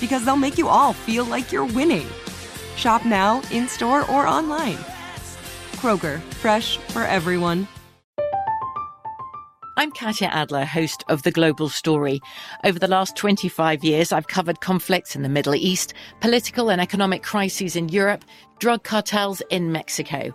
because they'll make you all feel like you're winning. Shop now, in store, or online. Kroger, fresh for everyone. I'm Katya Adler, host of The Global Story. Over the last 25 years, I've covered conflicts in the Middle East, political and economic crises in Europe, drug cartels in Mexico.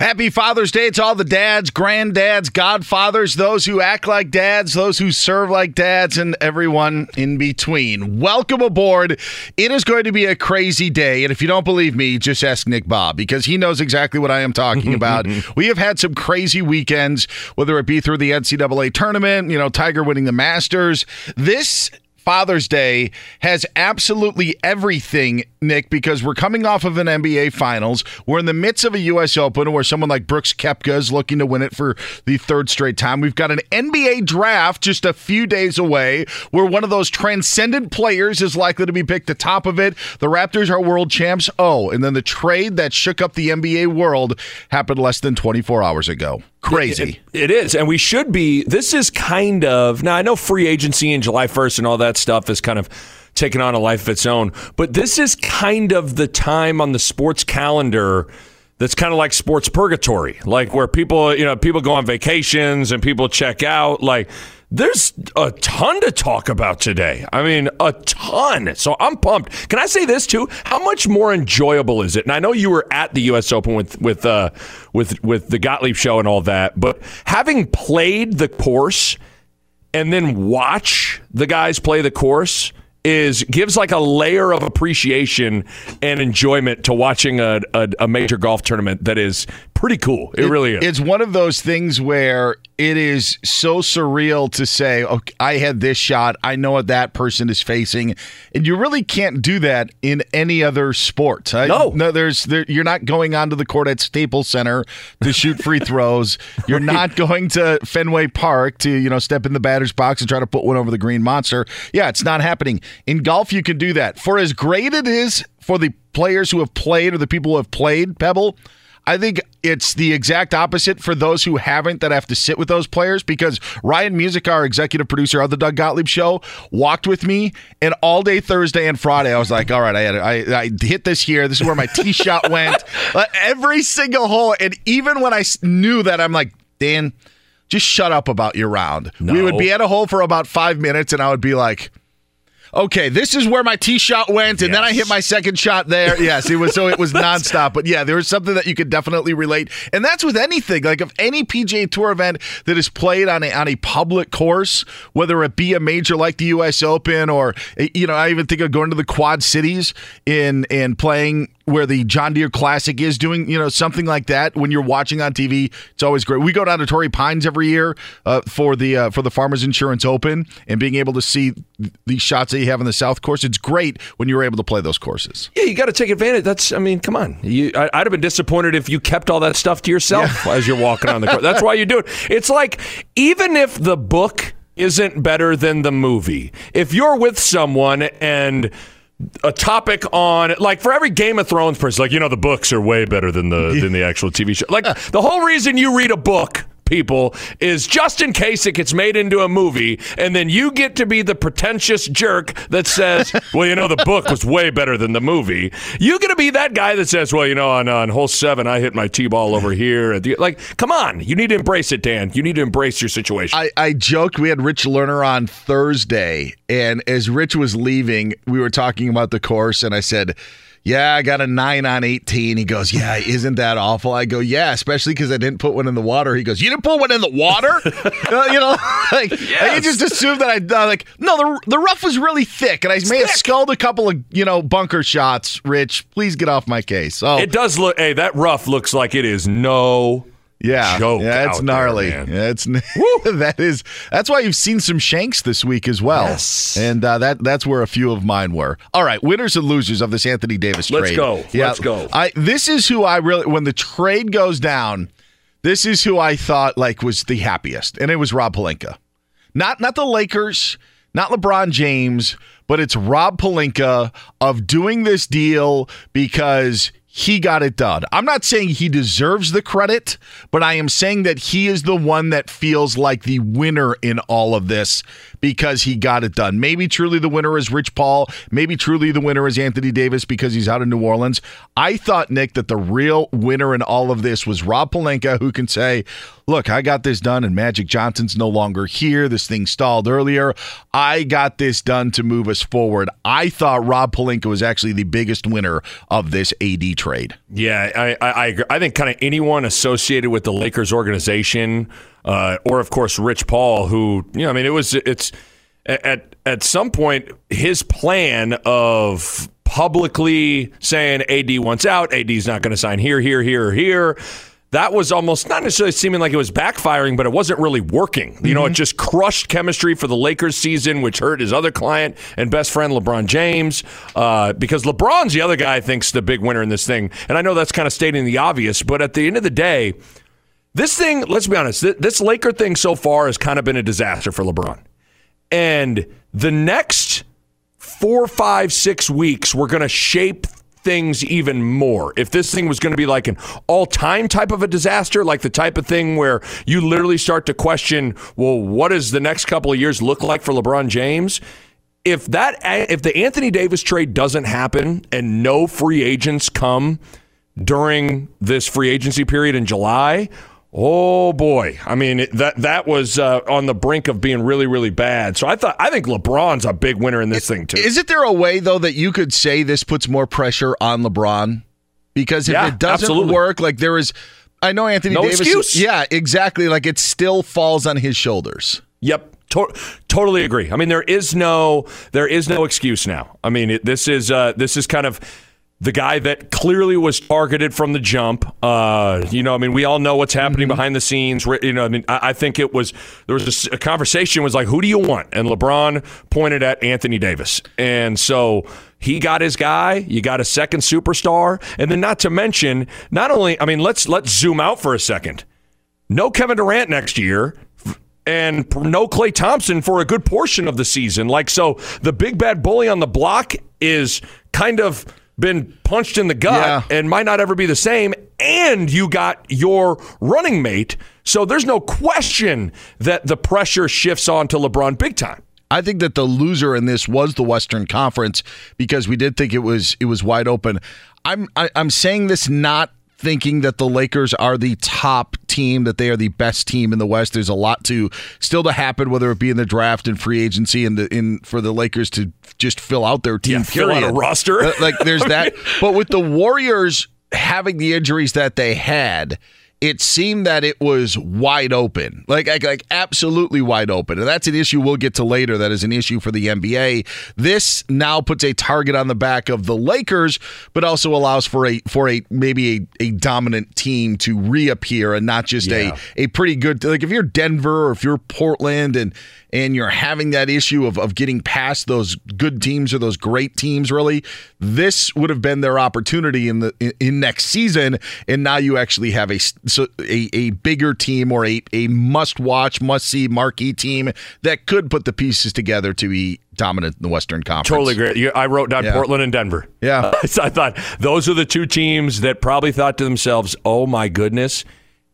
Happy Father's Day to all the dads, granddads, godfathers, those who act like dads, those who serve like dads, and everyone in between. Welcome aboard. It is going to be a crazy day. And if you don't believe me, just ask Nick Bahe because he knows exactly what I am talking about. we have had some crazy weekends, whether it be through the NCAA tournament, you know, Tiger winning the Masters. This Father's Day has absolutely everything, Nick, because we're coming off of an NBA Finals. We're in the midst of a U.S. Open where someone like Brooks Koepka is looking to win it for the third straight time. We've got an NBA draft just a few days away where one of those transcendent players is likely to be picked the top of it. The Raptors are world champs. Oh, and then the trade that shook up the NBA world happened less than 24 hours ago. Crazy. It, it is. And we should be. This is kind of. Now, I know free agency and July 1st and all that stuff is kind of taking on a life of its own, but this is kind of the time on the sports calendar that's kind of like sports purgatory, like where people, you know, people go on vacations and people check out. Like, there's a ton to talk about today. I mean, a ton. So I'm pumped. Can I say this too? How much more enjoyable is it? And I know you were at the U.S. Open with with uh, with with the Gottlieb show and all that, but having played the course and then watch the guys play the course is gives like a layer of appreciation and enjoyment to watching a, a, a major golf tournament that is pretty cool. It, it, really is. It's one of those things where it is so surreal to say, okay, I had this shot. I know what that person is facing. And you really can't do that in any other sport. No. no, there's there, you're not going onto the court at Staples Center to shoot free throws. You're right. not going to Fenway Park to, you know, step in the batter's box and try to put one over the green monster. Yeah, it's not happening. In golf, you can do that. For as great it is for the players who have played or the people who have played Pebble, I think it's the exact opposite for those who haven't that have to sit with those players because Ryan Music, our executive producer of the Doug Gottlieb show, walked with me and all day Thursday and Friday I was like, all right, I had I, I hit this here. This is where my tee shot went. Uh, every single hole. And even when I knew that, I'm like, Dan, just shut up about your round. No. We would be at a hole for about five minutes and I would be like, okay, this is where my tee shot went, and yes. then I hit my second shot there. Yes, it was so it was nonstop. But yeah, there was something that you could definitely relate, and that's with anything. Like of any PGA Tour event that is played on a on a public course, whether it be a major like the U.S. Open or eh, you know, I even think of going to the Quad Cities in and playing where the John Deere Classic is doing, you know, something like that when you're watching on TV. It's always great. We go down to Torrey Pines every year uh, for the uh, for the Farmers Insurance Open and being able to see these shots that you have in the South course. It's great when you're able to play those courses. Yeah, you got to take advantage. That's, I mean, come on. You, I, would have been disappointed if you kept all that stuff to yourself yeah. as you're walking on the course. That's why you do it. It's like even if the book isn't better than the movie, if you're with someone and a topic on like for every Game of Thrones person, like you know the books are way better than the than the actual TV show. Like uh. the whole reason you read a book people is just in case it gets made into a movie, and then you get to be the pretentious jerk that says, "Well, you know, the book was way better than the movie." You get to be that guy that says, "Well, you know, on, on hole seven, I hit my tee ball over here." Like, come on, you need to embrace it, Dan. You need to embrace your situation. I, I joked we had Rich Lerner on Thursday, and as Rich was leaving, we were talking about the course, and I said yeah, I got a nine on 18. He goes, yeah, isn't that awful? I go, yeah, especially because I didn't put one in the water. He goes, you didn't put one in the water? uh, you know, like, yes. just assumed that I, uh, like, no, the, the rough was really thick, and I it's may thick. have sculled a couple of, you know, bunker shots, Rich. Please get off my case. Oh, It does look, hey, that rough looks like it is no yeah, joke. Yeah, it's gnarly. There, yeah, it's that is that's why you've seen some shanks this week as well. Yes. and uh, that that's where a few of mine were. All right, winners and losers of this Anthony Davis trade. Let's go. Yeah, Let's go. I this is who I really when the trade goes down. This is who I thought like was the happiest, and it was Rob Pelinka. Not not the Lakers, not LeBron James, but it's Rob Pelinka of doing this deal because he got it done. I'm not saying he deserves the credit, but I am saying that he is the one that feels like the winner in all of this because he got it done. Maybe truly the winner is Rich Paul. Maybe truly the winner is Anthony Davis because he's out of New Orleans. I thought, Nick, that the real winner in all of this was Rob Pelinka, who can say, look, I got this done and Magic Johnson's no longer here. This thing stalled earlier. I got this done to move us forward. I thought Rob Pelinka was actually the biggest winner of this AD trade. Yeah, I, I, I, I think kind of anyone associated with the Lakers organization – uh, or of course Rich Paul, who you know, I mean, it was it's at at some point his plan of publicly saying AD wants out, AD's not going to sign here, here, here, or here. That was almost not necessarily seeming like it was backfiring, but it wasn't really working. You mm-hmm. know, it mm-hmm. just crushed chemistry for the Lakers season, which hurt his other client and best friend, LeBron James, uh, because LeBron's the other guy I think's the big winner in this thing. And I know that's kind of stating the obvious, but at the end of the day, this thing, let's be honest, this Laker thing so far has kind of been a disaster for LeBron. And the next four, five, six weeks, we're going to shape things even more. If this thing was going to be like an all time type of a disaster, like the type of thing where you literally start to question, well, what does the next couple of years look like for LeBron James? If that, if the Anthony Davis trade doesn't happen and no free agents come during this free agency period in July, Oh boy! I mean that that was uh, on the brink of being really really bad. So I thought I think LeBron's a big winner in this thing too. Isn't there a way though that you could say this puts more pressure on LeBron? Because if yeah, it doesn't absolutely. work, like there is, I know Anthony no Davis. Excuse. Yeah, exactly. Like it still falls on his shoulders. Yep. To- totally agree. I mean, there is no there is no excuse now. I mean, it, this is uh, this is kind of the guy that clearly was targeted from the jump. Uh, you know, I mean, we all know what's happening mm-hmm. behind the scenes. You know, I mean, I, I think it was there was a, a, conversation was like, who do you want? And LeBron pointed at Anthony Davis, and so he got his guy. You got a second superstar, and then not to mention, not only, I mean, let's let's zoom out for a second. No Kevin Durant next year and no Klay Thompson for a good portion of the season. Like, so the big bad bully on the block is kind of been punched in the gut yeah. and might not ever be the same. And you got your running mate. So there's no question that the pressure shifts on to LeBron big time. I think that the loser in this was the Western Conference because we did think it was it was wide open. I'm I, am i am saying this not thinking that the Lakers are the top team, that they are the best team in the West. There's a lot to still to happen, whether it be in the draft and free agency, and the, in for the Lakers to just fill out their team. Yeah, fill out a roster. Like there's that, but with the Warriors having the injuries that they had it seemed that it was wide open, like, like like absolutely wide open, and that's an issue we'll get to later. That is an issue for the NBA. This now puts a target on the back of the Lakers, but also allows for a for a maybe a, a dominant team to reappear and not just Yeah. a a pretty good like if you're Denver or if you're Portland and and you're having that issue of, of getting past those good teams or those great teams really this would have been their opportunity in the in, in next season and now you actually have a so a, a bigger team or a, a must watch must see marquee team that could put the pieces together to be dominant in the western conference Totally agree. I wrote down Yeah. Portland and Denver. Yeah. so I thought those are the two teams that probably thought to themselves, "Oh my goodness,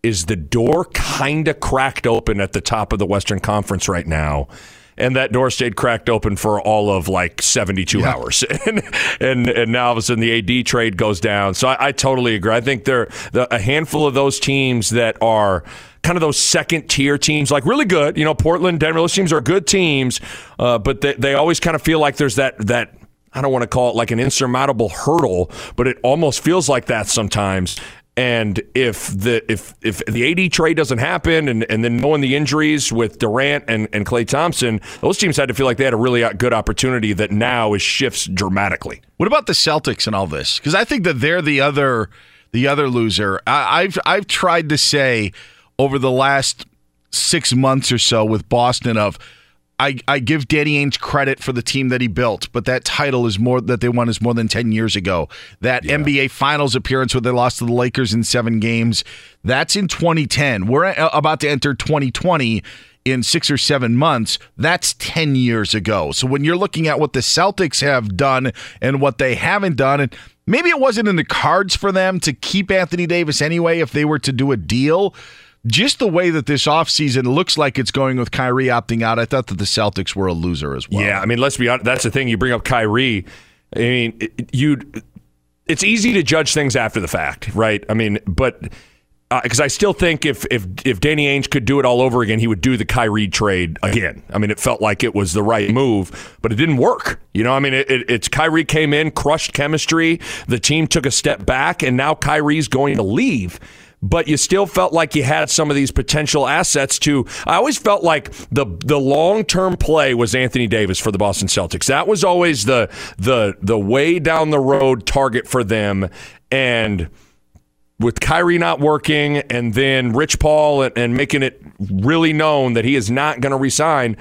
is the door kind of cracked open at the top of the Western Conference right now?" And that door stayed cracked open for all of like 72 hours, and, and and now all of a sudden the AD trade goes down. So I, I totally agree. I think there the, a handful of those teams that are kind of those second tier teams, like really good. You know, Portland, Denver, those teams are good teams, uh, but they, they always kind of feel like there's that that I don't want to call it like an insurmountable hurdle, but it almost feels like that sometimes. And if the if if the AD trade doesn't happen, and, and then knowing the injuries with Durant and, and Klay Thompson, those teams had to feel like they had a really good opportunity that now is shifts dramatically. What about the Celtics and all this? Because I think that they're the other the other loser. I, I've I've tried to say over the last six months or so with Boston of I, I give Danny Ainge credit for the team that he built, but that title is more that they won is more than ten years ago. That NBA Finals appearance where they lost to the Lakers in seven games, that's in 2010. We're about to enter 2020 in six or seven months. That's 10 years ago. So when you're looking at what the Celtics have done and what they haven't done, and maybe it wasn't in the cards for them to keep Anthony Davis anyway if they were to do a deal. Just the way that this offseason looks like it's going with Kyrie opting out, I thought that the Celtics were a loser as well. Yeah, I mean, let's be honest. That's the thing. You bring up Kyrie. I mean, it- you. It's easy to judge things after the fact, right? I mean, but uh, because I still think if if if Danny Ainge could do it all over again, he would do the Kyrie trade again. I mean, it felt like it was the right move, but it didn't work. You know, I mean, it, it, it's Kyrie came in, crushed chemistry. The team took a step back, and now Kyrie's going to leave but you still felt like you had some of these potential assets to I always felt like the the long-term play was Anthony Davis for the Boston Celtics. That was always the the the way down the road target for them and with Kyrie not working and then Rich Paul and, and making it really known that he is not going to resign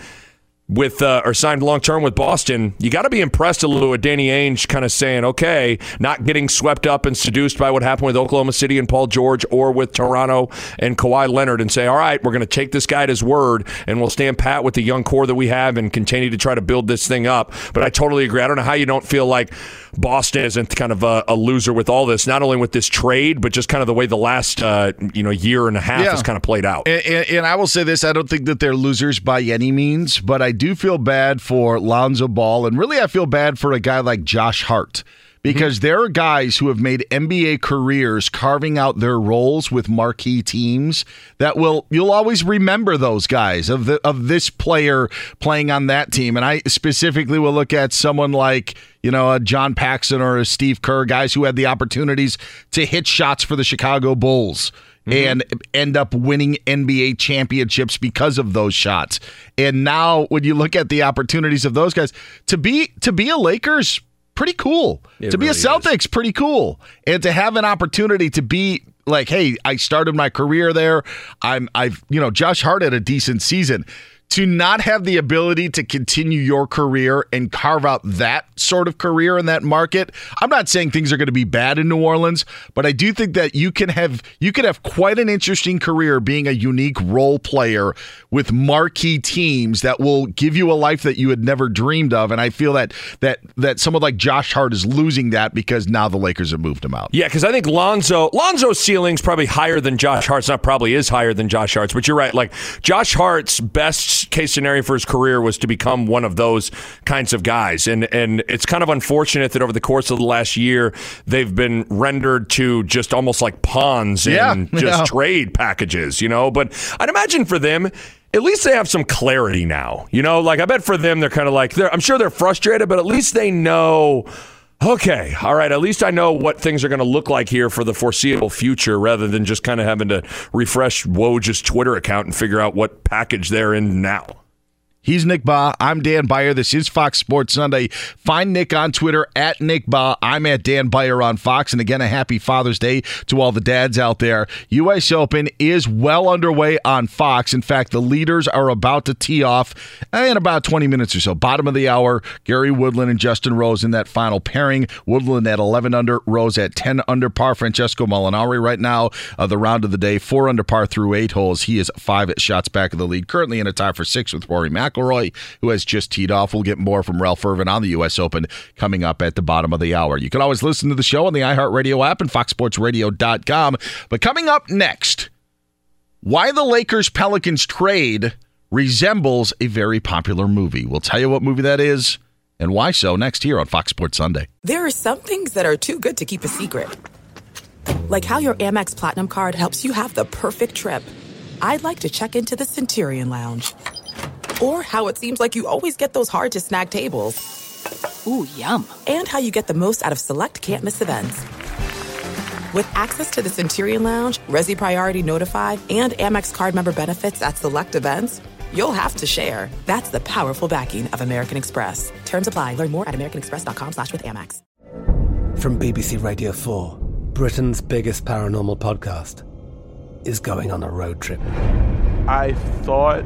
with uh, or signed long term with Boston, you got to be impressed a little with Danny Ainge kind of saying, okay, not getting swept up and seduced by what happened with Oklahoma City and Paul George or with Toronto and Kawhi Leonard and say, all right, we're going to take this guy at his word and we'll stand pat with the young core that we have and continue to try to build this thing up. But I totally agree. I don't know how you don't feel like Boston isn't kind of a, a loser with all this, not only with this trade, but just kind of the way the last uh, you know year and a half Yeah. has kind of played out. And, and, and I will say this: I don't think that they're losers by any means, but I do feel bad for Lonzo Ball, and really, I feel bad for a guy like Josh Hart because mm-hmm. there are guys who have made NBA careers carving out their roles with marquee teams that will you'll always remember those guys of the of this player playing on that team, and I specifically will look at someone like you know a John Paxson or a Steve Kerr, guys who had the opportunities to hit shots for the Chicago Bulls Mm-hmm. and end up winning NBA championships because of those shots. And now when you look at the opportunities of those guys to be to be a Lakers pretty cool. It to be really a Celtics pretty cool. And to have an opportunity to be like, hey, I started my career there. I'm I've you know, Josh Hart had a decent season. To not have the ability to continue your career and carve out that sort of career in that market, I'm not saying things are going to be bad in New Orleans, but I do think that you can have you can have quite an interesting career being a unique role player with marquee teams that will give you a life that you had never dreamed of. And I feel that that that someone like Josh Hart is losing that because now the Lakers have moved him out. Yeah, because I think Lonzo Lonzo's ceiling's probably higher than Josh Hart's. Not probably is higher than Josh Hart's, but you're right. Like Josh Hart's best case scenario for his career was to become one of those kinds of guys, and and it's kind of unfortunate that over the course of the last year they've been rendered to just almost like pawns Yeah, in just yeah. trade packages, you know. But I'd imagine for them. At least they have some clarity now. You know, like I bet for them they're kind of like they're I'm sure they're frustrated, but at least they know Okay. All right. At least I know what things are going to look like here for the foreseeable future rather than just kind of having to refresh Woj's Twitter account and figure out what package they're in now. He's Nick Bahe. I'm Dan Beyer. This is Fox Sports Sunday. Find Nick on Twitter at Nick Bahe. I'm at Dan Beyer on Fox. And again, a happy Father's Day to all the dads out there. U.S. Open is well underway on Fox. In fact, the leaders are about to tee off in about 20 minutes or so. Bottom of the hour, Gary Woodland and Justin Rose in that final pairing. Woodland at 11 under, Rose at 10 under par. Francesco Molinari right now, uh, the round of the day, four under par through eight holes. He is five shots back of the lead, currently in a tie for six with Rory McIlroy. McIlroy, who has just teed off. We'll get more from Ralph Irvin on the U.S. Open coming up at the bottom of the hour. You can always listen to the show on the iHeartRadio app and FoxSportsRadio.com. But coming up next, why the Lakers Pelicans trade resembles a very popular movie. We'll tell you what movie that is and why so next here on Fox Sports Sunday. There are some things that are too good to keep a secret, like how your Amex Platinum card helps you have the perfect trip. I'd like to check into the Centurion Lounge or how it seems like you always get those hard to snag tables. Ooh, yum. And how you get the most out of select can't miss events. With access to the Centurion Lounge, Resy Priority Notified, and Amex card member benefits at select events, you'll have to share. That's the powerful backing of American Express. Terms apply. Learn more at americanexpress.com slash with Amex. From BBC Radio 4, Britain's biggest paranormal podcast is going on a road trip. I thought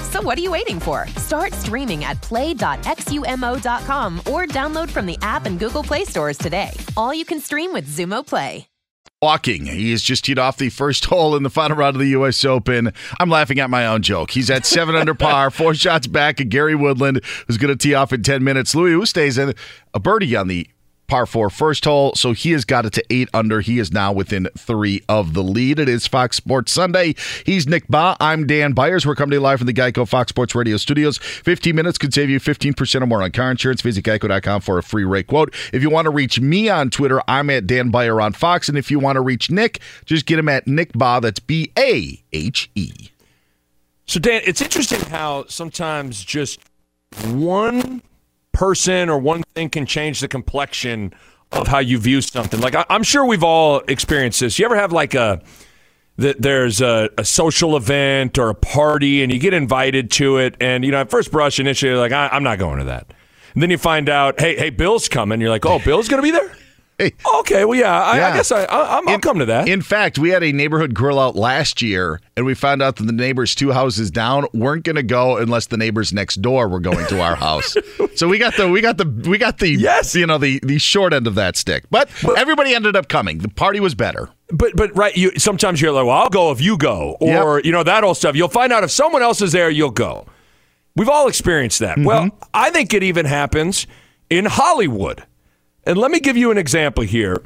So what are you waiting for? Start streaming at play.xumo.com or download from the app and Google Play stores today. All you can stream with Xumo Play. Walking. He has just teed off the first hole in the final round of the U.S. Open. I'm laughing at my own joke. He's at seven under par, four shots back at Gary Woodland, who's going to tee off in 10 minutes. Louis Oosthuizen a birdie on the par four first hole. So he has got it to eight under. He is now within three of the lead. It is Fox Sports Sunday. He's Nick Bahe. I'm Dan Byers. We're coming to you live from the Geico Fox Sports Radio studios. 15 minutes could save you 15% or more on car insurance. Visit geico.com for a free rate quote. If you want to reach me on Twitter, I'm at Dan Beyer on Fox. And if you want to reach Nick, just get him at Nick Bahe. That's B A H E. So, Dan, it's interesting how sometimes just one person or one thing can change the complexion of how you view something. Like I, am sure we've all experienced this. You ever have like a that there's a, a, social event or a party and you get invited to it, and you know at first brush initially like I, am not going to that, and then you find out hey hey Bill's coming. You're like oh Bill's going to be there. Okay, well, yeah, I, yeah. I guess I, I, will come to that. In fact, we had a neighborhood grill out last year, and we found out that the neighbors two houses down weren't going to go unless the neighbors next door were going to our house. so we got the we got the we got the yes, you know the the short end of that stick. But, but everybody ended up coming. The party was better. But but right, you sometimes you're like, well, I'll go if you go, or yep. you know that old stuff. You'll find out if someone else is there, you'll go. We've all experienced that. Mm-hmm. Well, I think it even happens in Hollywood. And let me give you an example here.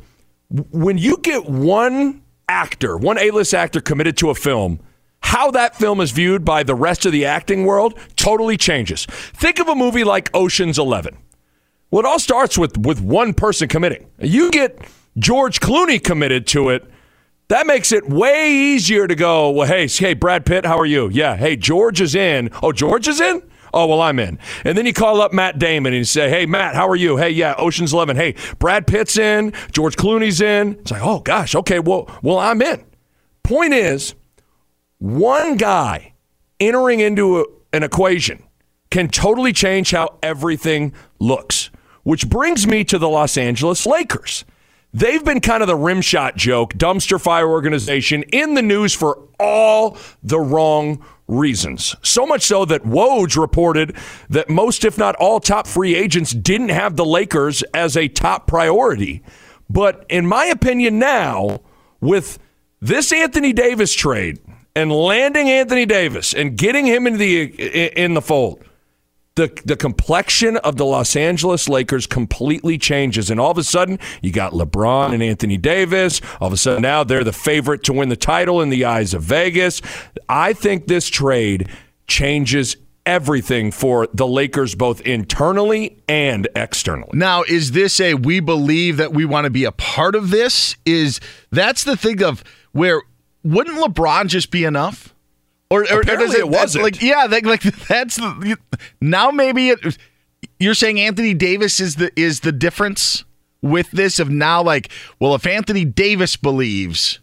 When you get one actor, one A list actor committed to a film, how that film is viewed by the rest of the acting world totally changes. Think of a movie like Ocean's Eleven. Well, it all starts with, with one person committing. You get George Clooney committed to it. That makes it way easier to go, well, hey, hey, Brad Pitt, how are you? Yeah, hey, George is in. Oh, George is in? Oh, well, I'm in. And then you call up Matt Damon and you say, Hey, Matt, how are you? Hey, yeah, Ocean's Eleven. Hey, Brad Pitt's in, George Clooney's in. It's like, oh gosh, okay, well, well, I'm in. Point is, one guy entering into a, an equation can totally change how everything looks. Which brings me to the Los Angeles Lakers. They've been kind of the rim shot joke, dumpster fire organization in the news for all the wrong reasons. So much so that Woj reported that most, if not all, top free agents didn't have the Lakers as a top priority. But in my opinion, now, with this Anthony Davis trade and landing Anthony Davis and getting him into the in the fold, the the complexion of the Los Angeles Lakers completely changes, and all of a sudden you got LeBron and Anthony Davis. All of a sudden now they're the favorite to win the title in the eyes of Vegas. I think this trade changes everything for the Lakers both internally and externally. Now, is this a we believe that we want to be a part of this? Is that's the thing of where wouldn't LeBron just be enough? Or, or, or it, it wasn't. Like, yeah, like, like that's the, now maybe it, you're saying Anthony Davis is the is the difference with this of now like well if Anthony Davis believes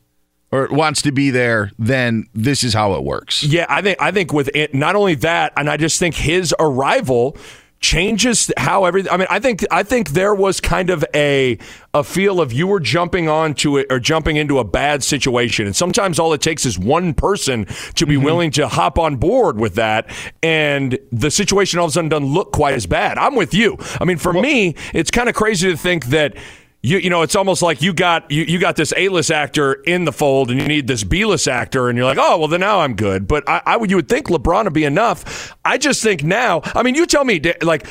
or wants to be there then this is how it works. Yeah, I think I think with it, not only that and I just think his arrival changes how everything I mean I think I think there was kind of a a feel of you were jumping onto it or jumping into a bad situation and sometimes all it takes is one person to be mm-hmm. willing to hop on board with that and the situation all of a sudden doesn't look quite as bad. I'm with you. I mean for well, me it's kind of crazy to think that you you know it's almost like you got you, you got this A-list actor in the fold and you need this B-list actor and you're like oh well then now I'm good. But I, I would you would think LeBron would be enough. I just think now I mean you tell me like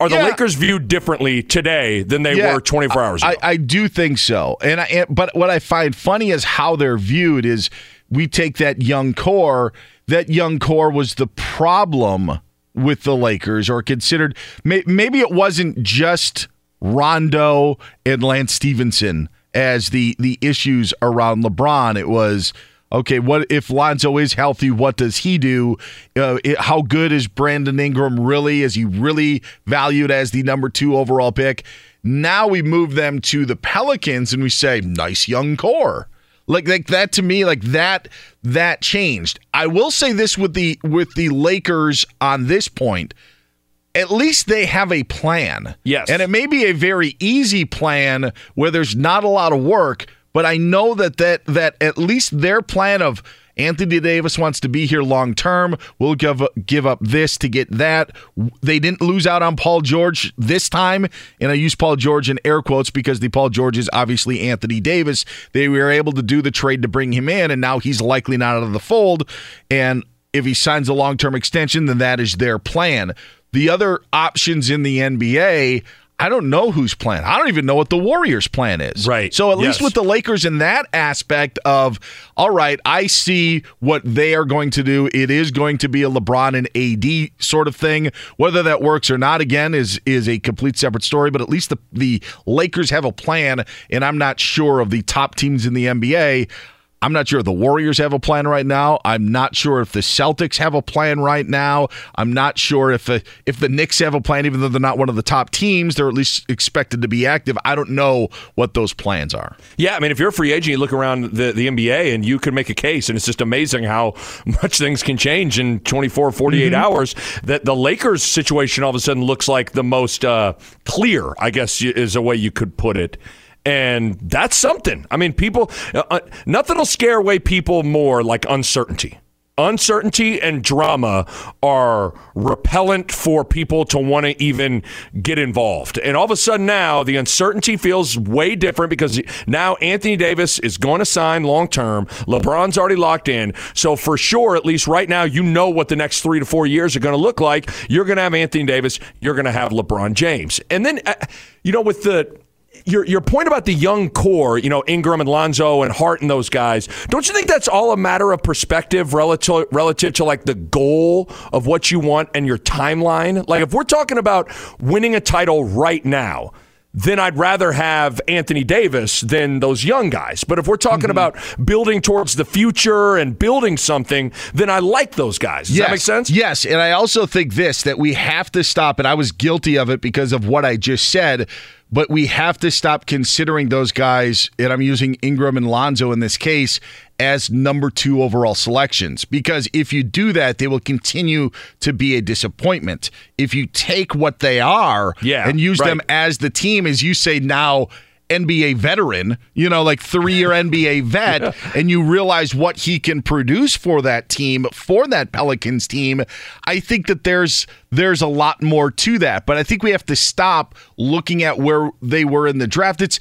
are the yeah. Lakers viewed differently today than they yeah, were 24 hours ago? I, I do think so. And I, but what I find funny is how they're viewed is we take that young core that young core was the problem with the Lakers or considered maybe it wasn't just Rondo and Lance Stephenson as the the issues around LeBron. It was okay. What if Lonzo is healthy? What does he do? Uh, it, how good is Brandon Ingram really? Is he really valued as the number two overall pick? Now we move them to the Pelicans and we say, nice young core. Like like that to me, like that that changed. I will say this with the with the Lakers on this point at least they have a plan. Yes. And it may be a very easy plan where there's not a lot of work, but I know that that that at least their plan of Anthony Davis wants to be here long term. We'll give give up this to get that. They didn't lose out on Paul George this time, and I use Paul George in air quotes because the Paul George is obviously Anthony Davis. They were able to do the trade to bring him in, and now he's likely not out of the fold. And if he signs a long term extension, then that is their plan. The other options in the NBA, I don't know whose plan. I don't even know what the Warriors' plan is. Right. So at yes. least with the Lakers in that aspect of, all right, I see what they are going to do. It is going to be a LeBron and AD sort of thing. Whether that works or not, again, is is a complete separate story. But at least the the Lakers have a plan, and I'm not sure of the top teams in the NBA. I'm not sure if the Warriors have a plan right now. I'm not sure if the Celtics have a plan right now. I'm not sure if the, if the Knicks have a plan, even though they're not one of the top teams. They're at least expected to be active. I don't know what those plans are. Yeah, I mean, if you're a free agent, you look around the, the NBA and you can make a case, and it's just amazing how much things can change in 24, 48 mm-hmm. hours. That the Lakers situation all of a sudden looks like the most uh, clear, I guess, is a way you could put it. And that's something. I mean, people, uh, uh, nothing will scare away people more like uncertainty. Uncertainty and drama are repellent for people to want to even get involved. And all of a sudden now, the uncertainty feels way different because now Anthony Davis is going to sign long term. LeBron's already locked in. So, for sure, at least right now, you know what the next three to four years are going to look like. You're going to have Anthony Davis, you're going to have LeBron James. And then, uh, you know, with the your your point about the young core, you know, Ingram and Lonzo and Hart and those guys, don't you think that's all a matter of perspective relative relative to like the goal of what you want and your timeline? Like if we're talking about winning a title right now, then I'd rather have Anthony Davis than those young guys. But if we're talking mm-hmm. about building towards the future and building something, then I like those guys. Does yes. that make sense? Yes. And I also think this that we have to stop, and I was guilty of it because of what I just said, but we have to stop considering those guys, and I'm using Ingram and Lonzo in this case, as number two overall selections. Because if you do that, they will continue to be a disappointment. If you take what they are Yeah, and use right. them as the team, as you say now, NBA veteran, you know, like three year NBA vet, and you realize what he can produce for that team, for that Pelicans team, I think that there's there's a lot more to that. But I think we have to stop looking at where they were in the draft. It's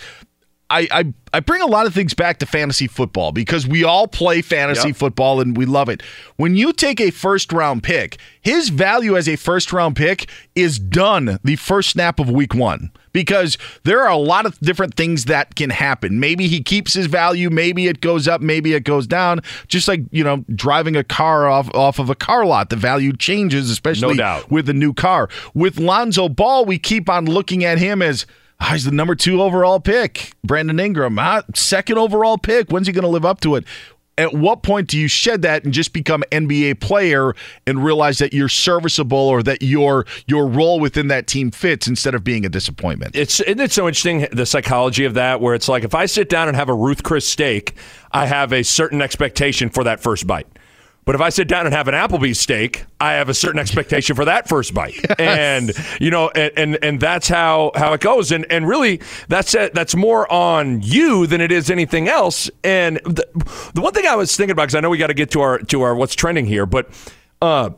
I, I I bring a lot of things back to fantasy football because we all play fantasy Yep. football and we love it. When you take a first round pick, his value as a first round pick is done the first snap of week one because there are a lot of different things that can happen. Maybe he keeps his value, maybe it goes up, maybe it goes down. Just like you know, driving a car off off of a car lot, the value changes, especially doubt. with a new car. With Lonzo Ball, we keep on looking at him as he's the number two overall pick. Brandon Ingram, ah, second overall pick. When's he going to live up to it? At what point do you shed that and just become NBA player and realize that you're serviceable or that your your role within that team fits instead of being a disappointment? It's isn't it so interesting the psychology of that, where it's like if I sit down and have a Ruth Chris steak, I have a certain expectation for that first bite. But if I sit down and have an Applebee's steak, I have a certain expectation for that first bite, and you know, and, and and that's how how it goes. And and really, that's it. That's more on you than it is anything else. And the, the one thing I was thinking about, because I know we got to get to our to our what's trending here, but uh,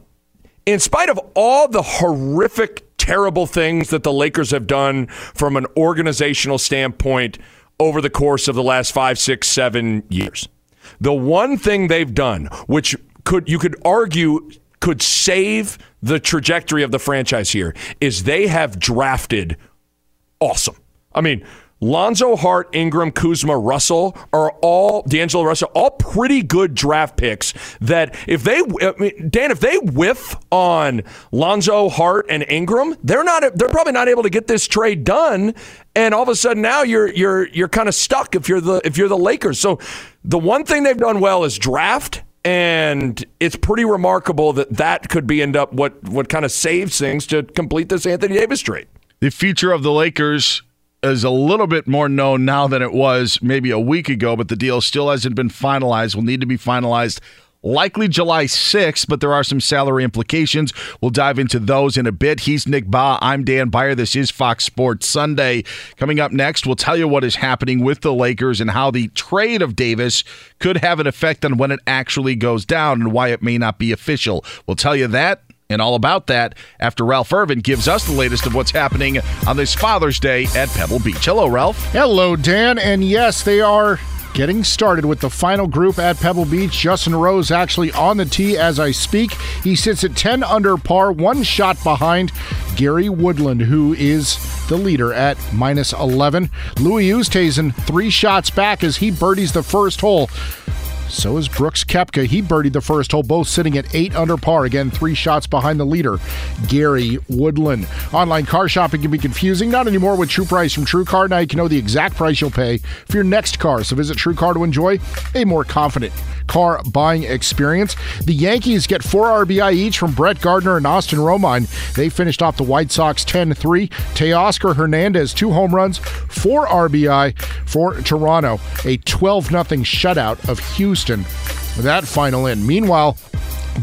in spite of all the horrific, terrible things that the Lakers have done from an organizational standpoint over the course of the last five, six, seven years, the one thing they've done, which could you could argue could save the trajectory of the franchise here, is they have drafted awesome. I mean, Lonzo Hart, Ingram, Kuzma, Russell are all D'Angelo Russell, all pretty good draft picks. That if they, I mean, Dan, if they whiff on Lonzo Hart and Ingram, they're not. They're probably not able to get this trade done. And all of a sudden now you're you're you're kind of stuck if you're the if you're the Lakers. So the one thing they've done well is draft. And it's pretty remarkable that that could be end up what what kind of saves things to complete this Anthony Davis trade. The future of the Lakers is a little bit more known now than it was maybe a week ago, but the deal still hasn't been finalized. Will need to be finalized likely July 6th, but there are some salary implications. We'll dive into those in a bit. He's Nick Bahe. I'm Dan Beyer. This is Fox Sports Sunday. Coming up next, we'll tell you what is happening with the Lakers and how the trade of Davis could have an effect on when it actually goes down and why it may not be official. We'll tell you that and all about that after Ralph Irvin gives us the latest of what's happening on this Father's Day at Pebble Beach. Hello, Ralph. Hello, Dan. And yes, they are getting started with the final group at Pebble Beach. Justin Rose actually on the tee as I speak. He sits at 10 under par, one shot behind Gary Woodland, who is the leader at minus 11. Louis Oosthuizen, three shots back as he birdies the first hole. So is Brooks Koepka. He birdied the first hole, both sitting at eight under par. Again, three shots behind the leader, Gary Woodland. Online car shopping can be confusing. Not anymore with True Price from True Car. Now you can know the exact price you'll pay for your next car. So visit True Car to enjoy a more confident car buying experience. The Yankees get four RBI each from Brett Gardner and Austin Romine. They finished off the White Sox 10 3. Teoscar Hernandez, two home runs, four RBI for Toronto. A 12 0 shutout of Houston with that final in. Meanwhile,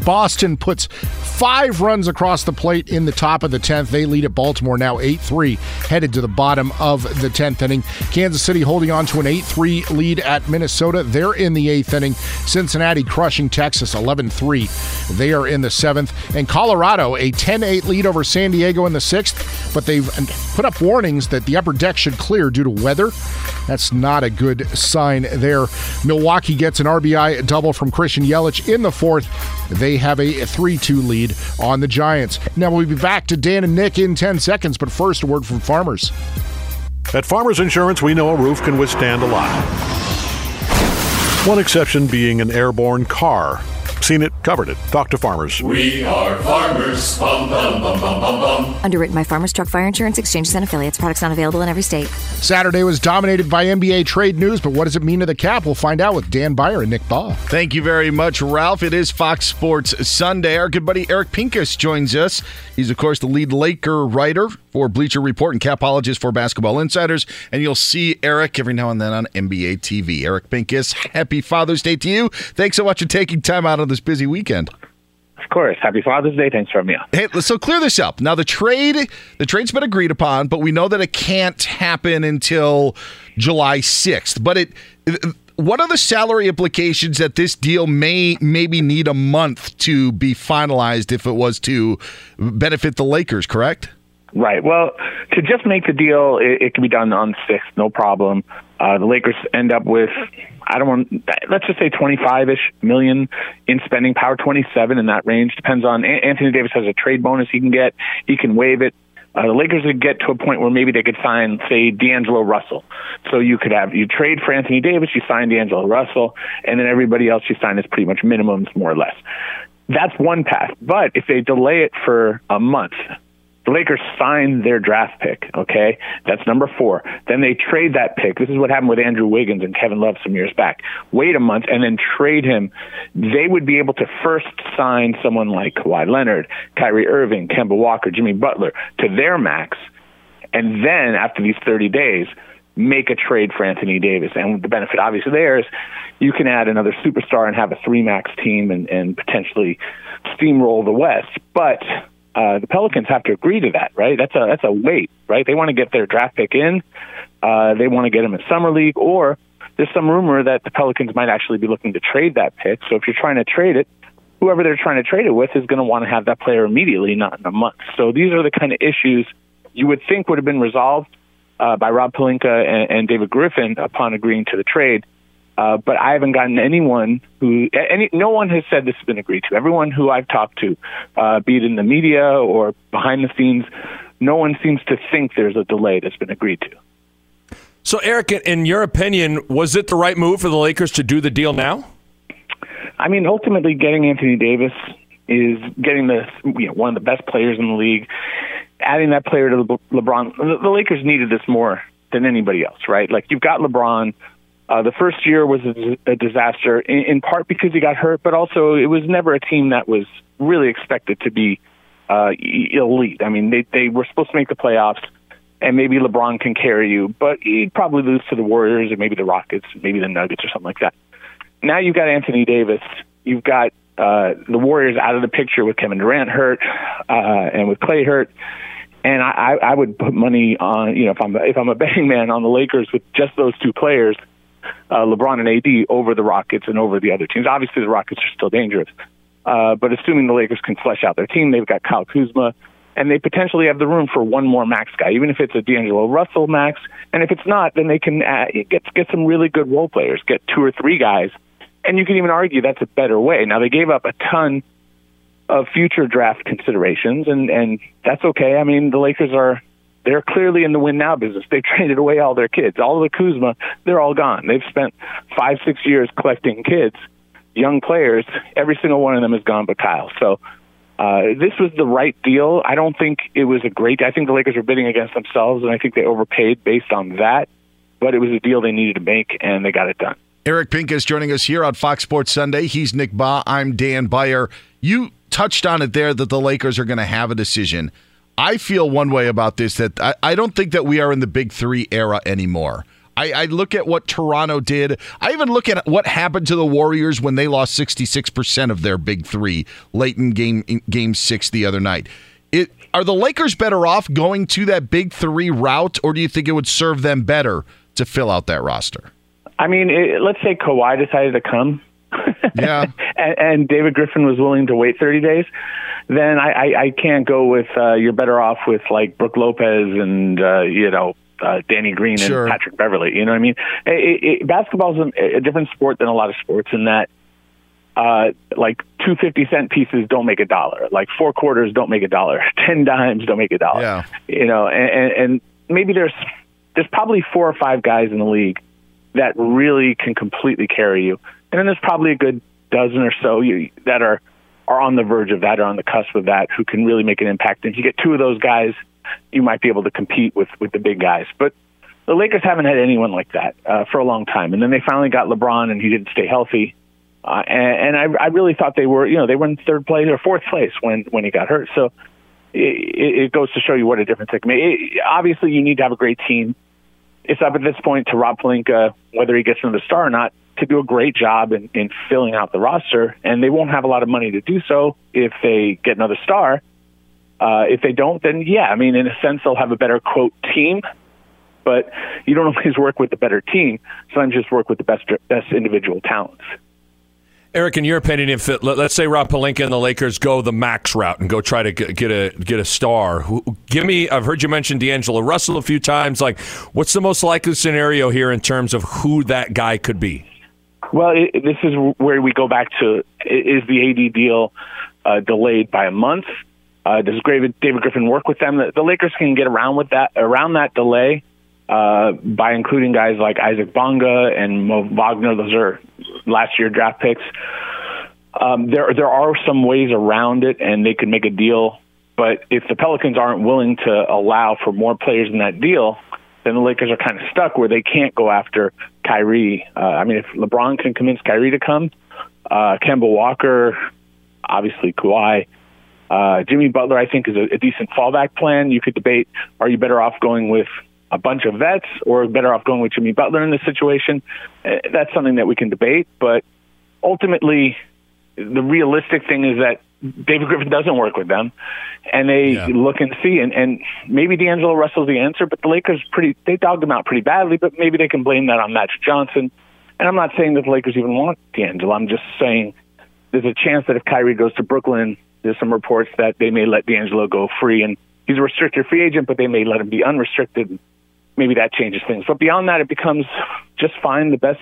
Boston puts five runs across the plate in the top of the 10th. They lead at Baltimore now 8 3, headed to the bottom of the 10th inning. Kansas City holding on to an 8 3 lead at Minnesota. They're in the eighth inning. Cincinnati crushing Texas 11 3. They are in the seventh. And Colorado, a 10 8 lead over San Diego in the sixth, but they've put up warnings that the upper deck should clear due to weather. That's not a good sign there. Milwaukee gets an RBI double from Christian Yelich in the fourth. They have a 3 2 lead on the Giants. Now we'll be back to Dan and Nick in 10 seconds, but first, a word from farmers. At Farmers Insurance, we know a roof can withstand a lot. One exception being an airborne car. Seen it, covered it. Talk to farmers. We are farmers. Bum, bum, bum, bum, bum, bum. Underwritten by Farmers Truck Fire Insurance Exchanges and Affiliates. Products not available in every state. Saturday was dominated by NBA trade news, but what does it mean to the cap? We'll find out with Dan Beyer and Nick Bahe. Thank you very much, Ralph. It is Fox Sports Sunday. Our good buddy Eric Pincus joins us. He's, of course, the lead Laker writer for Bleacher Report and capologist for Basketball Insiders. And you'll see Eric every now and then on NBA TV. Eric Pincus, happy Father's Day to you. Thanks so much for taking time out of this busy weekend. Of course. Happy Father's Day. Thanks for having me on. Hey, so clear this up. Now the trade, the trade's been agreed upon, but we know that it can't happen until July 6th. But it what are the salary implications that this deal may maybe need a month to be finalized if it was to benefit the Lakers, correct? Right. Well, to just make the deal, it, it can be done on sixth, no problem. Uh, the Lakers end up with, I don't want, let's just say 25 ish million in spending power, 27 in that range. Depends on, Anthony Davis has a trade bonus he can get. He can waive it. Uh, the Lakers would get to a point where maybe they could sign, say, D'Angelo Russell. So you could have you trade for Anthony Davis, you sign D'Angelo Russell, and then everybody else you sign is pretty much minimums, more or less. That's one path. But if they delay it for a month, the Lakers sign their draft pick, okay? That's number four. Then they trade that pick. This is what happened with Andrew Wiggins and Kevin Love some years back. Wait a month and then trade him. They would be able to first sign someone like Kawhi Leonard, Kyrie Irving, Kemba Walker, Jimmy Butler to their max. And then after these 30 days, make a trade for Anthony Davis. And the benefit obviously there is you can add another superstar and have a three max team and, and potentially steamroll the West. But uh, the Pelicans have to agree to that, right? That's a that's a wait, right? They want to get their draft pick in. Uh, they want to get him in summer league, or there's some rumor that the Pelicans might actually be looking to trade that pick. So if you're trying to trade it, whoever they're trying to trade it with is going to want to have that player immediately, not in a month. So these are the kind of issues you would think would have been resolved uh, by Rob Pelinka and, and David Griffin upon agreeing to the trade. Uh, but I haven't gotten anyone who, any, no one has said this has been agreed to. Everyone who I've talked to, uh, be it in the media or behind the scenes, no one seems to think there's a delay that's been agreed to. So, Eric, in your opinion, was it the right move for the Lakers to do the deal now? I mean, ultimately, getting Anthony Davis is getting the you know, one of the best players in the league. Adding that player to Le- LeBron, the Lakers needed this more than anybody else, right? Like you've got LeBron uh, the first year was a, a disaster, in, in part because he got hurt, but also it was never a team that was really expected to be uh, elite. I mean, they they were supposed to make the playoffs, and maybe LeBron can carry you, but he'd probably lose to the Warriors or maybe the Rockets, maybe the Nuggets or something like that. Now you've got Anthony Davis, you've got uh, the Warriors out of the picture with Kevin Durant hurt uh, and with Klay hurt. And I, I would put money on, you know, if I'm if I'm a betting man on the Lakers with just those two players, uh, LeBron and AD over the Rockets and over the other teams. Obviously, the Rockets are still dangerous, uh, but assuming the Lakers can flesh out their team, they've got Kyle Kuzma, and they potentially have the room for one more max guy, even if it's a D'Angelo Russell max. And if it's not, then they can add, get get some really good role players, get two or three guys, and you can even argue that's a better way. Now they gave up a ton of future draft considerations, and and that's okay. I mean, the Lakers are they're clearly in the win now business. They traded away all their kids. All the Kuzma, they're all gone. They've spent five, six years collecting kids, young players. Every single one of them is gone but Kyle. So uh, this was the right deal. I don't think it was a great. I think the Lakers were bidding against themselves, and I think they overpaid based on that. But it was a deal they needed to make, and they got it done. Eric Pink is joining us here on Fox Sports Sunday. He's Nick Bahe. I'm Dan Beyer. You touched on it there that the Lakers are going to have a decision. I feel one way about this that I, I don't think that we are in the big three era anymore. I, I, look at what Toronto did. I even look at what happened to the Warriors when they lost 66% of their big three late in game in game six the other night. It, are the Lakers better off going to that big three route, or do you think it would serve them better to fill out that roster? I mean, it, let's say Kawhi decided to come. Yeah. and, and David Griffin was willing to wait 30 days then I, I, I can't go with uh, you're better off with like Brook Lopez and uh, you know uh, Danny Green sure. and Patrick Beverley. You know what I mean? It, it, basketball is a, a different sport than a lot of sports in that uh, like two fifty cent pieces don't make a dollar. Like four quarters don't make a dollar. Ten dimes don't make a dollar. Yeah. You know, and, and, and maybe there's there's probably four or five guys in the league that really can completely carry you, and then there's probably a good dozen or so you, that are are on the verge of that or on the cusp of that who can really make an impact. And if you get two of those guys, you might be able to compete with with the big guys. But the Lakers haven't had anyone like that uh, for a long time. And then they finally got LeBron, and he didn't stay healthy. Uh, and, and I, I really thought they were, you know, they were in third place or fourth place when when he got hurt. So it, it goes to show you what a difference it can make. It, obviously, you need to have a great team. It's up at this point to Rob Pelinka, whether he gets another star or not, to do a great job in, in filling out the roster. And they won't have a lot of money to do so if they get another star. Uh, if they don't, then yeah, I mean, in a sense, they'll have a better quote team. But you don't always work with the better team. Sometimes just work with the best best individual talents. Eric, in your opinion, if it, let's say Rob Pelinka and the Lakers go the max route and go try to get a get a star, give me. I've heard you mention D'Angelo Russell a few times. Like, what's the most likely scenario here in terms of who that guy could be? Well, it, this is where we go back to: is the AD deal uh, delayed by a month? Uh, does David Griffin work with them? The, the Lakers can get around with that around that delay uh, by including guys like Isaac Bonga and Mo Wagner. Those are last year draft picks. Um, there there are some ways around it, and they could make a deal. But if the Pelicans aren't willing to allow for more players in that deal, then the Lakers are kind of stuck where they can't go after Kyrie. Uh, I mean, if LeBron can convince Kyrie to come, uh, Kemba Walker, obviously Kawhi, uh, Jimmy Butler, I think is a, a decent fallback plan. You could debate: Are you better off going with a bunch of vets or better off going with Jimmy Butler in this situation? Uh, that's something that we can debate. But ultimately, the realistic thing is that David Griffin doesn't work with them, and they yeah. look and see. And, and maybe D'Angelo Russell's the answer, but the Lakers pretty they dogged him out pretty badly. But maybe they can blame that on Magic Johnson. And I'm not saying that the Lakers even want D'Angelo. I'm just saying there's a chance that if Kyrie goes to Brooklyn, there's some reports that they may let D'Angelo go free, and he's a restricted free agent, but they may let him be unrestricted maybe that changes things. But beyond that, it becomes just find the best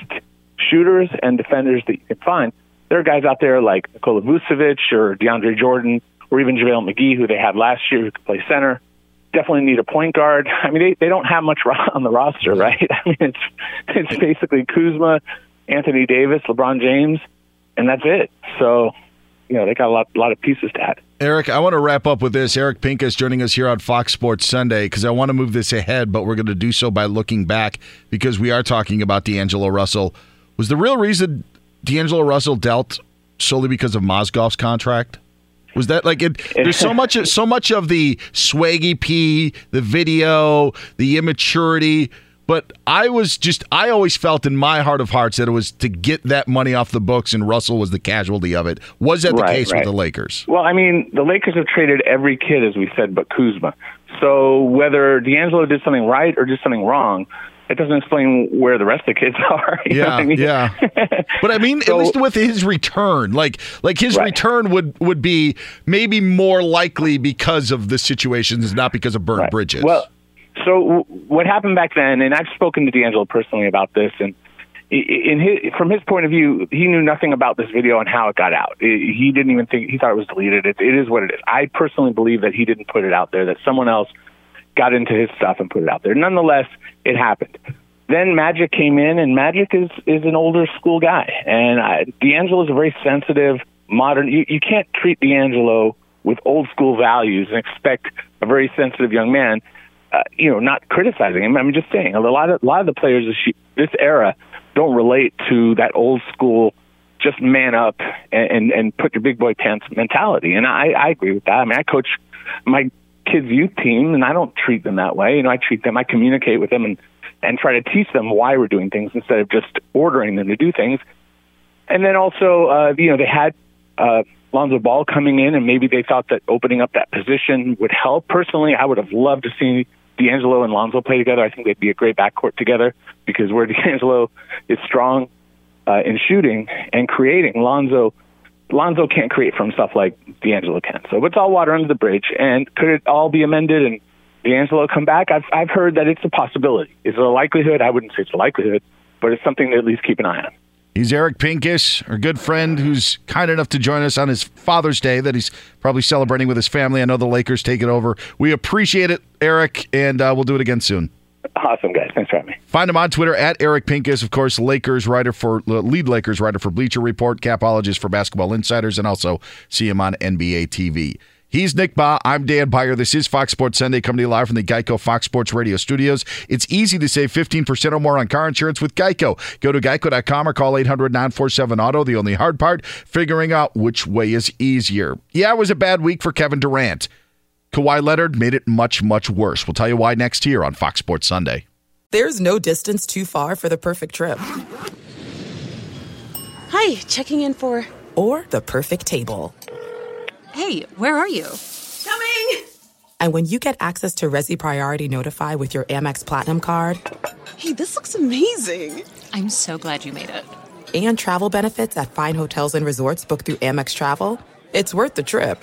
shooters and defenders that you can find. There are guys out there like Nikola Vucevic or DeAndre Jordan or even JaVale McGee, who they had last year, who could play center. Definitely need a point guard. I mean, they, they don't have much on the roster, right? I mean, it's it's basically Kuzma, Anthony Davis, LeBron James, and that's it. So, you know, they got a lot, a lot of pieces to add. Eric, I want to wrap up with this. Eric Pincus joining us here on Fox Sports Sunday because I want to move this ahead, but we're going to do so by looking back because we are talking about D'Angelo Russell. Was the real reason D'Angelo Russell dealt solely because of Mozgov's contract? Was that like it? There's so much, so much of the swaggy p, the video, the immaturity but I was just, I always felt in my heart of hearts that it was to get that money off the books, and Russell was the casualty of it. Was that the right, case right. with the Lakers? Well, I mean, the Lakers have traded every kid, as we said, but Kuzma. So whether D'Angelo did something right or did something wrong, it doesn't explain where the rest of the kids are. yeah, I mean? yeah. But I mean, so, at least with his return, like like his right. return would would be maybe more likely because of the situations, not because of burnt right. bridges. Well, so what happened back then, and I've spoken to D'Angelo personally about this, and in his, from his point of view, he knew nothing about this video and how it got out. He didn't even think he thought it was deleted. It, it is what it is. I personally believe that he didn't put it out there; that someone else got into his stuff and put it out there. Nonetheless, it happened. Then Magic came in, and Magic is is an older school guy, and I, D'Angelo is a very sensitive, modern. You, you can't treat D'Angelo with old school values and expect a very sensitive young man uh, you know, not criticizing him. I'm just saying a lot of a lot of the players this, this era don't relate to that old school just man up and, and and put your big boy pants mentality. And I I agree with that. I mean, I coach my kids youth team, and I don't treat them that way. You know, I treat them, I communicate with them, and and try to teach them why we're doing things instead of just ordering them to do things. And then also, uh, you know, they had uh, Lonzo Ball coming in, and maybe they thought that opening up that position would help. Personally, I would have loved to see D'Angelo and Lonzo play together, I think they'd be a great backcourt together because where D'Angelo is strong uh, in shooting and creating, Lonzo Lonzo can't create for himself like D'Angelo can. So it's all water under the bridge. And could it all be amended and D'Angelo come back? I've I've heard that it's a possibility. Is it a likelihood? I wouldn't say it's a likelihood, but it's something to at least keep an eye on. He's Eric Pincus, our good friend who's kind enough to join us on his Father's Day that he's probably celebrating with his family. I know the Lakers take it over. We appreciate it, Eric, and uh, we'll do it again soon. Awesome, guys. Thanks for having me. Find him on Twitter at Eric Pincus, of course, Lakers writer for uh, lead Lakers writer for Bleacher Report, capologist for Basketball Insiders, and also see him on NBA TV. He's Nick Bahe. I'm Dan Beyer. This is Fox Sports Sunday coming to you live from the Geico Fox Sports Radio studios. It's easy to save 15% or more on car insurance with Geico. Go to geico.com or call 800 947 Auto. The only hard part, figuring out which way is easier. Yeah, it was a bad week for Kevin Durant. Kawhi Leonard made it much, much worse. We'll tell you why next here on Fox Sports Sunday. There's no distance too far for the perfect trip. Hi, checking in for. Or the perfect table. Hey, where are you? Coming! And when you get access to Resy Priority Notify with your Amex Platinum card. Hey, this looks amazing! I'm so glad you made it. And travel benefits at fine hotels and resorts booked through Amex Travel. It's worth the trip.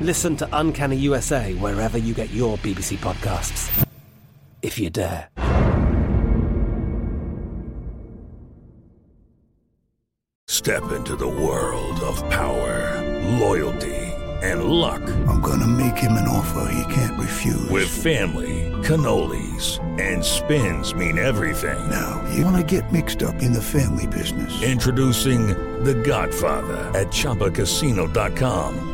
Listen to Uncanny USA wherever you get your BBC podcasts, if you dare. Step into the world of power, loyalty, and luck. I'm going to make him an offer he can't refuse. With family, cannolis, and spins mean everything. Now, you want to get mixed up in the family business? Introducing The Godfather at Choppacasino.com.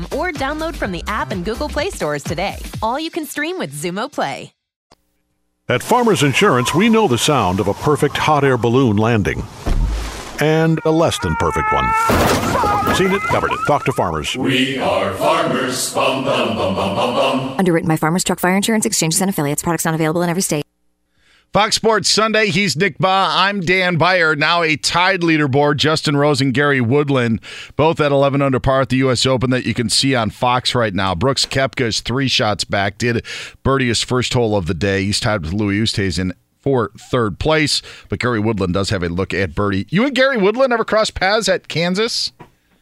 or download from the app and Google Play stores today. All you can stream with Xumo Play. At Farmers Insurance, we know the sound of a perfect hot air balloon landing and a less than perfect one. Seen it, covered it. Talk to farmers. We are farmers. Bum, bum, bum, bum, bum, bum. Underwritten by Farmers Truck Fire Insurance Exchanges and Affiliates. Products not available in every state. Fox Sports Sunday. He's Nick Bahe. I'm Dan Beyer. Now a tied leaderboard. Justin Rose and Gary Woodland, both at 11 under par at the U.S. Open that you can see on Fox right now. Brooks Koepka is three shots back. Did birdie his first hole of the day. He's tied with Louis Oosthuizen in for third place. But Gary Woodland does have a look at birdie. You and Gary Woodland ever crossed paths at Kansas?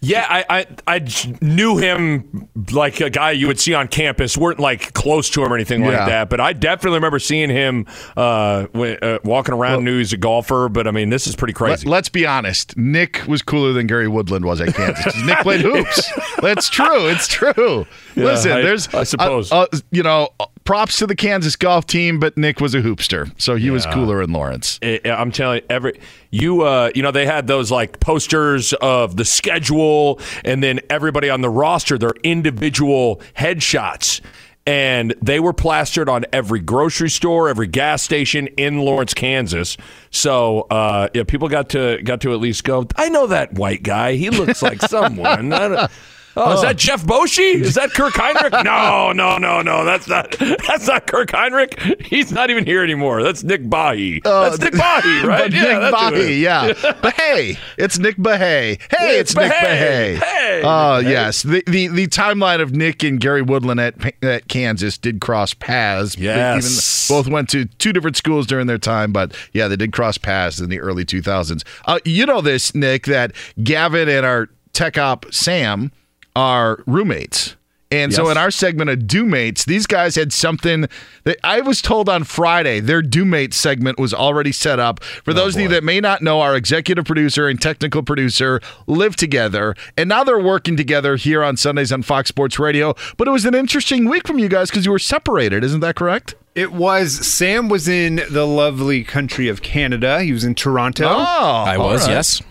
Yeah, I, I I knew him like a guy you would see on campus. weren't like close to him or anything like that, but I definitely remember seeing him uh, w- uh, walking around. knew he's a golfer, but I mean, this is pretty crazy. Let, us be honest. Nick was cooler than Gary Woodland was at Kansas. Nick played hoops. That's true. It's true. Yeah, Listen, I- there's I suppose. uh, uh, you know props to the Kansas golf team, but Nick was a hoopster, so he was cooler in Lawrence. I- I'm telling you, every you uh, you know they had those like posters of the schedule, and then everybody on the roster their individual headshots, and they were plastered on every grocery store, every gas station in Lawrence, Kansas. So uh, yeah, people got to got to at least go. I know that white guy. He looks like someone. Oh, is that Jeff Boschee? Is that Kirk Hinrich? No, no, no, no. That's not. That's not Kirk Hinrich. He's not even here anymore. That's Nick Bahe. that's Nick Bahe, right? But Nick that's who it Bahe, is. yeah. but hey, it's Nick Bahe. Hey, it's, it's Nick. Bahe. Hey, Oh, Bahe. yes. The, the the timeline of Nick and Gary Woodland at, at Kansas did cross paths. Yes. Even both went to two different schools during their time, but yeah, they did cross paths in the early 2000s. Uh, you know this, Nick, that Gavin and our tech op Sam are roommates. And so in our segment of Do Mates, these guys had something that I was told on Friday their Do Mates segment was already set up. For oh, those of you that may not know, our executive producer and technical producer live together, and now they're working together here on Sundays on Fox Sports Radio. But it was an interesting week from you guys because you were separated, isn't that correct? It was Sam was in the lovely country of Canada. He was in Toronto. Oh, I was, right. yes.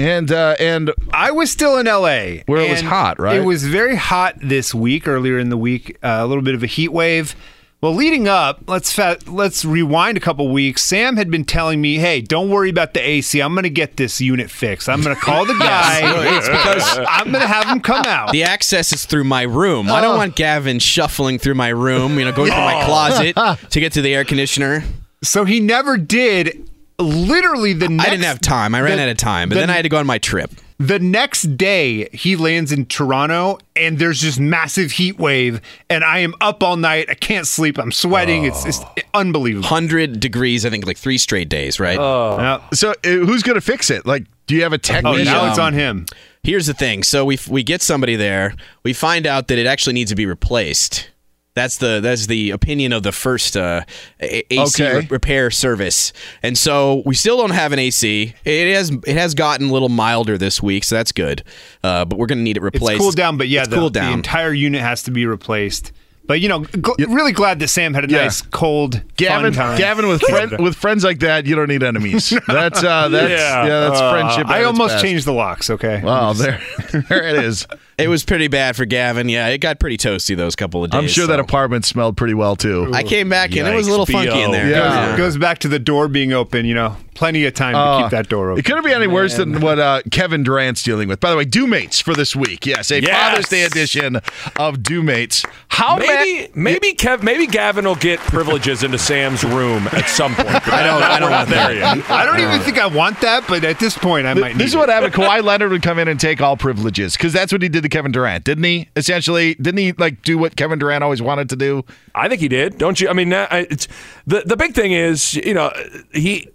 And uh, and I was still in LA, Where it was hot, right? It was very hot this week. Earlier in the week, uh, a little bit of a heat wave. Well, leading up, let's fa- let's rewind a couple weeks. Sam had been telling me, "Hey, don't worry about the AC. I'm going to get this unit fixed. I'm going to call the guy. It's because- I'm going to have him come out." The access is through my room. I don't want Gavin shuffling through my room, you know, going through my Oh. closet to get to the air conditioner. So he never did. Literally, the next, I didn't have time. I ran the- out of time, but the- then I had to go on my trip. The next day, he lands in Toronto, and there's just massive heat wave, and I am up all night. I can't sleep. I'm sweating. It's, it's unbelievable. 100 degrees, I think, like three straight days, right? Oh so uh, who's going to fix it? Like, do you have a technician? Um, it's on him. Here's the thing. So we we get somebody there. We find out that it actually needs to be replaced. That's the that's the opinion of the first uh, AC Okay. re- repair service, and so we still don't have an AC. It has it has gotten a little milder this week, so that's good. Uh, but we're going to need it replaced. It's cooled down, but yeah, It's the, cooled the entire unit has to be replaced. But you know, gl- really glad that Sam had a Yeah. nice, cold, Gavin, fun time. Gavin, with friend, with friends like that, you don't need enemies. That's uh, that's yeah, that's Uh, friendship. I almost best. changed the locks. Okay. Wow, there, there it is. It was pretty bad for Gavin. Yeah, it got pretty toasty those couple of days. I'm sure that apartment smelled pretty well too. I came back and it was a little funky in there. Yeah. Goes, goes back to the door being open. You know, plenty of time to Uh, keep that door open. It couldn't be any worse than what uh, Kevin Durant's dealing with. By the way, Do Mates for this week. Yes, a Yes. Father's Day edition of Do Mates. How maybe maybe Kev maybe Gavin will get privileges into Sam's room at some point. I don't- I don't We're not want there that. yet. I don't even think I want that, but at this point, I might need. This is what happened. Kawhi Leonard would come in and take all privileges because that's what he did to Kevin Durant, didn't he? Essentially, didn't he like do what Kevin Durant always wanted to do? I think he did. Don't you? I mean, the the big thing is, you know, he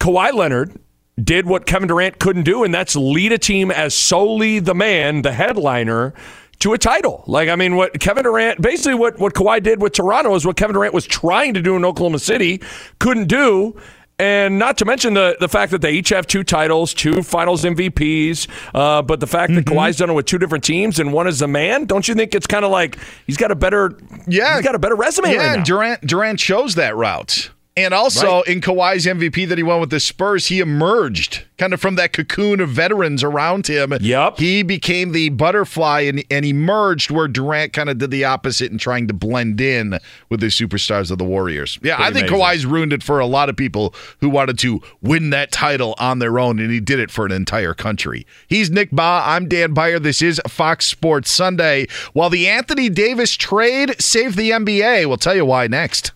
Kawhi Leonard did what Kevin Durant couldn't do, and that's lead a team as solely the man, the headliner. To a title, like I mean, what Kevin Durant basically what what Kawhi did with Toronto is what Kevin Durant was trying to do in Oklahoma City, couldn't do, and not to mention the the fact that they each have two titles, two Finals MVPs, uh, but the fact that Kawhi's done it with two different teams and one is a man. Don't you think it's kind of like he's got a better Yeah, he's got a better resume Yeah, right. Durant Durant chose that route. And also Right. in Kawhi's MVP that he won with the Spurs, he emerged kind of from that cocoon of veterans around him. Yep. He became the butterfly and, and emerged where Durant kind of did the opposite in trying to blend in with the superstars of the Warriors. Yeah, I think amazing. Kawhi's ruined it for a lot of people who wanted to win that title on their own, and he did it for an entire country. He's Nick Bahe. I'm Dan Beyer. This is Fox Sports Sunday. While the Anthony Davis trade saved the NBA, we'll tell you why next.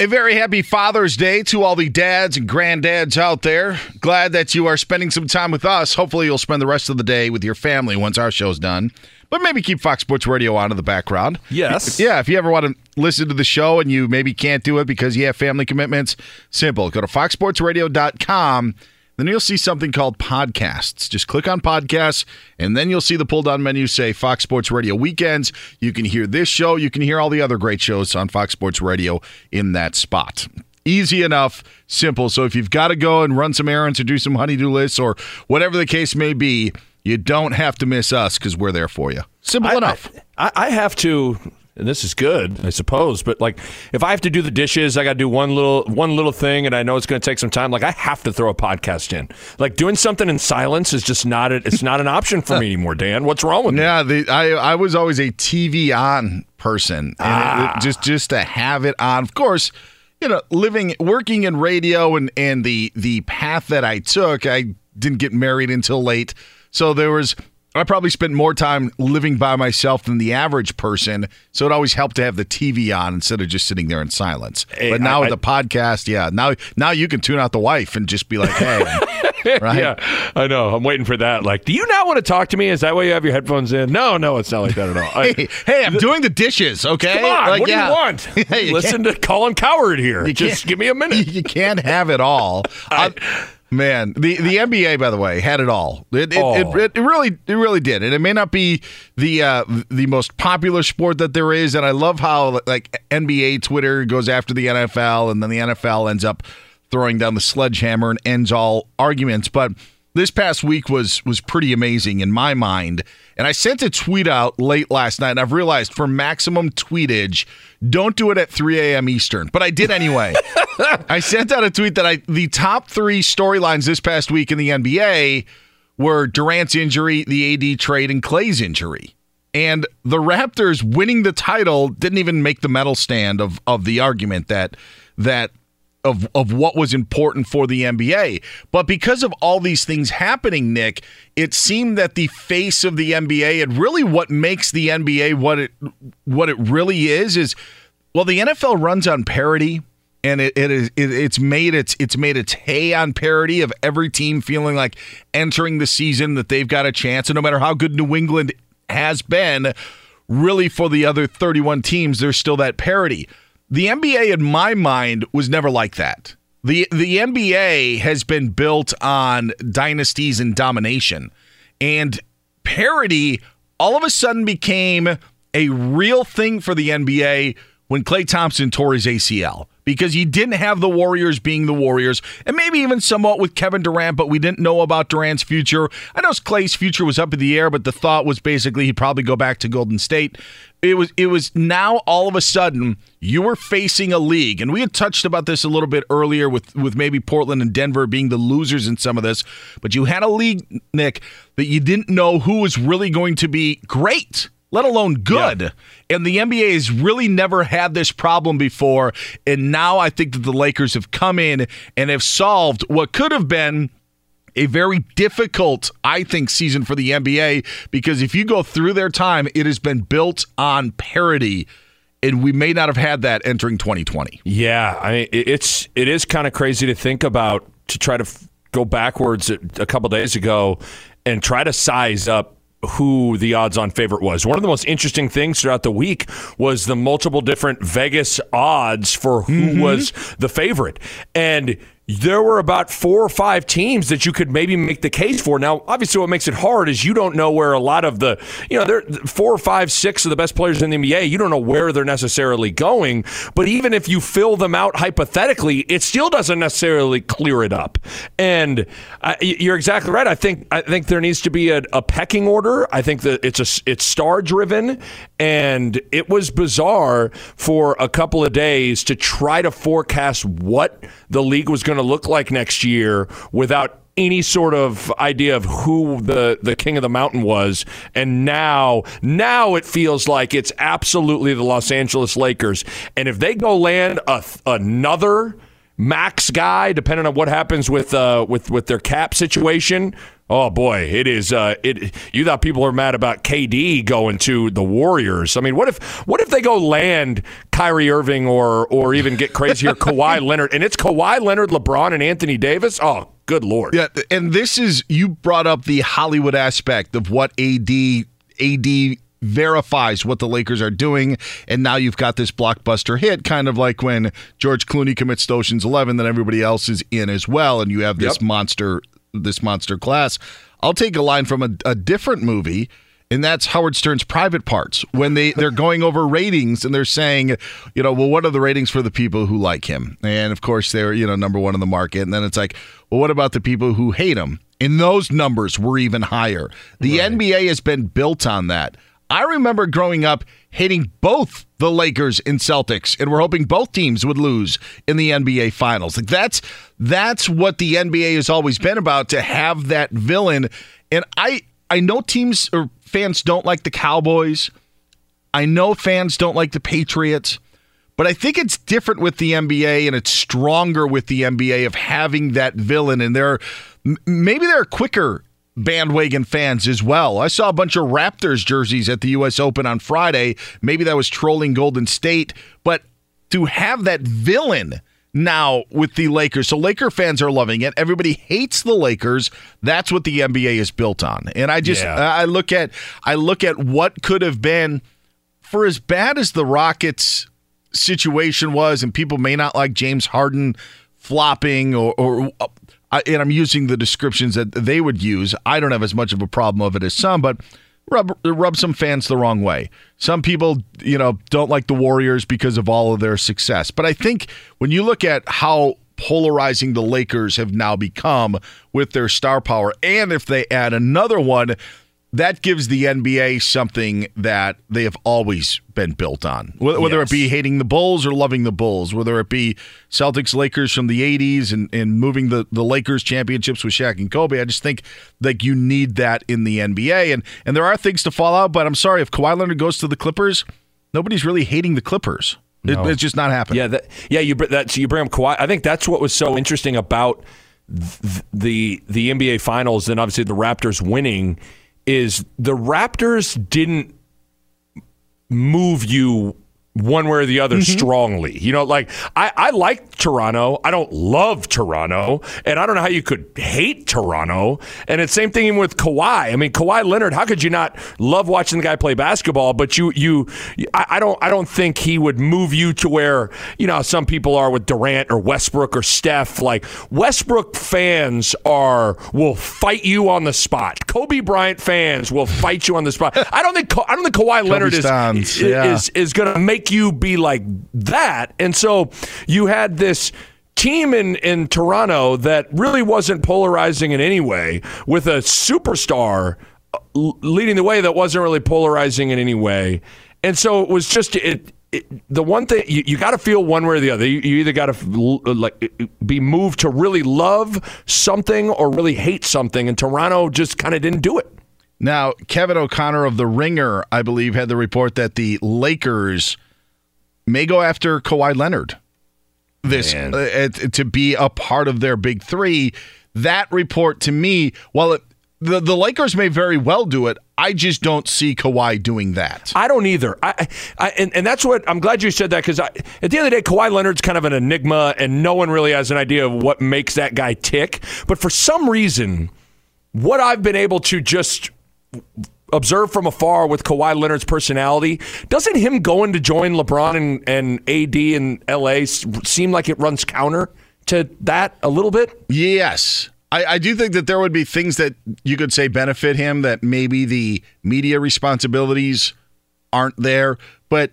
A very happy Father's Day to all the dads and granddads out there. Glad that you are spending some time with us. Hopefully, you'll spend the rest of the day with your family once our show's done. But maybe keep Fox Sports Radio on in the background. Yes. Yeah, if you ever want to listen to the show and you maybe can't do it because you have family commitments, simple. Go to foxsportsradio.com. Then you'll see something called podcasts. Just click on podcasts, and then you'll see the pull down menu say Fox Sports Radio Weekends. You can hear this show. You can hear all the other great shows on Fox Sports Radio in that spot. Easy enough, simple. So if you've got to go and run some errands or do some honeydew lists or whatever the case may be, you don't have to miss us because we're there for you. Simple I- enough. I, I have to, and this is good, I suppose. But like, if I have to do the dishes, I got to do one little one little thing, and I know it's going to take some time. Like, I have to throw a podcast in. Like, doing something in silence is just not a, it's not an option for me anymore. Dan, what's wrong with me? Yeah, I I was always a TV on person, and it- Ah. it- just just to have it on. Of course, you know, living working in radio and and the the path that I took, I didn't get married until late, so there was. I probably spent more time living by myself than the average person, so it always helped to have the TV on instead of just sitting there in silence. Hey, but now I- with the podcast, yeah, now now you can tune out the wife and just be like, "Hey, right? Yeah, I know. I'm waiting for that. Like, do you not want to talk to me? Is that why you have your headphones in? No, no, it's not like that at all. I- hey, hey, I'm doing the dishes, okay? Come on, Like, what yeah. do you want? Hey, you Listen to Colin Cowherd here. You Just give me a minute. You can't have it all. I, uh, Man, the the NBA, by the way, had it all. It it, Oh. it, it really it really did, and it may not be the uh, the most popular sport that there is. And I love how like NBA Twitter goes after the NFL, and then the NFL ends up throwing down the sledgehammer and ends all arguments. But this past week was was pretty amazing in my mind. And I sent a tweet out late last night, and I've realized for maximum tweetage, don't do it at 3 a.m. Eastern. But I did anyway. I sent out a tweet that I the top three storylines this past week in the NBA were Durant's injury, the AD trade, and Klay's injury. And the Raptors winning the title didn't even make the medal stand of of the argument that that of of what was important for the NBA. But because of all these things happening, Nick, it seemed that the face of the NBA and really what makes the NBA what it what it really is is well, the NFL runs on parity. And it, it is it, it's made its it's made its hay on parity of every team feeling like entering the season that they've got a chance, and no matter how good New England has been, really for the other 31 teams, there's still that parity. The NBA, in my mind, was never like that. The the NBA has been built on dynasties and domination. And parity all of a sudden became a real thing for the NBA when Klay Thompson tore his ACL because you didn't have the Warriors being the Warriors, and maybe even somewhat with Kevin Durant, but we didn't know about Durant's future. I know Klay's future was up in the air, but the thought was basically he'd probably go back to Golden State. It was it was now all of a sudden you were facing a league, and we had touched about this a little bit earlier with with maybe Portland and Denver being the losers in some of this, but you had a league, Nick, that you didn't know who was really going to be great let alone good. And the NBA has really never had this problem before. And now I think that the Lakers have come in and have solved what could have been a very difficult, I think, season for the NBA because if you go through their time, it has been built on parity. And we may not have had that entering 2020. Yeah, I mean, it's it is kind of crazy to think about to try to f- go backwards a, a couple days ago and try to size up who the odds-on favorite was. One of the most interesting things throughout the week was the multiple different Vegas odds for who mm-hmm. was the favorite, and there were about four or five teams that you could maybe make the case for. Now, obviously, what makes it hard is you don't know where a lot of the, you know, there four or five, six of the best players in the NBA. You don't know where they're necessarily going. But even if you fill them out hypothetically, it still doesn't necessarily clear it up. And uh, I, you're exactly right. I think I think there needs to be a, a pecking order. I think that it's a it's star driven, and it was bizarre for a couple of days to try to forecast what the league was going to look like next year without any sort of idea of who the, the king of the mountain was. And now now it feels like it's absolutely the Los Angeles Lakers. And if they go land a, another max guy depending on what happens with uh, with with their cap situation Oh boy, it is. Uh, it. You thought people are mad about KD going to the Warriors? I mean, what if what if they go land Kyrie Irving or or even get crazier Kawhi Leonard and it's Kawhi Leonard, LeBron, and Anthony Davis? Oh, good lord! Yeah, and this is you brought up the Hollywood aspect of what AD AD verifies what the Lakers are doing, and now you've got this blockbuster hit, kind of like when George Clooney commits to Ocean's Eleven, then everybody else is in as well, and you have this Yep. monster this monster class. I'll take a line from a, a different movie. And that's Howard Stern's private parts when they, they're going over ratings and they're saying, you know, well, what are the ratings for the people who like him? And of course, they're, you know, number one in the market. And then it's like, well, what about the people who hate him? And those numbers were even higher. The NBA has been built on that. I remember growing up hating both the Lakers and Celtics, and we're hoping both teams would lose in the NBA Finals. Like that's that's what the NBA has always been about to have that villain. And I I know teams or fans don't like the Cowboys. I know fans don't like the Patriots. But I think it's different with the NBA and it's stronger with the NBA of having that villain. And they're maybe they're quicker bandwagon fans as well. I saw a bunch of Raptors jerseys at the US Open on Friday. Maybe that was trolling Golden State, but to have that villain now with the Lakers. So Laker fans are loving it. Everybody hates the Lakers. That's what the NBA is built on. And I just Yeah. I look at I look at what could have been for as bad as the Rockets situation was and people may not like James Harden flopping or, or uh, I, and I'm using the descriptions that they would use. I don't have as much of a problem of it as some, but rub rub some fans the wrong way. Some people, you know, don't like the Warriors because of all of their success. But I think when you look at how polarizing the Lakers have now become with their star power, and if they add another one, that gives the NBA something that they have always been built on. Whether, whether it be hating the Bulls or loving the Bulls, whether it be Celtics Lakers from the 80s and, and moving the, the Lakers championships with Shaq and Kobe, I just think like you need that in the NBA. And and there are things to fall out, but I'm sorry, if Kawhi Leonard goes to the Clippers, nobody's really hating the Clippers. It, it's just not happening. Yeah, that, yeah. You that so you bring up Kawhi. I think that's what was so interesting about th- the the NBA Finals and obviously the Raptors winning is the Raptors didn't move you one way or the other mm-hmm. strongly. You know, like I, I like Toronto. I don't love Toronto. And I don't know how you could hate Toronto. And it's same thing with Kawhi. I mean, Kawhi Leonard, how could you not love watching the guy play basketball? But you you I, I don't I don't think he would move you to where, you know, some people are with Durant or Westbrook or Steph. Like Westbrook fans are will fight you on the spot. Kobe Bryant fans will fight you on the spot. I don't think I don't think Kawhi Leonard is, yeah. is is going to make you be like that. And so you had this team in, in Toronto that really wasn't polarizing in any way with a superstar uh, leading the way that wasn't really polarizing in any way. And so it was just it, it the one thing you, you got to feel one way or the other. You, you either got to like be moved to really love something or really hate something. And Toronto just kind of didn't do it. Now, Kevin O'Connor of The Ringer, I believe, had the report that the Lakers may go after Kawhi Leonard this uh, to be a part of their big three. That report to me, while it, the the Lakers may very well do it, I just don't see Kawhi doing that. I don't either. I, I and, and that's what I'm glad you said that because at the end of the day, Kawhi Leonard's kind of an enigma, and no one really has an idea of what makes that guy tick. But for some reason, what I've been able to just observe from afar with Kawhi Leonard's personality, doesn't him going to join LeBron and, and AD in LA seem like it runs counter to that a little bit? Yes. I, I do think that there would be things that you could say benefit him that maybe the media responsibilities aren't there. But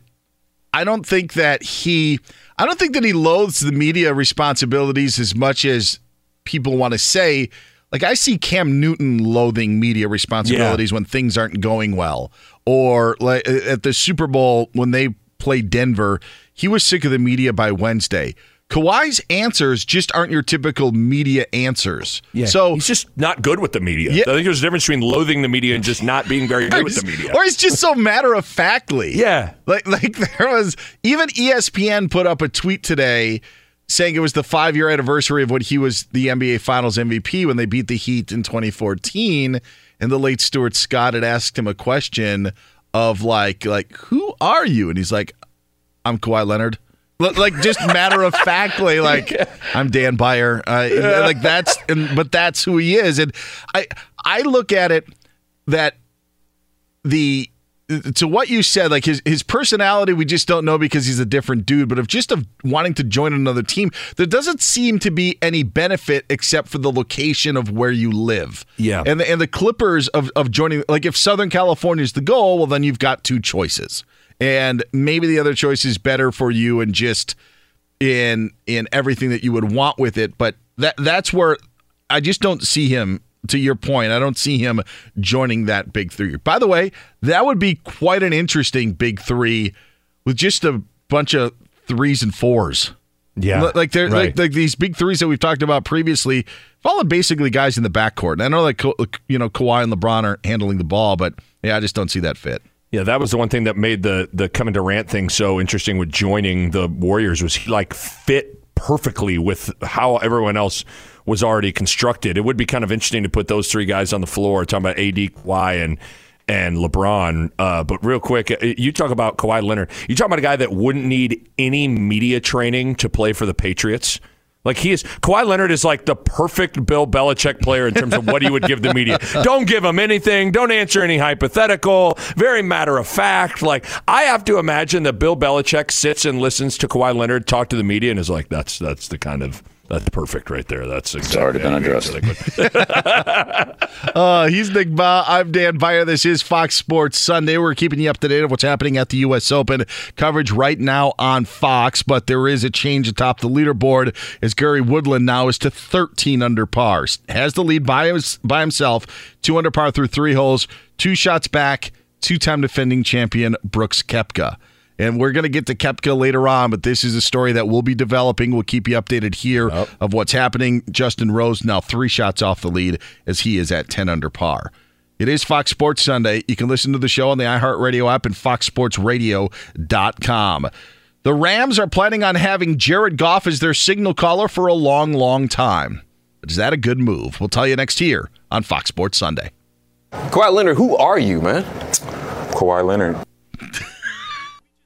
I don't think that he I don't think that he loathes the media responsibilities as much as people want to say. Like I see Cam Newton loathing media responsibilities when things aren't going well. Or like at the Super Bowl when they played Denver, he was sick of the media by Wednesday. Kawhi's answers just aren't your typical media answers. Yeah, So he's just not good with the media. Yeah. I think there's a difference between loathing the media and just not being very good with the media. Or it's just so matter of factly. Yeah. Like like there was even ESPN put up a tweet today saying it was the five year anniversary of when he was the NBA Finals MVP when they beat the Heat in 2014, and the late Stuart Scott had asked him a question of like like who are you? And he's like, I'm Kawhi Leonard. Like just matter of factly, like I'm Dan Beyer, uh, like that's, and, but that's who he is, and I I look at it that the to what you said, like his his personality, we just don't know because he's a different dude. But of just of wanting to join another team, there doesn't seem to be any benefit except for the location of where you live. Yeah. and the, and the Clippers of of joining, like if Southern California is the goal, well then you've got two choices, and maybe the other choice is better for you and just in in everything that you would want with it. But that that's where I just don't see him. To your point, I don't see him joining that big three. By the way, that would be quite an interesting big three with just a bunch of threes and fours. Yeah, like they're like, right. like these big threes that we've talked about previously, followed basically guys in the backcourt. And I know like you know Kawhi and LeBron are handling the ball, but yeah, I just don't see that fit. Yeah, that was the one thing that made the the Kevin Durant thing so interesting with joining the Warriors was he like fit perfectly with how everyone else was already constructed. It would be kind of interesting to put those three guys on the floor, talking about AD, Kawhi, and and LeBron. Uh, but real quick, uh, you talk about Kawhi Leonard. You talk about a guy that wouldn't need any media training to play for the Patriots. Like he is, Kawhi Leonard is like the perfect Bill Belichick player in terms of what he would give the media. Don't give him anything. Don't answer any hypothetical. Very matter of fact. Like I have to imagine that Bill Belichick sits and listens to Kawhi Leonard talk to the media and is like, "That's that's the kind of That's perfect right there. That's exactly already been addressed. Uh, he's Nick Bahe. I'm Dan Beyer. This is Fox Sports Sunday. We're keeping you up to date of what's happening at the U.S. Open. Coverage right now on Fox, but there is a change atop the leaderboard as Gary Woodland now is to 13 under par. Has the lead by, his, by himself, two under par through three holes, two shots back, two time defending champion Brooks Koepka. And we're going to get to Koepka later on, but this is a story that we'll be developing. We'll keep you updated here of what's happening. Justin Rose now three shots off the lead as he is at 10 under par. It is Fox Sports Sunday. You can listen to the show on the iHeartRadio app and foxsportsradio.com. The Rams are planning on having Jared Goff as their signal caller for a long, long time. But is that a good move? We'll tell you next here on Fox Sports Sunday. Kawhi Leonard, who are you, man? Kawhi Leonard.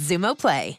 Xumo Play.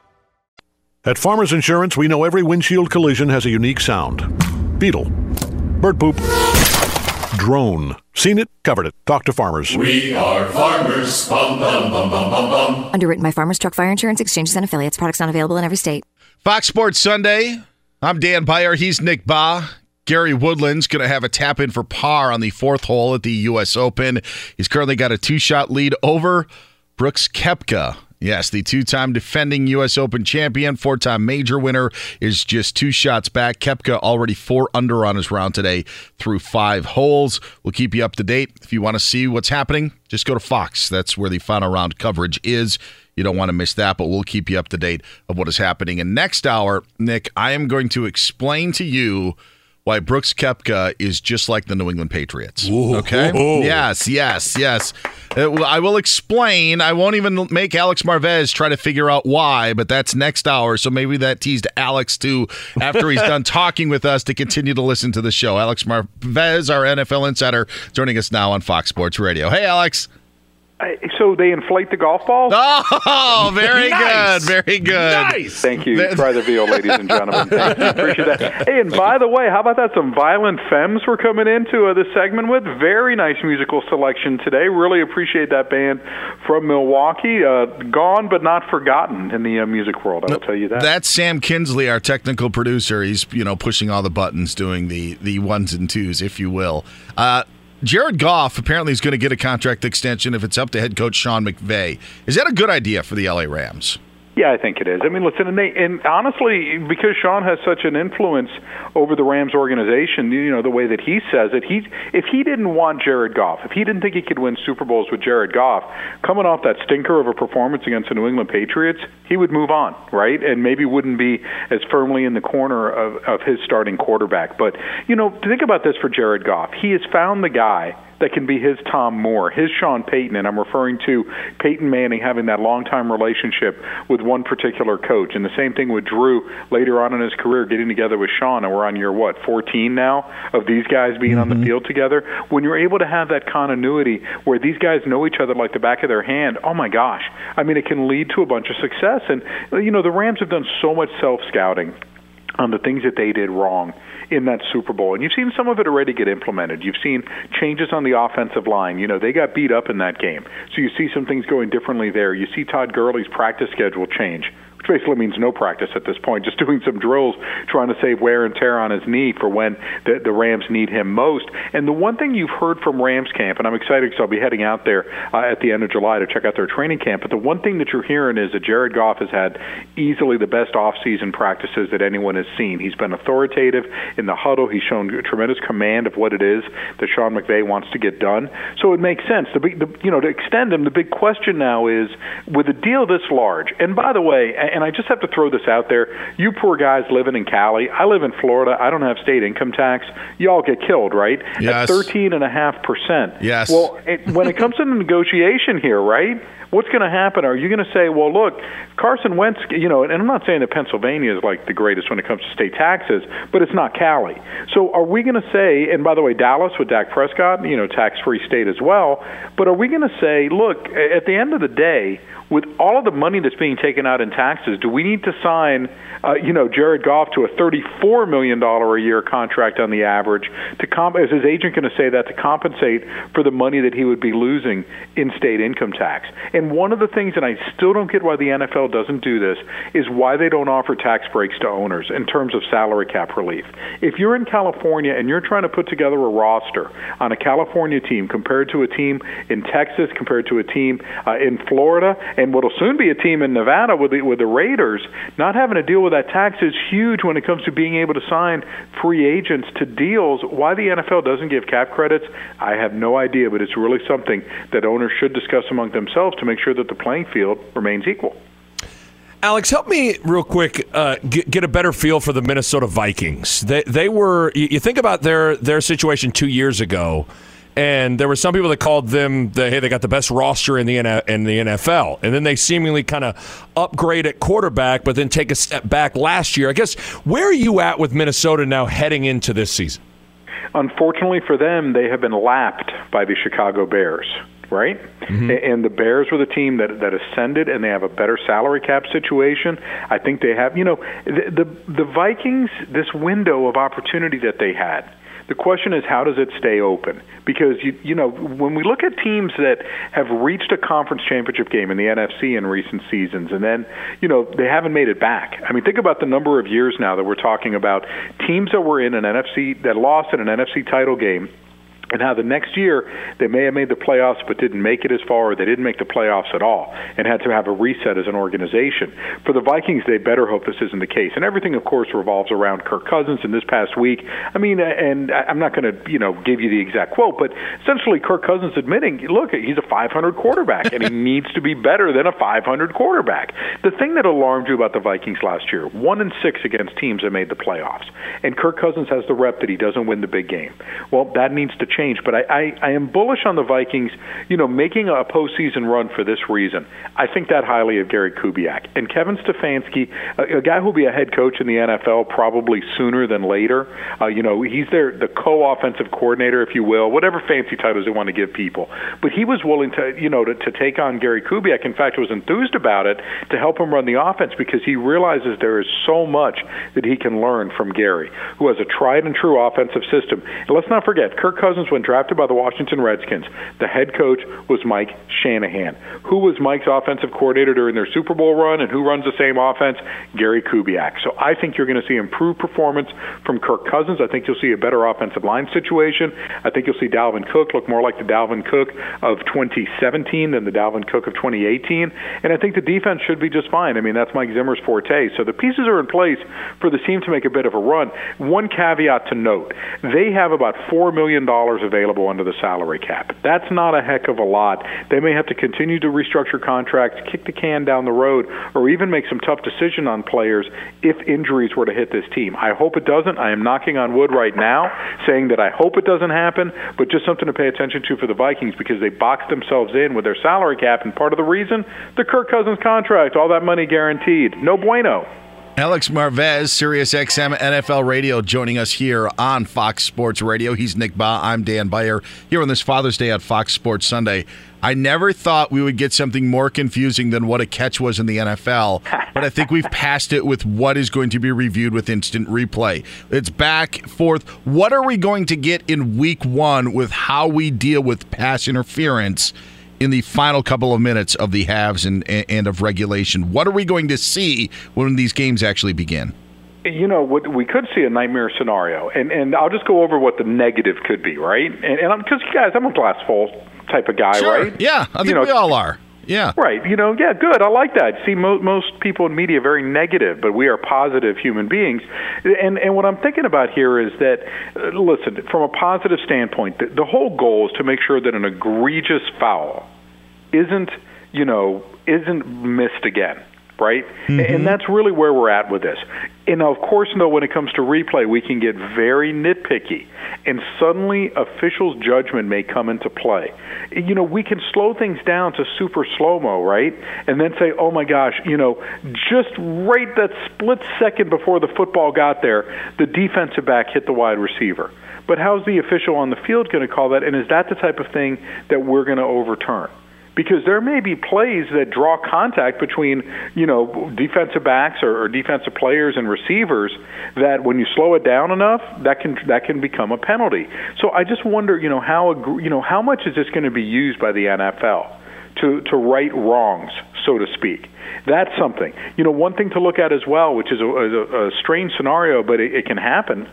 At Farmers Insurance, we know every windshield collision has a unique sound. Beetle. Bird poop. Drone. Seen it, covered it. Talk to farmers. We are farmers. Bum, bum, bum, bum, bum, bum. Underwritten by Farmers Truck Fire Insurance Exchanges and Affiliates. Products not available in every state. Fox Sports Sunday. I'm Dan Beyer. He's Nick Bahe. Gary Woodland's going to have a tap in for par on the fourth hole at the U.S. Open. He's currently got a two shot lead over Brooks Koepka. Yes, the two time defending U.S. Open champion, four time major winner, is just two shots back. Koepka already four under on his round today through five holes. We'll keep you up to date. If you want to see what's happening, just go to Fox. That's where the final round coverage is. You don't want to miss that, but we'll keep you up to date of what is happening. And next hour, Nick, I am going to explain to you why Brooks Koepka is just like the New England Patriots. Okay? Yes, yes, yes. Uh, I will explain. I won't even make Alex Marvez try to figure out why, but that's next hour. So maybe that teased Alex too after he's done talking with us to continue to listen to the show. Alex Marvez, our NFL insider, joining us now on Fox Sports Radio. Hey, Alex. I- So they inflate the golf balls? Oh, very Nice. good. Very good. Thank you. Try the veal, ladies and gentlemen. Thank you. Appreciate that. Hey, and by the way, how about that? Some violent femmes we're coming into uh, this segment with. Very nice musical selection today. Really appreciate that band from Milwaukee. Uh, gone but not forgotten in the uh, music world. I will tell you that. That's Sam Kinsley, our technical producer. He's you know pushing all the buttons, doing the the ones and twos, if you will. Uh, Jared Goff apparently is going to get a contract extension if it's up to head coach Sean McVay. Is that a good idea for the LA Rams? Yeah, I think it is. I mean, listen, and, they, and honestly, because Sean has such an influence over the Rams organization, you know, the way that he says it, he if he didn't want Jared Goff, if he didn't think he could win Super Bowls with Jared Goff, coming off that stinker of a performance against the New England Patriots, he would move on, right? And maybe wouldn't be as firmly in the corner of, of his starting quarterback. But, you know, think about this for Jared Goff. He has found the guy that can be his Tom Moore, his Sean Payton, and I'm referring to Peyton Manning having that long-time relationship with one particular coach, and the same thing with Drew later on in his career getting together with Sean, and we're on year what 14 now of these guys being mm-hmm. on the mm-hmm. field together. When you're able to have that continuity where these guys know each other like the back of their hand, oh my gosh, I mean it can lead to a bunch of success. And you know the Rams have done so much self-scouting on the things that they did wrong in that Super Bowl. And you've seen some of it already get implemented. You've seen changes on the offensive line. You know, they got beat up in that game. So you see some things going differently there. You see Todd Gurley's practice schedule change which basically means no practice at this point, just doing some drills trying to save wear and tear on his knee for when the, the Rams need him most. And the one thing you've heard from Rams camp, and I'm excited because I'll be heading out there uh, at the end of July to check out their training camp, but the one thing that you're hearing is that Jared Goff has had easily the best offseason practices that anyone has seen. He's been authoritative in the huddle. He's shown tremendous command of what it is that Sean McVay wants to get done. So it makes sense. The, the you know to extend him. The big question now is with a deal this large. And by the way, and I just have to throw this out there. You poor guys living in Cali. I live in Florida. I don't have state income tax. Y'all get killed, right? Yes. At thirteen and a half percent. Yes. Well, it, when it comes to the negotiation here, right? What's going to happen? Are you going to say, well, look, Carson Wentz, you know, and I'm not saying that Pennsylvania is like the greatest when it comes to state taxes, but it's not Cali. So are we going to say, and by the way, Dallas with Dak Prescott, you know, tax-free state as well, but are we going to say, look, at the end of the day, with all of the money that's being taken out in taxes, do we need to sign, uh, you know, Jared Goff to a $34 million a year contract on the average to comp? Is his agent going to say that to compensate for the money that he would be losing in state income tax? And one of the things, and I still don't get why the NFL doesn't do this, is why they don't offer tax breaks to owners in terms of salary cap relief. If you're in California and you're trying to put together a roster on a California team compared to a team in Texas, compared to a team uh, in Florida, and what'll soon be a team in Nevada with the, with the Raiders, not having to deal with that tax is huge when it comes to being able to sign free agents to deals. Why the NFL doesn't give cap credits, I have no idea, but it's really something that owners should discuss among themselves to make sure that the playing field remains equal. Alex, help me real quick uh, get, get, a better feel for the Minnesota Vikings. They they were you think about their their situation two years ago and there were some people that called them the, hey they got the best roster in the in the NFL and then they seemingly kind of upgrade at quarterback but then take a step back last year I guess where are you at with Minnesota now heading into this season Unfortunately for them they have been lapped by the Chicago Bears right? Mm-hmm. And the Bears were the team that that ascended, and they have a better salary cap situation. I think they have, you know, the the, the Vikings. This window of opportunity that they had the question is, how does it stay open? Because you you know when we look at teams that have reached a conference championship game in the NFC in recent seasons, and then you know they haven't made it back. I mean, think about the number of years now that we're talking about teams that were in an NFC that lost in an NFC title game and how the next year they may have made the playoffs but didn't make it as far or they didn't make the playoffs at all and had to have a reset as an organization. For the Vikings, they better hope this isn't the case. And everything, of course, revolves around Kirk Cousins. And this past week, I mean, and I'm not going to, you know, give you the exact quote, but essentially Kirk Cousins admitting, look, he's a 500 quarterback and he needs to be better than a 500 quarterback. The thing that alarmed you about the Vikings last year, one and six against teams that made the playoffs, and Kirk Cousins has the rep that he doesn't win the big game. Well, that needs to change change. But I, I, I am bullish on the Vikings, you know, making a postseason run for this reason. I think that highly of Gary Kubiak and Kevin Stefanski, a, a guy who'll be a head coach in the NFL probably sooner than later. Uh, you know, he's their the co-offensive coordinator, if you will, whatever fancy titles they want to give people. But he was willing to, you know, to, to take on Gary Kubiak. In fact, was enthused about it to help him run the offense because he realizes there is so much that he can learn from Gary, who has a tried and true offensive system. And let's not forget, Kirk Cousins when drafted by the Washington Redskins, the head coach was Mike Shanahan. Who was Mike's offensive coordinator during their Super Bowl run, and who runs the same offense? Gary Kubiak. So I think you're going to see improved performance from Kirk Cousins. I think you'll see a better offensive line situation. I think you'll see Dalvin Cook look more like the Dalvin Cook of 2017 than the Dalvin Cook of 2018. And I think the defense should be just fine. I mean, that's Mike Zimmer's forte. So the pieces are in place for the team to make a bit of a run. One caveat to note they have about $4 million available under the salary cap. That's not a heck of a lot. They may have to continue to restructure contracts, kick the can down the road, or even make some tough decision on players if injuries were to hit this team. I hope it doesn't. I am knocking on wood right now, saying that I hope it doesn't happen, but just something to pay attention to for the Vikings because they boxed themselves in with their salary cap, and part of the reason, the Kirk Cousins contract, all that money guaranteed. No bueno. Alex Marvez, Sirius XM NFL Radio, joining us here on Fox Sports Radio. He's Nick Bahe. I'm Dan Beyer. Here on this Father's Day at Fox Sports Sunday. I never thought we would get something more confusing than what a catch was in the NFL, but I think we've passed it with what is going to be reviewed with instant replay. It's back, forth. What are we going to get in week one with how we deal with pass interference? In the final couple of minutes of the halves and, and of regulation. What are we going to see when these games actually begin? You know, what we could see a nightmare scenario, and and I'll just go over what the negative could be, right? And and because guys, I'm a glass full type of guy, sure. right? Yeah, I think you know, we all are. Yeah. Right. You know, yeah, good. I like that. See, mo- most people in media are very negative, but we are positive human beings. And and what I'm thinking about here is that, uh, listen, from a positive standpoint, the, the whole goal is to make sure that an egregious foul isn't, you know, isn't missed again right? Mm-hmm. And that's really where we're at with this. And of course, though, when it comes to replay, we can get very nitpicky, and suddenly officials' judgment may come into play. You know, we can slow things down to super slow mo, right? And then say, oh my gosh, you know, just right that split second before the football got there, the defensive back hit the wide receiver. But how's the official on the field going to call that? And is that the type of thing that we're going to overturn? Because there may be plays that draw contact between you know defensive backs or, or, defensive players and receivers that when you slow it down enough that can that can become a penalty. So I just wonder you know how you know how much is this going to be used by the NFL to to right wrongs so to speak. That's something. You know, one thing to look at as well, which is a, a, a strange scenario, but it, it can happen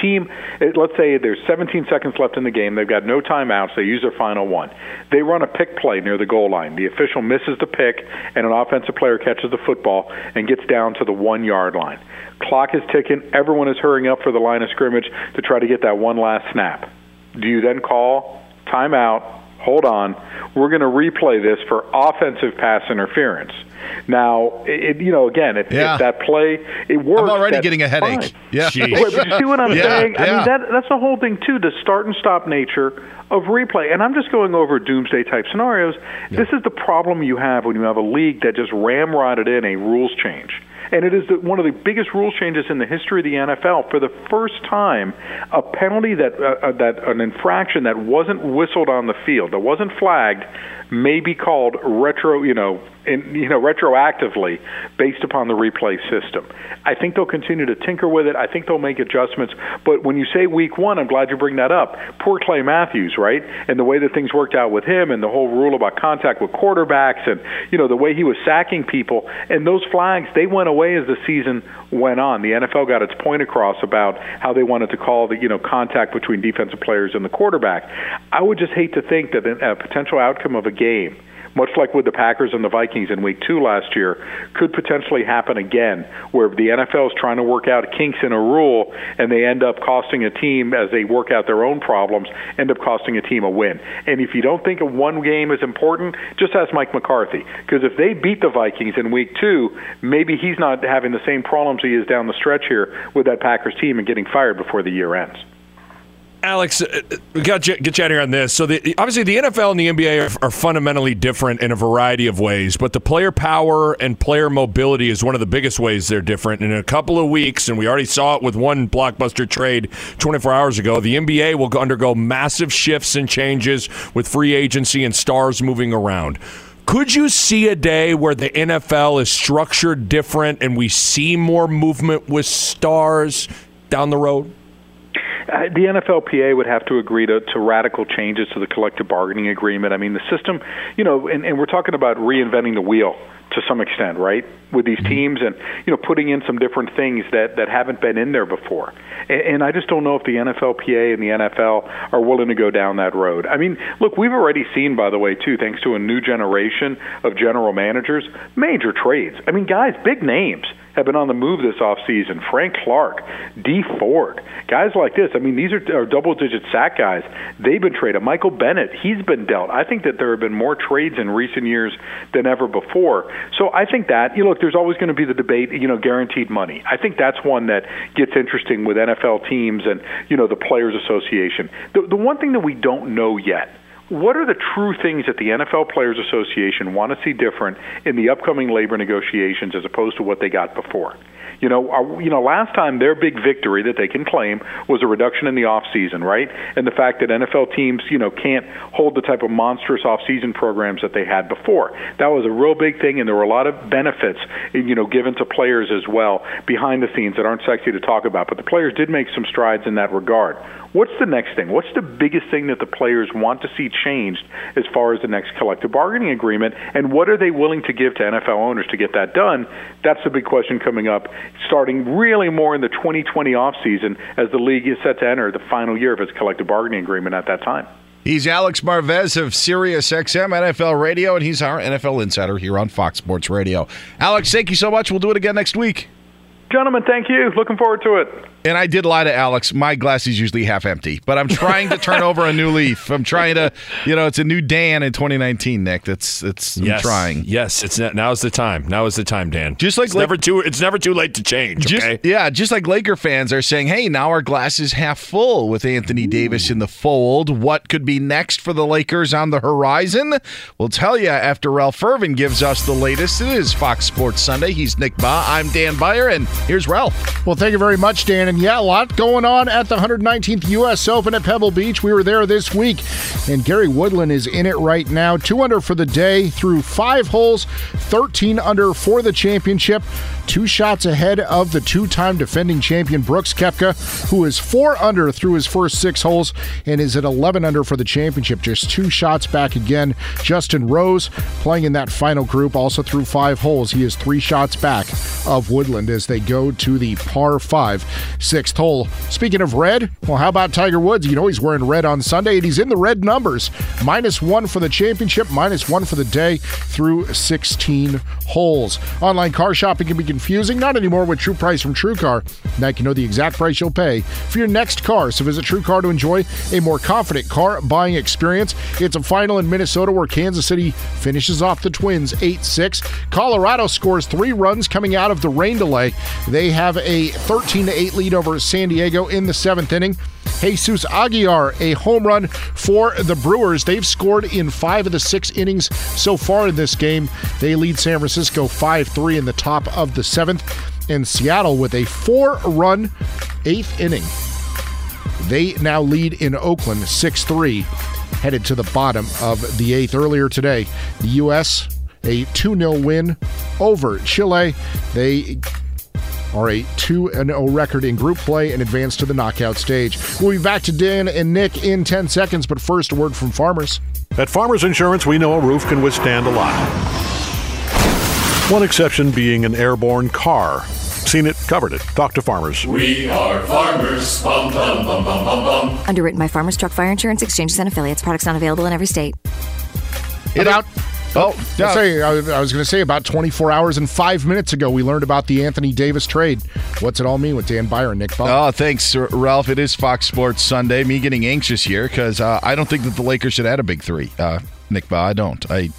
team, eh, let's say there's 17 seconds left in the game, they've got no timeouts, they use their final one. They run a pick play near the goal line. The official misses the pick, and an offensive player catches the football and gets down to the one yard line. Clock is ticking, everyone is hurrying up for the line of scrimmage to try to get that one last snap. Do you then call timeout? Hold on. We're going to replay this for offensive pass interference. Now, it, you know, again, if, yeah. if that play it works, I'm already getting a headache. Fine. Yeah, Wait, but you see what I'm yeah, saying? Yeah. I mean, that that's the whole thing too. The start and stop nature of replay, and I'm just going over doomsday type scenarios. Yeah. This is the problem you have when you have a league that just ramrodded in a rules change and it is the, one of the biggest rule changes in the history of the NFL. For the first time, a penalty that uh, uh, that an infraction that wasn't whistled on the field, that wasn't flagged, may be called retro, you know, in, you know, retroactively based upon the replay system. I think they'll continue to tinker with it. I think they'll make adjustments. But when you say week one, I'm glad you bring that up. Poor Clay Matthews, right? And the way that things worked out with him, and the whole rule about contact with quarterbacks, and you know the way he was sacking people, and those flags they went away as the season went on. The NFL got its point across about how they wanted to call the you know contact between defensive players and the quarterback. I would just hate to think that a potential outcome of a game much like with the Packers and the Vikings in week two last year, could potentially happen again, where the NFL is trying to work out kinks in a rule and they end up costing a team, as they work out their own problems, end up costing a team a win. And if you don't think one game is important, just ask Mike McCarthy. Because if they beat the Vikings in week two, maybe he's not having the same problems he is down the stretch here with that Packers team and getting fired before the year ends. Alex, uh, we got get you out here on this. So, the, obviously, the NFL and the NBA are, are, fundamentally different in a variety of ways, but the player power and player mobility is one of the biggest ways they're different. And in a couple of weeks, and we already saw it with one blockbuster trade 24 hours ago, the NBA will undergo massive shifts and changes with free agency and stars moving around. Could you see a day where the NFL is structured different and we see more movement with stars down the road? Uh, the NFLPA would have to agree to, to radical changes to the collective bargaining agreement. I mean, the system, you know, and, and we're talking about reinventing the wheel to some extent, right? With these Mm-hmm. teams and you know putting in some different things that that haven't been in there before. And, and I just don't know if the NFLPA and the NFL are willing to go down that road. I mean, look, we've already seen, by the way, too, thanks to a new generation of general managers, major trades. I mean, guys, big names have been on the move this offseason. Frank Clark, Dee Ford, guys like this. I mean, these are, are double digit sack guys. They've been traded. Michael Bennett, he's been dealt. I think that there have been more trades in recent years than ever before. So I think that, you know, look, there's always going to be the debate, you know, guaranteed money. I think that's one that gets interesting with NFL teams and, you know, the Players Association. The, the one thing that we don't know yet what are the true things that the NFL Players Association want to see different in the upcoming labor negotiations as opposed to what they got before? You know, our, you know, last time their big victory that they can claim was a reduction in the off season, right? And the fact that NFL teams, you know, can't hold the type of monstrous off season programs that they had before. That was a real big thing, and there were a lot of benefits, you know, given to players as well behind the scenes that aren't sexy to talk about. But the players did make some strides in that regard. What's the next thing? What's the biggest thing that the players want to see changed as far as the next collective bargaining agreement? And what are they willing to give to NFL owners to get that done? That's the big question coming up, starting really more in the 2020 offseason as the league is set to enter the final year of its collective bargaining agreement at that time. He's Alex Marvez of Sirius XM NFL Radio, and he's our NFL insider here on Fox Sports Radio. Alex, thank you so much. We'll do it again next week. Gentlemen, thank you. Looking forward to it. And I did lie to Alex. My glass is usually half empty, but I'm trying to turn over a new leaf. I'm trying to, you know, it's a new Dan in 2019, Nick. That's it's I'm yes. trying. Yes, it's now's the time. Now is the time, Dan. Just like it's never too it's never too late to change. Just, okay. Yeah, just like Laker fans are saying, hey, now our glass is half full with Anthony Davis in the fold. What could be next for the Lakers on the horizon? We'll tell you after Ralph Irvin gives us the latest. It is Fox Sports Sunday. He's Nick Bahe. I'm Dan Beyer, and here's Ralph. Well, thank you very much, Dan. And yeah, a lot going on at the 119th U.S. Open at Pebble Beach. We were there this week, and Gary Woodland is in it right now. Two under for the day through five holes, 13 under for the championship. Two shots ahead of the two time defending champion Brooks Koepka, who is four under through his first six holes and is at 11 under for the championship. Just two shots back again. Justin Rose playing in that final group, also through five holes. He is three shots back of Woodland as they go to the par five sixth hole. Speaking of red, well, how about Tiger Woods? You know he's wearing red on Sunday, and he's in the red numbers. Minus one for the championship, minus one for the day through 16 holes. Online car shopping can be confusing, not anymore with True Price from TrueCar. Now you can know the exact price you'll pay for your next car. So visit TrueCar to enjoy a more confident car buying experience. It's a final in Minnesota where Kansas City finishes off the Twins 8 6. Colorado scores three runs coming out of the rain delay. They have a 13 8 lead over San Diego in the seventh inning. Jesus Aguilar, a home run for the Brewers. They've scored in five of the six innings so far in this game. They lead San Francisco 5 3 in the top of the seventh. And Seattle with a four run eighth inning. They now lead in Oakland 6 3, headed to the bottom of the eighth. Earlier today, the U.S. a 2 0 win over Chile. They are a 2 0 record in group play and advance to the knockout stage. We'll be back to Dan and Nick in 10 seconds, but first, a word from Farmers. At Farmers Insurance, we know a roof can withstand a lot. One exception being an airborne car. Seen it, covered it. Talk to farmers. We are farmers. Bum, bum, bum, bum, bum, bum. Underwritten by Farmers Truck Fire Insurance Exchanges and Affiliates. Products not available in every state. About Oh, yeah. Say, I was, was going to say about 24 hours and five minutes ago, we learned about the Anthony Davis trade. What's it all mean with Dan Beyer, Nick Bahe? Oh, thanks, Ralph. It is Fox Sports Sunday. Me getting anxious here because uh, I don't think that the Lakers should add a big three. Uh, Nick Bahe, I don't. I,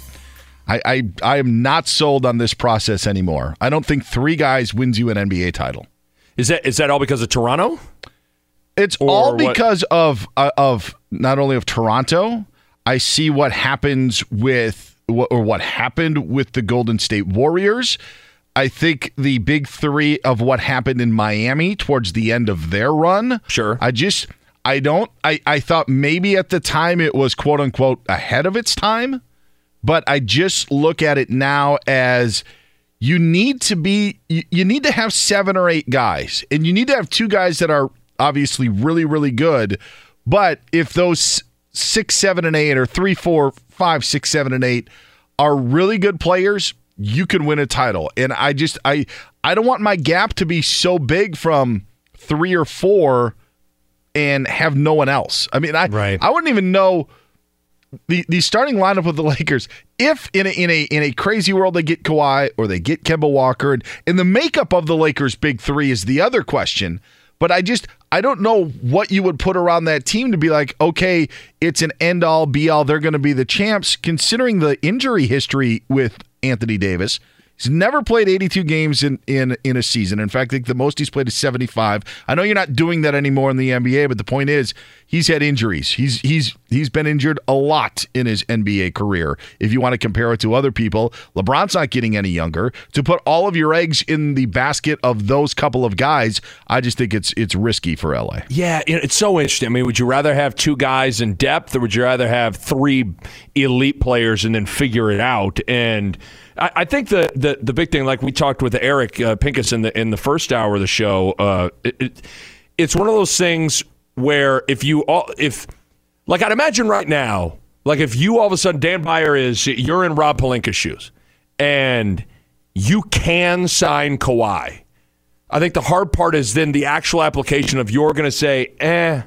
I, I, I am not sold on this process anymore. I don't think three guys wins you an NBA title. Is that is that all because of Toronto? It's Or all what- because of uh, of not only of Toronto. I see what happens with what- or what happened with the Golden State Warriors. I think the big three of what happened in Miami towards the end of their run. Sure. I just I don't I, I thought maybe at the time it was quote unquote ahead of its time, but I just look at it now as you need to be you, you need to have seven or eight guys, and you need to have two guys that are obviously really, really good. But if those six, seven, and eight, or three, four, five, six, seven, and eight are really good players, you can win a title. And I just I I don't want my gap to be so big from three or four and have no one else. I mean, I Right. I wouldn't even know the the starting lineup of the Lakers. If in a in a in a crazy world they get Kawhi or they get Kemba Walker, and, and the makeup of the Lakers' big three is the other question. But I just I don't know what you would put around that team to be like, okay, it's an end all be all. They're going to be the champs, considering the injury history with Anthony Davis. He's never played 82 games in, in, in a season. In fact, I think the most he's played is 75. I know you're not doing that anymore in the NBA, but the point is he's had injuries. He's he's he's been injured a lot in his NBA career. If you want to compare it to other people, LeBron's not getting any younger. To put all of your eggs in the basket of those couple of guys, I just think it's it's risky for LA. Yeah, it's so interesting. I mean, would you rather have two guys in depth, or would you rather have three elite players and then figure it out? And I, I think the, the the big thing, like we talked with Eric uh, Pincus in the in the first hour of the show, uh, it, it, it's one of those things where if you all if like I'd imagine right now, like if you all of a sudden Dan Beyer is you're in Rob Pelinka's shoes, and you can sign Kawhi. I think the hard part is then the actual application of you're going to say, eh,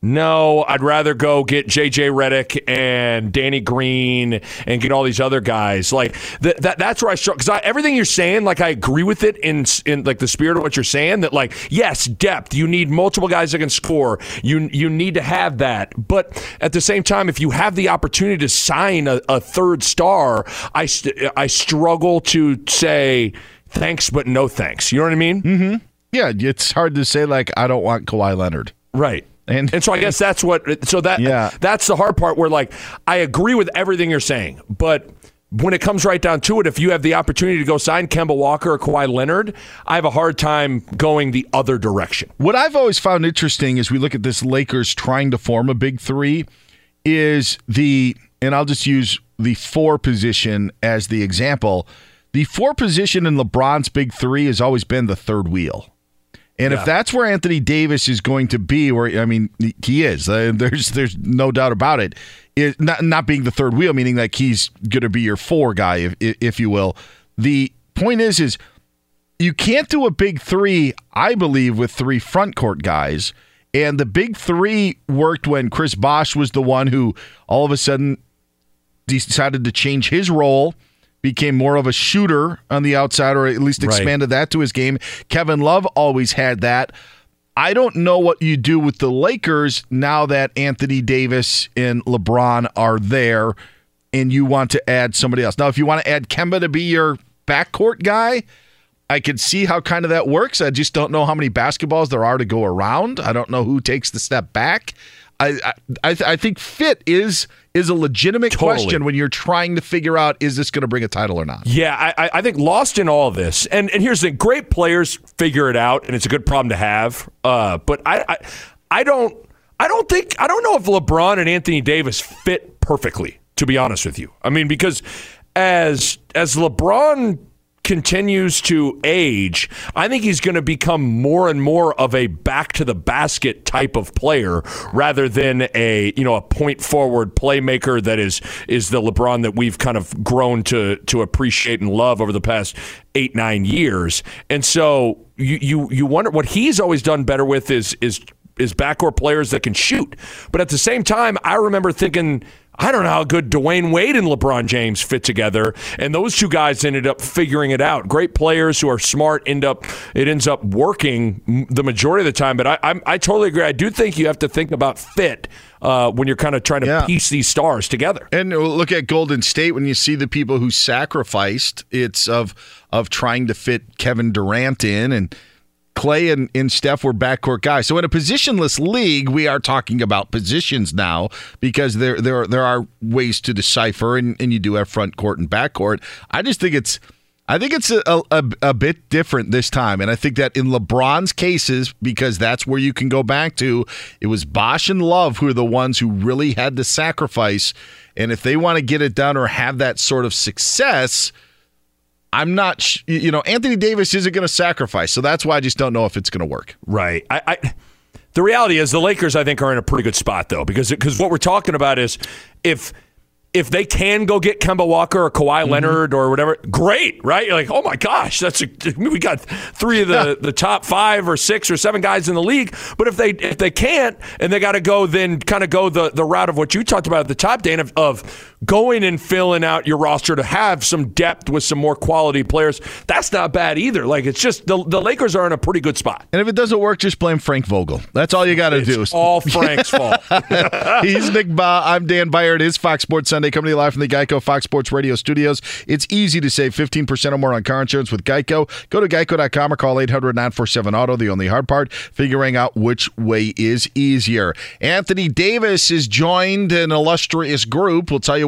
no, I'd rather go get JJ Redick and Danny Green and get all these other guys. Like that, that that's where I struggle because everything you're saying, like I agree with it in in like the spirit of what you're saying. That like yes, depth. You need multiple guys that can score. You you need to have that. But at the same time, if you have the opportunity to sign a, a third star, I st- I struggle to say thanks, but no thanks. You know what I mean? Mm-hmm. Yeah, it's hard to say like I don't want Kawhi Leonard. Right. And, and so I guess that's what so that Yeah. that's the hard part where like I agree with everything you're saying, but when it comes right down to it, if you have the opportunity to go sign Kemba Walker or Kawhi Leonard, I have a hard time going the other direction. What I've always found interesting as we look at this Lakers trying to form a big three is the, and I'll just use the four position as the example. The four position in LeBron's big three has always been the third wheel. And Yeah. if that's where Anthony Davis is going to be, where I mean he- is, uh, there's there's no doubt about it. not not being the third wheel, meaning like he's going to be your four guy, if if you will. The point is, is you can't do a big three, I believe, with three front court guys. And the big three worked when Chris Bosh was the one who all of a sudden decided to change his role, became more of a shooter on the outside, or at least Right. expanded that to his game. Kevin Love always had that. I don't know what you do with the Lakers now that Anthony Davis and LeBron are there and you want to add somebody else. Now, if you want to add Kemba to be your backcourt guy, I could see how kind of that works. I just don't know how many basketballs there are to go around. I don't know who takes the step back. I I, I think fit is is a legitimate Totally. question when you're trying to figure out is this going to bring a title or not. Yeah, I, I- I think lost in all this, and and here's the thing: great players figure it out, and it's a good problem to have. Uh, but I, I, I don't, I don't think, I don't know if LeBron and Anthony Davis fit perfectly. To be honest with you, I mean because as as LeBron continues to age, I think he's going to become more and more of a back to the basket type of player rather than a, you know, a point forward playmaker that is is the LeBron that we've kind of grown to to appreciate and love over the past 8 9 years. And so you you you wonder what he's always done better with is is is backcourt players that can shoot. But at the same time, I remember thinking I don't know how good Dwyane Wade and LeBron James fit together, and those two guys ended up figuring it out. Great players who are smart end up it ends up working the majority of the time. But I I'm, I totally agree. I do think you have to think about fit uh, when you're kind of trying to piece these stars together. And look at Golden State when you see the people who sacrificed. It's of of trying to fit Kevin Durant in and Klay and, and Steph were backcourt guys. So in a positionless league, we are talking about positions now because there there there are ways to decipher, and, and you do have front court and backcourt. I just think it's I think it's a, a, a bit different this time, and I think that in LeBron's cases, because that's where you can go back to, it was Bosh and Love who are the ones who really had to sacrifice, and if they want to get it done or have that sort of success. I'm not, sh- you know, Anthony Davis isn't going to sacrifice, so that's why I just don't know if it's going to work. Right. I, I The reality is the Lakers, I think, are in a pretty good spot though, because because what we're talking about is if if they can go get Kemba Walker or Kawhi Mm-hmm. Leonard or whatever, great, right? You're like, oh my gosh, that's a, I mean, we got three of the, the top five or six or seven guys in the league. But if they if they can't and they got to go, then kind of go the, the route of what you talked about at the top, Dan, of, of going and filling out your roster to have some depth with some more quality players. That's not bad either. Like it's just the the Lakers are in a pretty good spot. And if it doesn't work, just blame Frank Vogel. That's all you got to do. It's all Frank's fault. He's Nick Bahe. I'm Dan Beyer. It is Fox Sports Sunday coming to you live from the Geico Fox Sports Radio studios. It's easy to save 15% or more on car insurance with Geico. Go to geico.com or call 800 947 Auto. The only hard part, figuring out which way is easier. Anthony Davis is joined an illustrious group. We'll tell you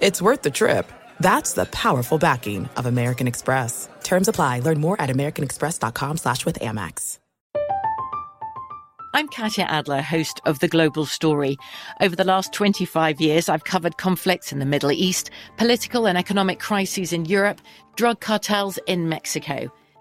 it's worth the trip. That's the powerful backing of American Express. Terms apply. Learn more at americanexpress.com slash with Amex. I'm Katya Adler, host of The Global Story. Over the last 25 years, I've covered conflicts in the Middle East, political and economic crises in Europe, drug cartels in Mexico.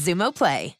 Xumo Play.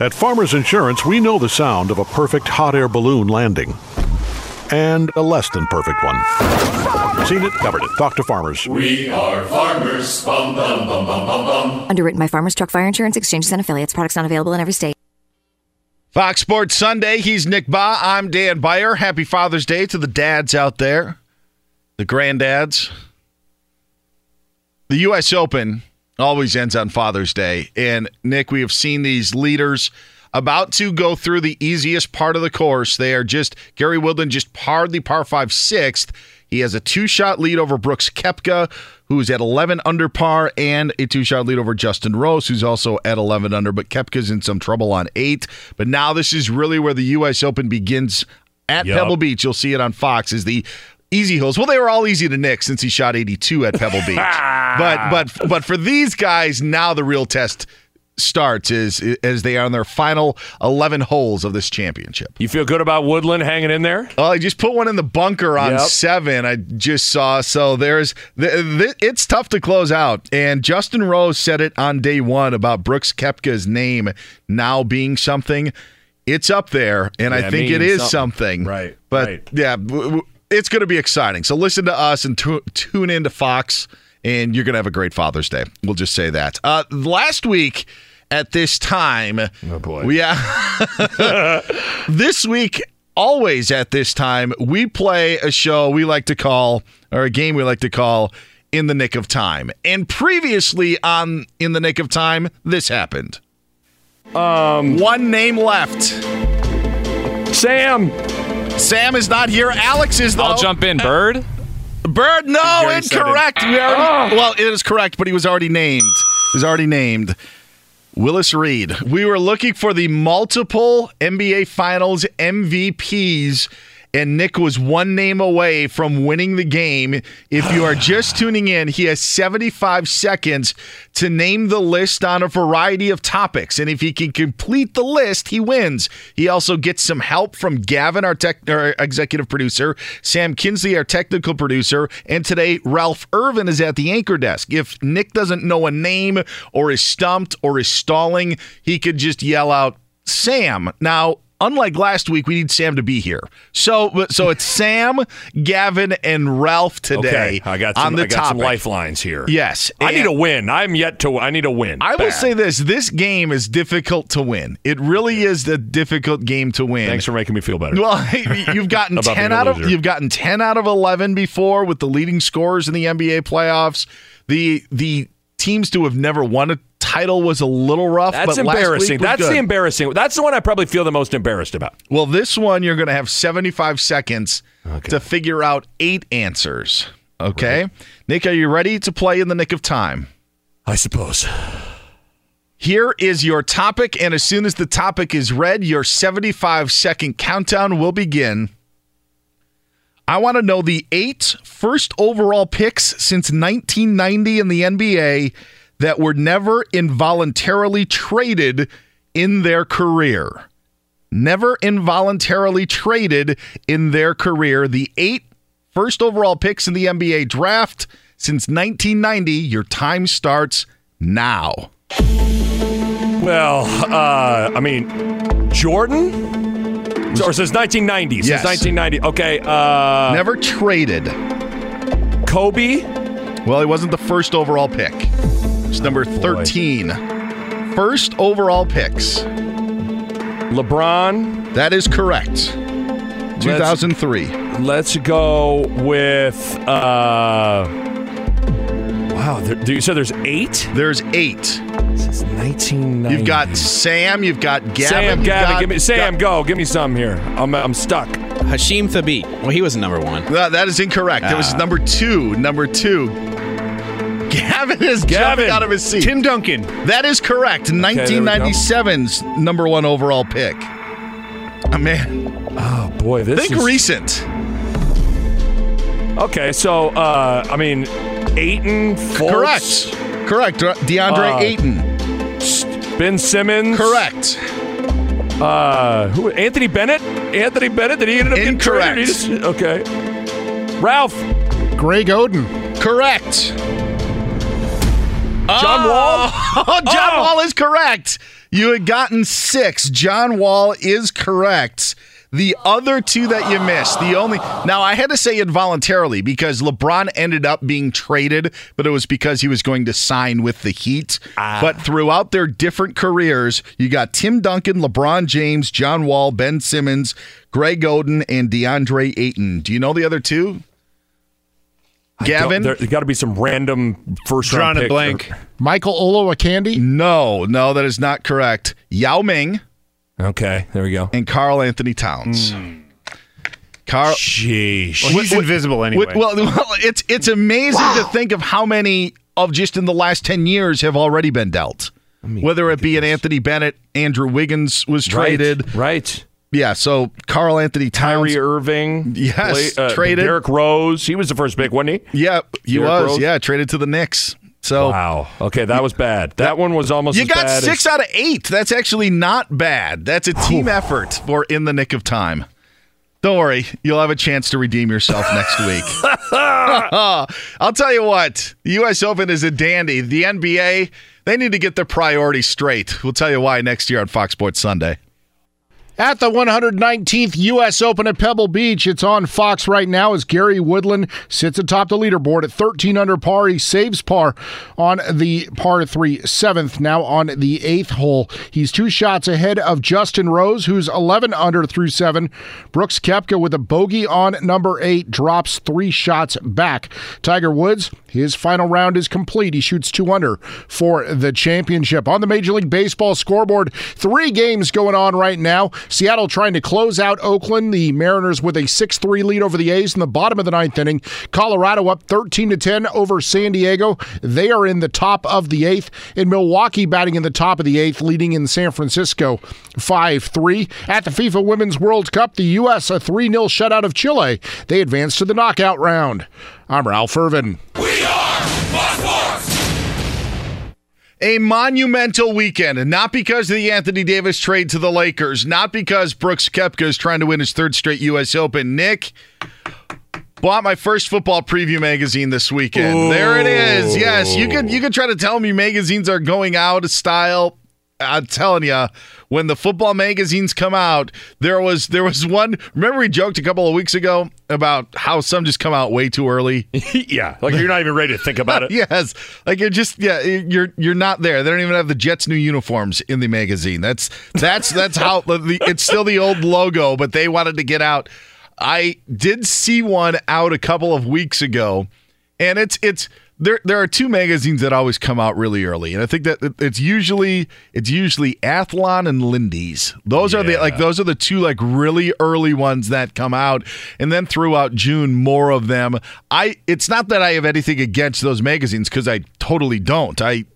At Farmers Insurance, we know the sound of a perfect hot air balloon landing and a less than perfect one. Seen it, covered it. Talk to farmers. We are farmers. Bum, bum, bum, bum, bum, bum. Underwritten by Farmers Truck Fire Insurance Exchanges and Affiliates. Products not available in every state. Fox Sports Sunday. He's Nick Bahe. I'm Dan Beyer. Happy Father's Day to the dads out there, the granddads. The U.S. Open always ends on Father's Day. And Nick, we have seen these leaders about to go through the easiest part of the course. They are just, Gary Woodland just parred the par five sixth. He has a two shot lead over Brooks Koepka, who's at 11 under par, and a two shot lead over Justin Rose, who's also at 11 under. But Koepka's in some trouble on eight. But now this is really where the U.S. Open begins at Yup. Pebble Beach. You'll see it on Fox. Is the easy holes. Well, they were all easy to Nick since he shot 82 at Pebble Beach. but but but for these guys, now the real test starts is as they are on their final 11 holes of this championship. You feel good about Woodland hanging in there? Oh, I just put one in the bunker on Yep. seven. I just saw. So there's, th- th- it's tough to close out. And Justin Rose said it on day one about Brooks Koepka's name now being something. It's up there, and Yeah, I think it is something. something. Right, But right. yeah, w- w- it's going to be exciting. So listen to us and tu- tune in to Fox, and you're going to have a great Father's Day. We'll just say that. Uh, last week at this time, oh boy, yeah, this week. Always at this time, we play a show we like to call, or a game we like to call, In the Nick of Time. And previously on In the Nick of Time, this happened. Um, One name left. Sam. Sam is not here. Alex is though. I'll jump in. Bird? Bird, no, Gary said it. incorrect. We already, ah! Well, it is correct, but he was already named. He was already named. Willis Reed. We were looking for the multiple NBA Finals MVPs, and Nick was one name away from winning the game. If you are just tuning in, he has 75 seconds to name the list on a variety of topics. And if he can complete the list, he wins. He also gets some help from Gavin, our, tech, our executive producer, Sam Kinsley, our technical producer, and today Ralph Irvin is at the anchor desk. If Nick doesn't know a name or is stumped or is stalling, he could just yell out, Sam. Now, unlike last week, we need Sam to be here. So, so it's Sam, Gavin, and Ralph today. Okay, I got some, on the I got topic. some lifelines here. Yes, I need a win. I'm yet to. I need a win. I will say this: this game is difficult to win. It really is a difficult game to win. Thanks for making me feel better. Well, you've gotten ten out of you've gotten ten out of eleven before with the leading scorers in the NBA playoffs. The the teams to have never won a title was a little rough. That's but last week embarrassing. That's good. the embarrassing. That's the one I probably feel the most embarrassed about. Well, this one you're going to have 75 seconds to figure out eight answers. Okay, Nick, are you ready to play in the nick of time? I suppose. Here is your topic, and as soon as the topic is read, your 75 second countdown will begin. I want to know the eight first overall picks since 1990 in the NBA that were never involuntarily traded in their career. Never involuntarily traded in their career. The eight first overall picks in the NBA draft since 1990. Your time starts now. Well, uh, I mean, Jordan. Or since 1990. Since Yes. 1990. Okay. Uh, Never traded. Kobe. Well, he wasn't the first overall pick. It's number 13. First overall picks. LeBron. That is correct. 2003. Let's go with. Uh, wow. There, you said there's eight? There's eight. Since 1990. You've got Sam, you've got Gavin. Sam, Gavin, got- give me Sam. Go, give me some here. I'm, I'm stuck. Hasheem Thabeet. Well, he was number one. That- that is incorrect. That was Ah. number two. Number two. Gavin is Gavin. jumping out of his seat. Tim Duncan. That is correct. there we go. 1997's number one overall pick. Oh, man. Oh boy, this Think is recent. okay. So, uh, I mean, Ayton, Fultz, Correct. Correct. DeAndre Uh, Ayton. Ben Simmons, Correct. Uh, who? Anthony Bennett. Anthony Bennett. Did he end up getting traded? He just- okay. Ralph. Greg Oden. Correct. John oh! Wall. Oh, John Oh. Wall is correct. You had gotten six. John Wall is correct. The other two that you missed, the only now I had to say involuntarily because LeBron ended up being traded, but it was because he was going to sign with the Heat. Ah. But throughout their different careers, you got Tim Duncan, LeBron James, John Wall, Ben Simmons, Greg Oden, and DeAndre Ayton. Do you know the other two? Gavin? there's got to be some random first Drawing round a pick. blank. Michael Olowokandi. No, no, that is not correct. Yao Ming Okay, there we go. and Karl Anthony Towns. Hmm. Karl, Sheesh. Well, he's invisible anyway. well, well, it's it's amazing to think of how many of just in the last ten years have already been dealt. Whether it be an Anthony Bennett, Andrew Wiggins was traded. Right. Yeah, so Karl Anthony Towns. Kyrie Irving. Yes, play- uh, traded. Derrick Rose. He was the first pick, wasn't he? Yeah, he Derrick was. Rose? Yeah, traded to the Knicks. So Wow. Okay, that was bad. That one was almost. you got six as, out of eight. That's actually not bad. That's a team effort for in the nick of time. Don't worry, you'll have a chance to redeem yourself next week. I'll tell you what, the U.S. Open is a dandy. The NBA, they need to get their priorities straight. We'll tell you why next year on Fox Sports Sunday. At the 119th U.S. Open at Pebble Beach, it's on Fox right now as Gary Woodland sits atop the leaderboard at 13 under par. He saves par on the par three seventh, now on the eighth hole. He's two shots ahead of Justin Rose, who's 11 under through seven. Brooks Koepka with a bogey on number eight drops three shots back. Tiger Woods, his final round is complete. He shoots two under for the championship. On the Major League Baseball scoreboard, three games going on right now. Seattle trying to close out Oakland. The Mariners with a 6 3 lead over the A's in the bottom of the ninth inning. Colorado up 13 to 10 over San Diego. They are in the top of the eighth. In Milwaukee, batting in the top of the eighth, leading in San Francisco 5 3. At the FIFA Women's World Cup, the U.S. a 3 0 shutout of Chile. They advance to the knockout round. I'm Ralph Irvin. A monumental weekend, and not because of the Anthony Davis trade to the Lakers, not because Brooks Koepka is trying to win his third straight U.S. Open. Nick bought my first football preview magazine this weekend. Ooh. There it is. Yes, you could you could try to tell me magazines are going out of style. I'm telling you, when the football magazines come out, there was there was one. Remember, we joked a couple of weeks ago about how some just come out way too early. yeah, like you're not even ready to think about it. yes, like you're just yeah, you're you're not there. They don't even have the Jets' new uniforms in the magazine. That's that's that's how the, it's still the old logo, but they wanted to get out. I did see one out a couple of weeks ago, and it's it's there there are two magazines that always come out really early, and I think that it's usually it's usually Athlon and Lindy's. Those yeah. are the like those are the two like really early ones that come out, and then throughout June more of them. I it's not that I have anything against those magazines because I totally don't. I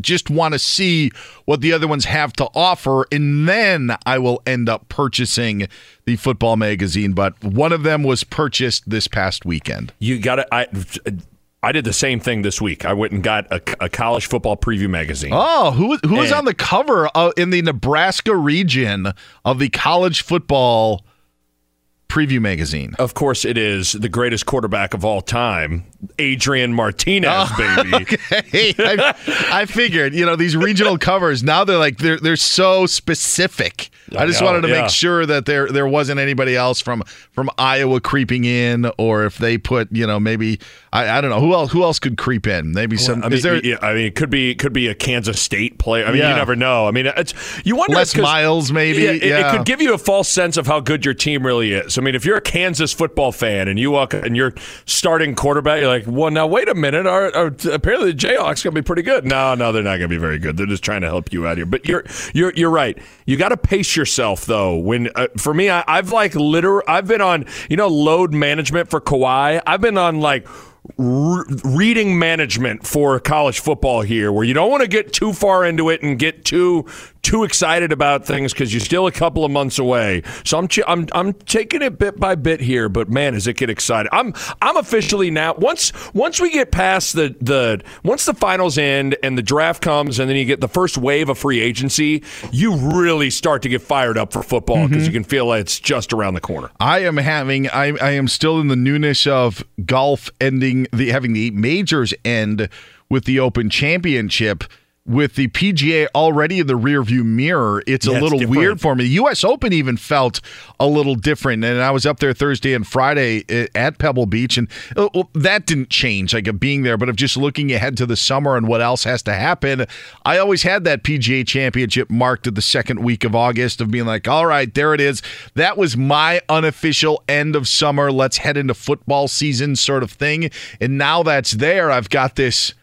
just want to see what the other ones have to offer, and then I will end up purchasing the football magazine. But one of them was purchased this past weekend. You got it. I did the same thing this week. I went and got a, a college football preview magazine. Oh, who who was on the cover of, in the Nebraska region of the college football preview magazine? Of course, it is the greatest quarterback of all time, Adrian Martinez, oh, baby. Okay, I, I, figured. You know these regional covers now they're like they're they're so specific. I, I just know, wanted to yeah. make sure that there there wasn't anybody else from from Iowa creeping in, or if they put you know maybe I, I don't know who else who else could creep in. Maybe some. I mean, is there? Yeah, I mean, it could be it could be a Kansas State player. I mean, yeah. you never know. I mean, it's you wonder Les Miles maybe. Yeah, it, it, could give you a false sense of how good your team really is. I mean, if you're a Kansas football fan and you walk and you're starting quarterback, you're like, well, now wait a minute. Our, our, apparently the Jayhawks gonna be pretty good. No, no, they're not gonna be very good. They're just trying to help you out here. But you're you're you're right. You got to pace yourself though. When uh, for me, I, I've like liter. I've been on you know load management for Kawhi. I've been on like reading management for college football here, where you don't want to get too far into it and get too too excited about things because you're still a couple of months away. So I'm, ch- I'm I'm taking it bit by bit here, but man, does it get excited! I'm I'm officially now once once we get past the the once the finals end and the draft comes and then you get the first wave of free agency, you really start to get fired up for football because mm-hmm. you can feel like it's just around the corner. I am having I I am still in the newness of golf ending the having the majors end with the Open Championship with the PGA already in the rearview mirror, it's yeah, a little it's weird for me. The U.S. Open even felt a little different, and I was up there Thursday and Friday eh, at Pebble Beach, and well, that didn't change, like being there. But of just looking ahead to the summer and what else has to happen, I always had that PGA Championship marked at the second week of August of being like, all right, there it is. That was my unofficial end of summer. Let's head into football season, sort of thing. And now that's there. I've got this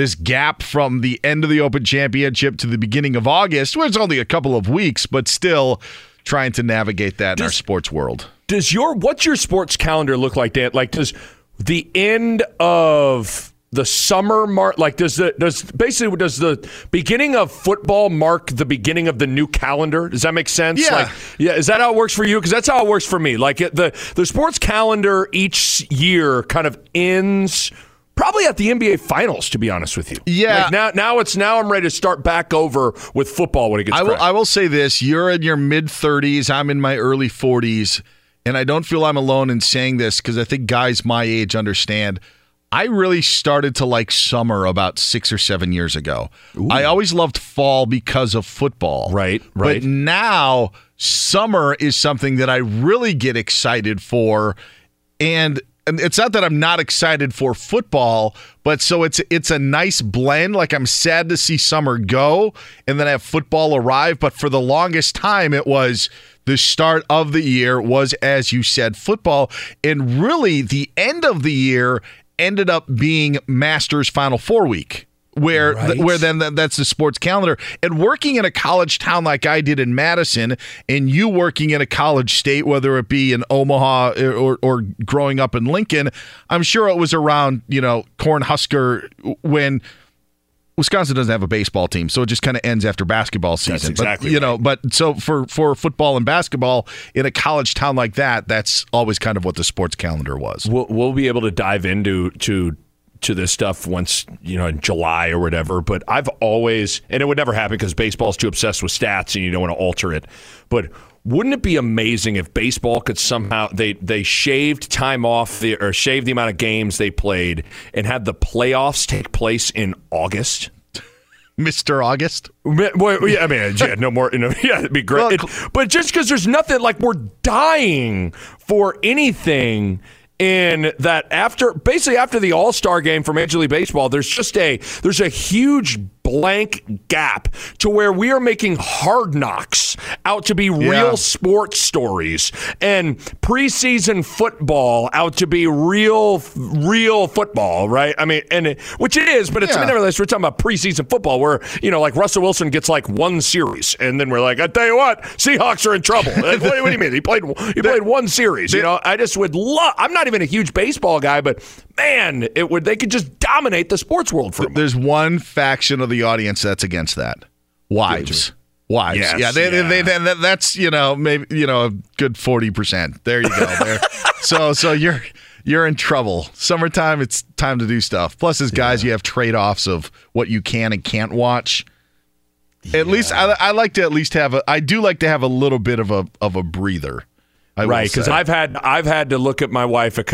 this gap from the end of the Open Championship to the beginning of August, where it's only a couple of weeks, but still trying to navigate that does, in our sports world. Does your what's your sports calendar look like, Dan? Like, does the end of the summer mark like does the does basically does the beginning of football mark the beginning of the new calendar? Does that make sense? Yeah. Like yeah is that how it works for you? Because that's how it works for me. Like the the sports calendar each year kind of ends probably at the NBA Finals, to be honest with you. Yeah. Like now, now it's now I'm ready to start back over with football when it gets. I will, I will say this: you're in your mid 30s. I'm in my early 40s, and I don't feel I'm alone in saying this because I think guys my age understand. I really started to like summer about six or seven years ago. Ooh. I always loved fall because of football. Right, right. But now summer is something that I really get excited for. And it's not that I'm not excited for football, but so it's it's a nice blend. Like I'm sad to see summer go and then have football arrive, but for the longest time it was the start of the year was as you said football and really the end of the year ended up being Masters Final 4 week where Right. where then that, that's the sports calendar. And working in a college town like I did in Madison, and you working in a college state, whether it be in Omaha or, or, or growing up in Lincoln, I'm sure it was around you know Cornhusker when. Wisconsin doesn't have a baseball team, so it just kind of ends after basketball season. exactly but, you know, but so for for football and basketball in a college town like that, that's always kind of what the sports calendar was. We'll, we'll be able to dive into to to this stuff once you know in July or whatever. But I've always, and it would never happen because baseball's too obsessed with stats and you don't want to alter it. But wouldn't it be amazing if baseball could somehow they they shaved time off the or shaved the amount of games they played and had the playoffs take place in August? Mr. August. Well, yeah, I mean, yeah, no more. You know, yeah, it'd be great. It- but just because there's nothing like we're dying for anything in that after basically after the All Star game for Major League Baseball, there's just a there's a huge blank gap to where we are making hard knocks out to be real sports stories and preseason football out to be real real football right? I mean and it, which it is but it's Yeah. nevertheless we're talking about preseason football where you know like russell wilson gets like one series and then we're like i tell you what seahawks are in trouble. What, what do you mean? He played he played one series you know? I just would love i'm not even a huge baseball guy but man it would they could just dominate the sports world for a There's one faction of the audience that's against that. Wives. Wives. Yes, yeah, they, yeah. They, they, that's you know maybe you know a good forty percent. There you go. There. so so you're you're in trouble. Summertime, it's time to do stuff. Plus, as guys, you have trade offs of what you can and can't watch. At least I, I like to at least have a. I do like to have a little bit of a of a breather. I right because. I've had I've had to look at my wife a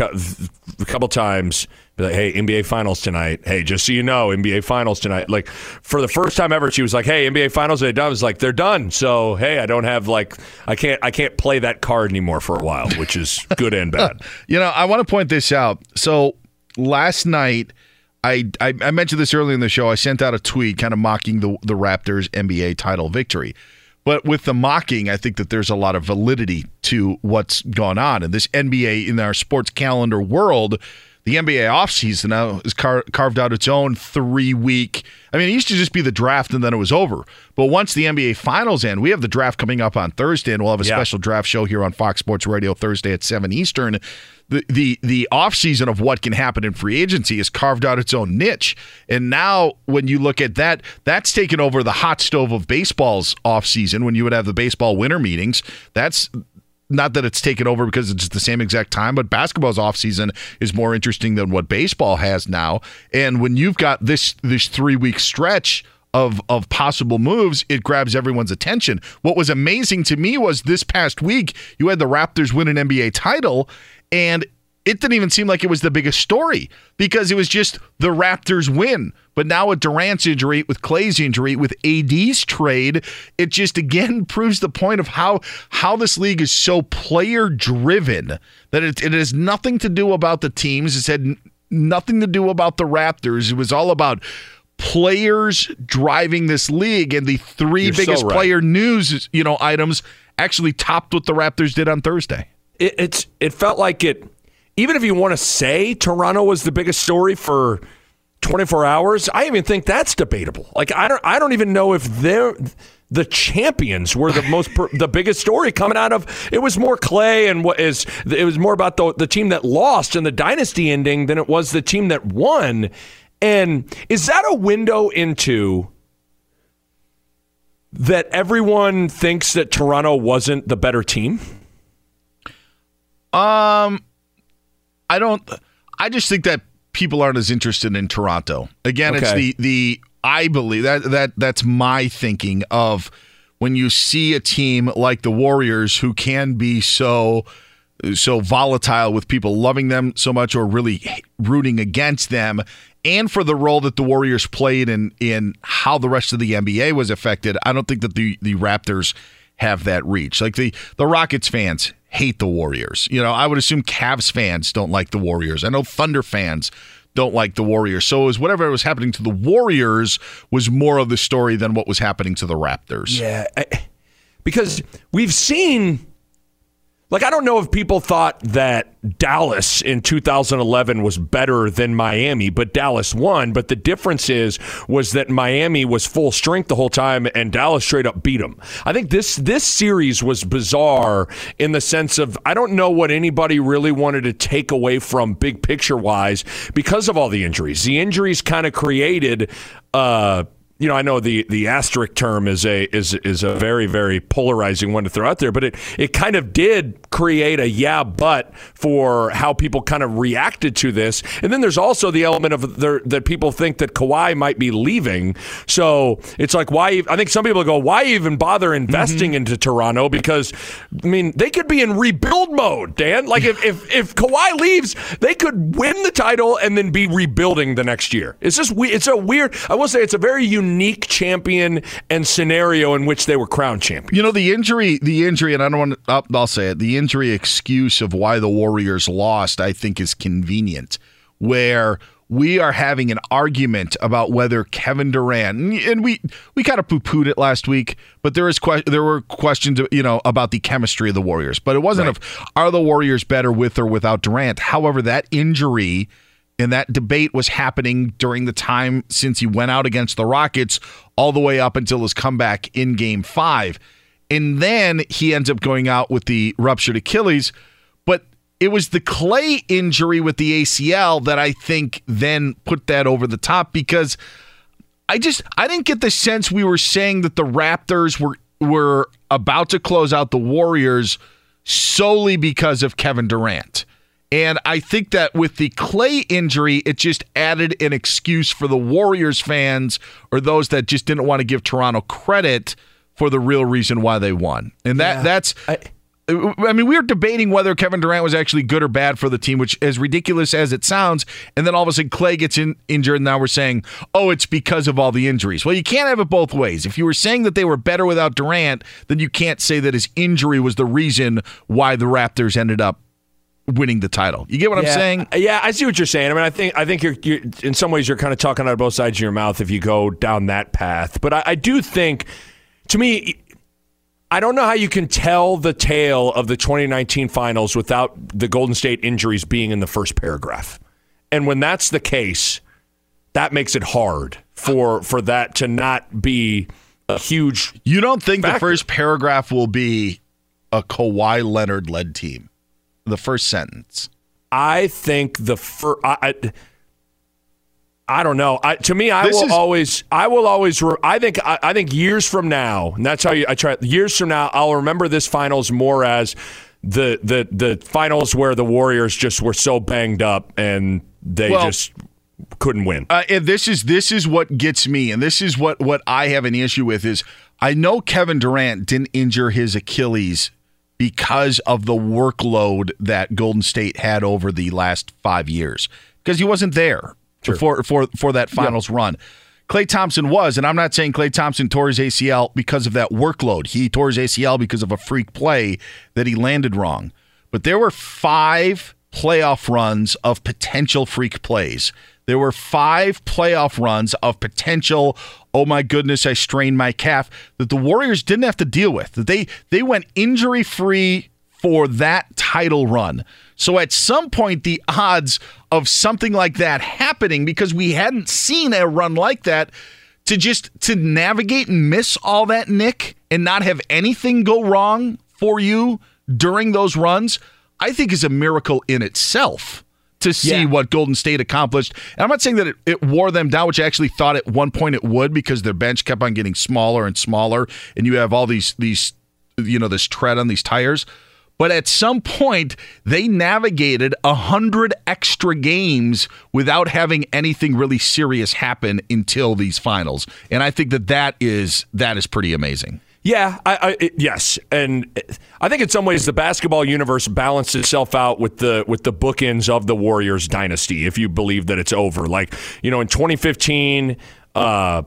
couple times. Be like, hey, NBA Finals tonight. Hey, just so you know, NBA Finals tonight. Like for the first time ever, she was like, "Hey, NBA Finals are done." Was like, "They're done." So hey, I don't have like I can't I can't play that card anymore for a while, which is good and bad. You know, I want to point this out. So last night, I, I I mentioned this earlier in the show. I sent out a tweet kind of mocking the the Raptors NBA title victory. But with the mocking, I think that there's a lot of validity to what's gone on in this NBA in our sports calendar world. The NBA offseason now has car- carved out its own three week. I mean, it used to just be the draft and then it was over. But once the NBA finals end, we have the draft coming up on Thursday, and we'll have a Yeah. special draft show here on Fox Sports Radio Thursday at 7 Eastern. The, the the offseason of what can happen in free agency has carved out its own niche. And now when you look at that, that's taken over the hot stove of baseball's offseason when you would have the baseball winter meetings. That's not that it's taken over because it's the same exact time, but basketball's offseason is more interesting than what baseball has now. And when you've got this this three week stretch of of possible moves, it grabs everyone's attention. What was amazing to me was this past week you had the Raptors win an NBA title, and it didn't even seem like it was the biggest story because it was just the Raptors win. But now with Durant's injury, with Klay's injury, with AD's trade, it just again proves the point of how how this league is so player driven that it, it has nothing to do about the teams. It's had nothing to do about the Raptors. It was all about players driving this league, and the 3 You're so biggest right. player news you know items actually topped what the Raptors did on Thursday. It, it's it felt like it. Even if you want to say Toronto was the biggest story for 24 hours, I even think that's debatable. Like I don't I don't even know if they're the champions were the most the biggest story coming out of it was more Klay and what is it was more about the the team that lost and the dynasty ending than it was the team that won. And is that a window into that everyone thinks that Toronto wasn't the better team? Um, I don't. I just think that people aren't as interested in Toronto. Again, it's the the. I believe that that that's my thinking of when you see a team like the Warriors who can be so so volatile with people loving them so much or really rooting against them and for the role that the Warriors played in in how the rest of the NBA was affected I don't think that the the Raptors have that reach like the the Rockets fans hate the Warriors. You know I would assume Cavs fans don't like the Warriors. I know Thunder fans don't like the Warriors. So it was whatever was happening to the Warriors was more of the story than what was happening to the Raptors. Yeah, I- because we've seen Like, I don't know if people thought that Dallas in 2011 was better than Miami, but Dallas won. But the difference is, was that Miami was full strength the whole time and Dallas straight up beat them. I think this, this series was bizarre in the sense of I don't know what anybody really wanted to take away from big picture wise because of all the injuries. The injuries kind of created, uh, you know, I know the the asterisk term is a is is a very very polarizing one to throw out there, but it it kind of did create a yeah but for how people kind of reacted to this. And then there's also the element of there, that people think that Kawhi might be leaving. So it's like why I think some people go why even bother investing mm-hmm. into Toronto because I mean they could be in rebuild mode, Dan. Like if if if Kawhi leaves, they could win the title and then be rebuilding the next year. It's just it's a weird. I will say it's a very unique unique champion and scenario in which they were crown champions. You know the injury, the injury, and I don't want to. I'll, I'll say it. The injury excuse of why the Warriors lost, I think, is convenient. Where we are having an argument about whether Kevin Durant and we we kind of poo pooed it last week, but there is que- there were questions you know about the chemistry of the Warriors, but it wasn't right. of are the Warriors better with or without Durant. However, that injury and that debate was happening during the time since he went out against the Rockets all the way up until his comeback in game five. And then he ends up going out with the ruptured Achilles. But it was the Klay injury with the ACL that I think then put that over the top because I just I didn't get the sense we were saying that the Raptors were were about to close out the Warriors solely because of Kevin Durant. And I think that with the Klay injury, it just added an excuse for the Warriors fans or those that just didn't want to give Toronto credit for the real reason why they won. And that yeah. that's I, I mean, we were debating whether Kevin Durant was actually good or bad for the team, which as ridiculous as it sounds, and then all of a sudden Klay gets in, injured, and now we're saying, oh, it's because of all the injuries. Well, you can't have it both ways. If you were saying that they were better without Durant, then you can't say that his injury was the reason why the Raptors ended up winning the title. You get what yeah. I'm saying? Yeah, I see what you're saying. I mean, I think I think you're, you're in some ways you're kind of talking out of both sides of your mouth if you go down that path. But I, I do think, to me, I don't know how you can tell the tale of the 2019 finals without the Golden State injuries being in the first paragraph. And when that's the case, that makes it hard for for that to not be a huge. You don't think factor. the first paragraph will be a Kawhi Leonard led team? The first sentence? I think the first. I, I, I, don't know. I, to me, I this will is, always. I will always. Re- I think. I, I, think years from now, and that's how you, I try. Years from now, I'll remember this finals more as the the the finals where the Warriors just were so banged up and they well, just couldn't win. Uh, and this is this is what gets me, and this is what what I have an issue with is I know Kevin Durant didn't injure his Achilles because of the workload that Golden State had over the last five years because he wasn't there for for for that finals yep. run. Klay Thompson was, and I'm not saying Klay Thompson tore his ACL because of that workload. He tore his ACL because of a freak play that he landed wrong. But there were five playoff runs of potential freak plays. There were five playoff runs of potential oh my goodness, I strained my calf that the Warriors didn't have to deal with. That they they went injury free for that title run. So at some point the odds of something like that happening because we hadn't seen a run like that to just to navigate and miss all that Nick and not have anything go wrong for you during those runs, I think is a miracle in itself to see yeah. what Golden State accomplished. And I'm not saying that it, it, wore them down, which I actually thought at one point it would because their bench kept on getting smaller and smaller, and you have all these these you know this tread on these tires. But at some point, they navigated a hundred extra games without having anything really serious happen until these finals, and I think that that is that is pretty amazing. Yeah, I, I it, yes, and I think in some ways the basketball universe balanced itself out with the with the bookends of the Warriors dynasty. If you believe that it's over, like you know, in 2015. Uh,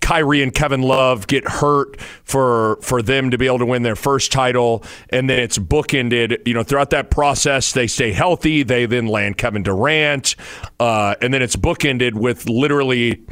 Kyrie and Kevin Love get hurt for for them to be able to win their first title, and then it's bookended. You know, throughout that process, they stay healthy. They then land Kevin Durant, uh, and then it's bookended with literally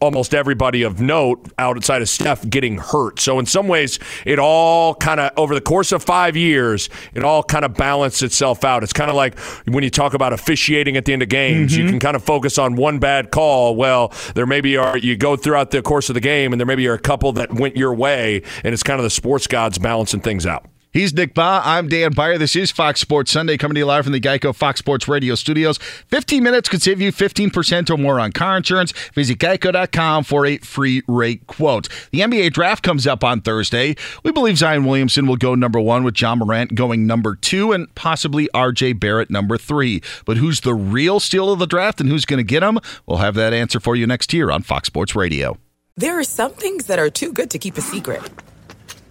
almost everybody of note outside of Steph getting hurt. So in some ways, it all kind of over the course of five years, it all kind of balanced itself out. It's kind of like when you talk about officiating at the end of games, mm-hmm. you can kind of focus on one bad call. Well, there maybe are you go throughout the course of the game, and there maybe are a couple that went your way, and it's kind of the sports gods balancing things out. He's Nick Bahe. I'm Dan Beyer. This is Fox Sports Sunday coming to you live from the Geico Fox Sports Radio studios. 15 minutes could save you 15% or more on car insurance. Visit geico.com for a free rate quote. The NBA draft comes up on Thursday. We believe Zion Williamson will go number one with Ja Morant going number two and possibly RJ Barrett number three. But who's the real steal of the draft and who's going to get him? We'll have that answer for you next year on Fox Sports Radio. There are some things that are too good to keep a secret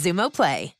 Xumo Play.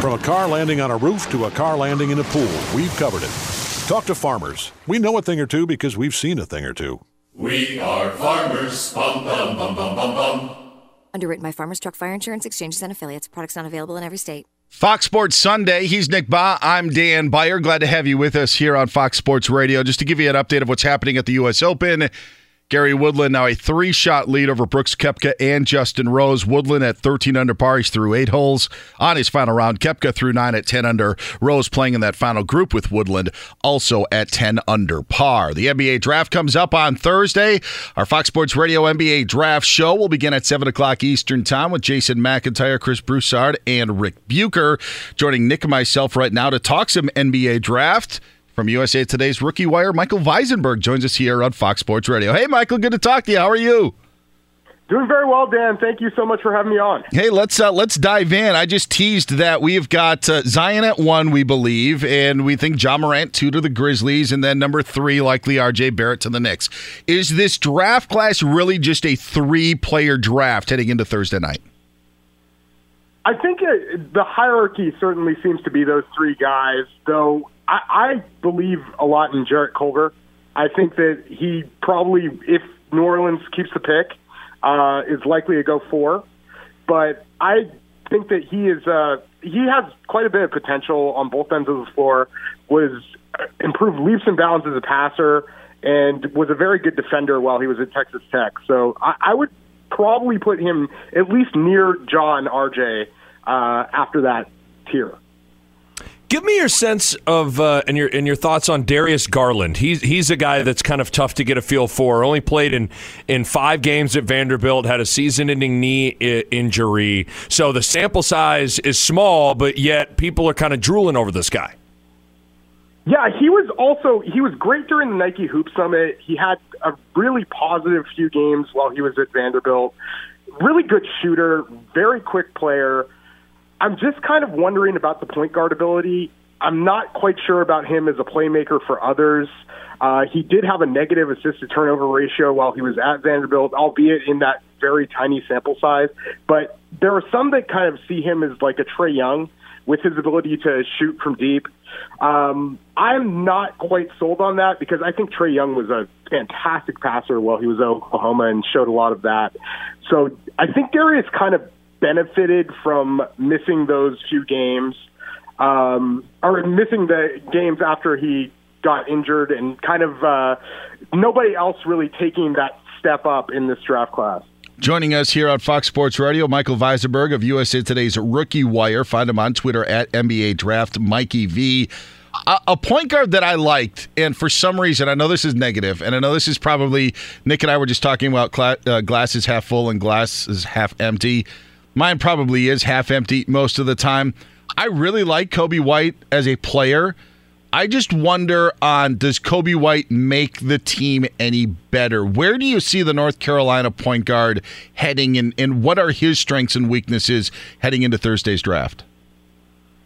From a car landing on a roof to a car landing in a pool, we've covered it. Talk to farmers. We know a thing or two because we've seen a thing or two. We are farmers. Bum, bum, bum, bum, bum, bum. Underwritten by Farmers Truck Fire Insurance Exchanges and Affiliates. Products not available in every state. Fox Sports Sunday. He's Nick Bahe. I'm Dan Beyer. Glad to have you with us here on Fox Sports Radio. Just to give you an update of what's happening at the U.S. Open. Gary Woodland now a three shot lead over Brooks Koepka and Justin Rose. Woodland at 13 under par. He's through eight holes on his final round. Koepka through nine at 10 under. Rose playing in that final group with Woodland also at 10 under par. The NBA draft comes up on Thursday. Our Fox Sports Radio NBA draft show will begin at 7 o'clock Eastern Time with Jason McIntyre, Chris Broussard, and Rick Bucher. Joining Nick and myself right now to talk some NBA draft. From USA Today's Rookie Wire, Michael Weisenberg joins us here on Fox Sports Radio. Hey, Michael, good to talk to you. How are you? Doing very well, Dan. Thank you so much for having me on. Hey, let's uh, let's dive in. I just teased that we've got uh, Zion at one, we believe, and we think Ja Morant two to the Grizzlies, and then number three likely R.J. Barrett to the Knicks. Is this draft class really just a three-player draft heading into Thursday night? I think it, the hierarchy certainly seems to be those three guys, though I, I believe a lot in Jarrett Culver. I think that he probably, if New Orleans keeps the pick, uh, is likely to go four. But I think that he is uh, he has quite a bit of potential on both ends of the floor. Was improved leaps and bounds as a passer and was a very good defender while he was at Texas Tech. So I, I would probably put him at least near John RJ uh, after that tier. Give me your sense of uh, and your and your thoughts on Darius Garland. He's he's a guy that's kind of tough to get a feel for. Only played in in five games at Vanderbilt. Had a season-ending knee I- injury. So the sample size is small, but yet people are kind of drooling over this guy. Yeah, he was also he was great during the Nike Hoop Summit. He had a really positive few games while he was at Vanderbilt. Really good shooter, very quick player. I'm just kind of wondering about the point guard ability. I'm not quite sure about him as a playmaker for others. Uh, he did have a negative assist to turnover ratio while he was at Vanderbilt, albeit in that very tiny sample size. But there are some that kind of see him as like a Trae Young with his ability to shoot from deep. Um, I'm not quite sold on that because I think Trae Young was a fantastic passer while he was at Oklahoma and showed a lot of that. So I think Darius kind of benefited from missing those few games, um, or missing the games after he got injured, and kind of uh, nobody else really taking that step up in this draft class. Joining us here on Fox Sports Radio, Michael Weisenberg of USA Today's Rookie Wire. Find him on Twitter at NBA Draft Mikey V. A, a point guard that I liked, and for some reason, I know this is negative, and I know this is probably Nick and I were just talking about cla- uh, glasses half full and glasses half empty. Mine probably is half empty most of the time. I really like Coby White as a player. I just wonder on does Coby White make the team any better? Where do you see the North Carolina point guard heading and, and what are his strengths and weaknesses heading into Thursday's draft?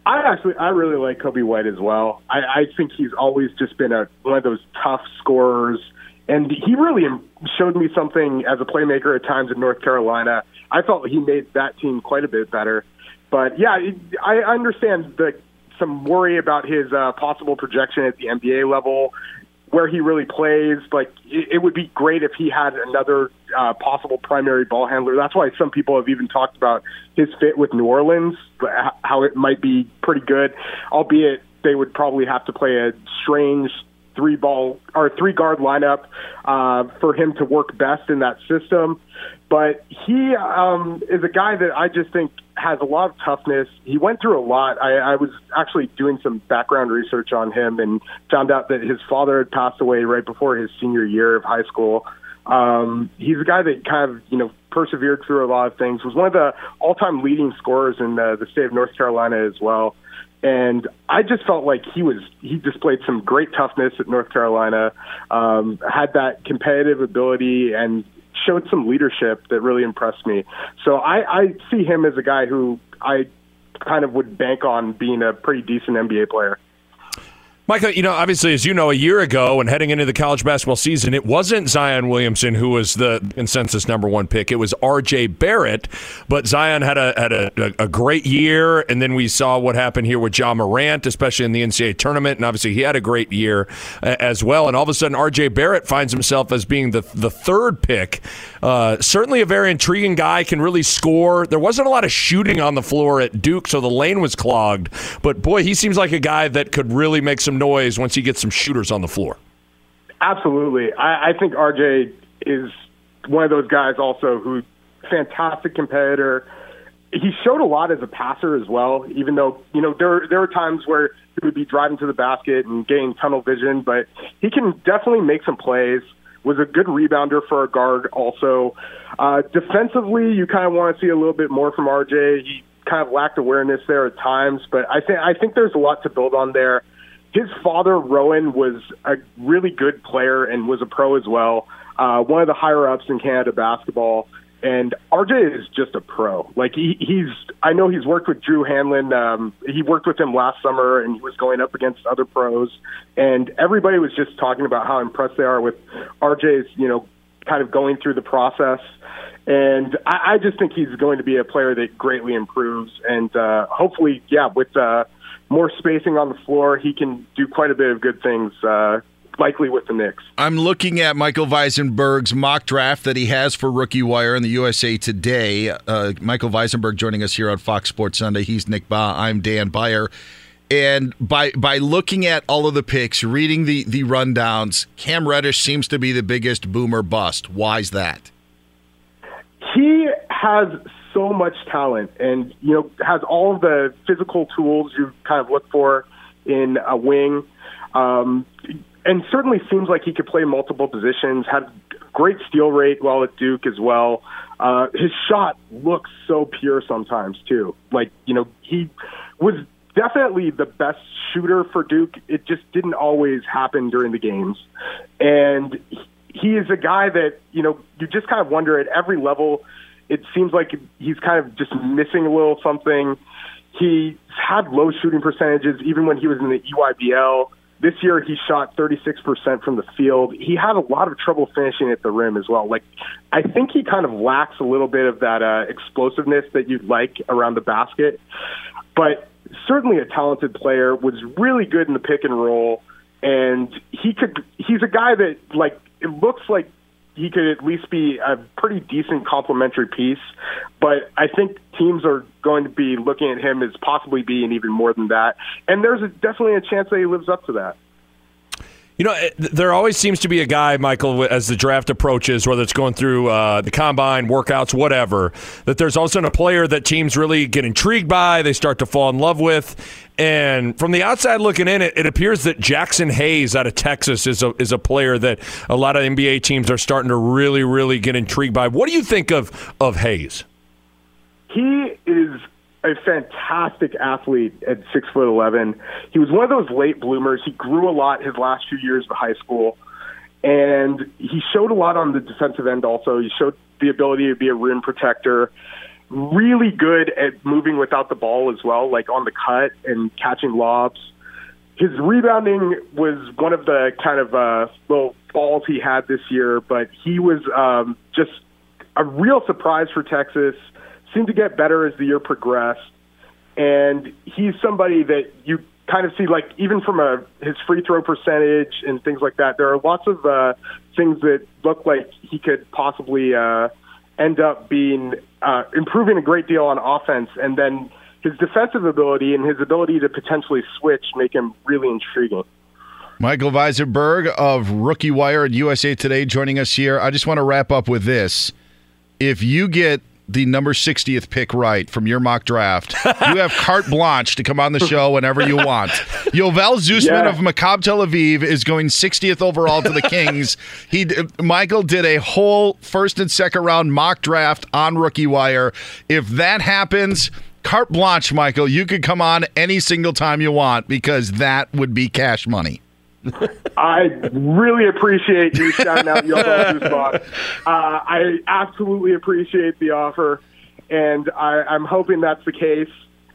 I actually I really like Coby White as well. I, I think he's always just been a one of those tough scorers, and he really showed me something as a playmaker at times in North Carolina. I felt he made that team quite a bit better. But yeah, I understand the some worry about his uh, possible projection at the NBA level, where he really plays. Like it, it would be great if he had another uh, possible primary ball handler. That's why some people have even talked about his fit with New Orleans, how it might be pretty good, albeit they would probably have to play a strange three ball or three guard lineup uh, for him to work best in that system. But he um, is a guy that I just think has a lot of toughness. He went through a lot. I, I was actually doing some background research on him and found out that his father had passed away right before his senior year of high school. Um, he's a guy that kind of, you know, persevered through a lot of things, was one of the all time leading scorers in the, the state of North Carolina as well. And I just felt like he was he displayed some great toughness at North Carolina, um, had that competitive ability, and showed some leadership that really impressed me. So I, I see him as a guy who I kind of would bank on being a pretty decent NBA player. Michael, you know, obviously, as you know, a year ago and heading into the college basketball season, it wasn't Zion Williamson who was the consensus number one pick. It was R.J. Barrett, but Zion had a had a, a great year, and then we saw what happened here with Ja Morant, especially in the NCAA tournament, and obviously he had a great year uh, as well. And all of a sudden, R.J. Barrett finds himself as being the the third pick. Uh, certainly a very intriguing guy, can really score. There wasn't a lot of shooting on the floor at Duke, so the lane was clogged. But boy, he seems like a guy that could really make some some noise once he gets some shooters on the floor. Absolutely. I, I think RJ is one of those guys also who fantastic competitor. He showed a lot as a passer as well, even though, you know, there there are times where he would be driving to the basket and getting tunnel vision, but he can definitely make some plays. Was a good rebounder for a guard also. Uh, defensively, you kind of want to see a little bit more from RJ. He kind of lacked awareness there at times, but I think I think there's a lot to build on there his father Rowan was a really good player and was a pro as well. Uh, one of the higher ups in Canada basketball. And RJ is just a pro. Like he, he's, I know he's worked with Drew Hanlon. Um, he worked with him last summer, and he was going up against other pros. And everybody was just talking about how impressed they are with RJ's, you know, kind of going through the process. And I, I just think he's going to be a player that greatly improves. And uh, hopefully, yeah, with uh, more spacing on the floor, he can do quite a bit of good things. Uh, likely with the Knicks. I'm looking at Michael Weisenberg's mock draft that he has for Rookie Wire in the USA Today. Uh, Michael Weisenberg joining us here on Fox Sports Sunday. He's Nick Bahe. I'm Dan Beyer. And by by looking at all of the picks, reading the the rundowns, Cam Reddish seems to be the biggest boomer bust. Why's that? He has so much talent and you know has all the physical tools you kind of look for in a wing um, and certainly seems like he could play multiple positions had great steal rate while at duke as well uh, his shot looks so pure sometimes too like you know he was definitely the best shooter for Duke. It just didn't always happen during the games. And he is a guy that, you know, you just kind of wonder at every level, it seems like he's kind of just missing a little something. He's had low shooting percentages even when he was in the EYBL. This year, he shot 36% from the field. He had a lot of trouble finishing at the rim as well. Like, I think he kind of lacks a little bit of that uh, explosiveness that you'd like around the basket. But certainly a talented player, was really good in the pick and roll, and he could. He's a guy that like it looks like he could at least be a pretty decent complementary piece. But I think teams are going to be looking at him as possibly being even more than that. And there's a, definitely a chance that he lives up to that. You know, there always seems to be a guy, Michael, as the draft approaches, whether it's going through uh, the combine, workouts, whatever, that there's also a player that teams really get intrigued by, they start to fall in love with. And from the outside looking in, it, it appears that Jaxson Hayes out of Texas is a, is a player that a lot of NBA teams are starting to really, really get intrigued by. What do you think of, of Hayes? He is a fantastic athlete at six foot eleven. He was one of those late bloomers. He grew a lot his last few years of high school, and he showed a lot on the defensive end. Also, he showed the ability to be a rim protector. Really good at moving without the ball as well, like on the cut and catching lobs. His rebounding was one of the kind of uh, little falls he had this year, but he was um, just a real surprise for Texas seemed to get better as the year progressed. And he's somebody that you kind of see, like even from a his free throw percentage and things like that. There are lots of uh, things that look like he could possibly uh, end up being uh, improving a great deal on offense, and then his defensive ability and his ability to potentially switch make him really intriguing. Michael Weisenberg of Rookie Wire and USA Today joining us here. I just want to wrap up with this. If you get the number 60th pick right from your mock draft, you have carte blanche to come on the show whenever you want. Yovel Zoosman yeah. of Maccabi Tel Aviv is going 60th overall to the Kings. he Michael did a whole first and second round mock draft on Rookie Wire. If that happens, carte blanche, Michael, you could come on any single time you want because that would be cash money. I really appreciate you shouting out Yovel Zoosman. Uh, I absolutely appreciate the offer, and I, I'm hoping that's the case.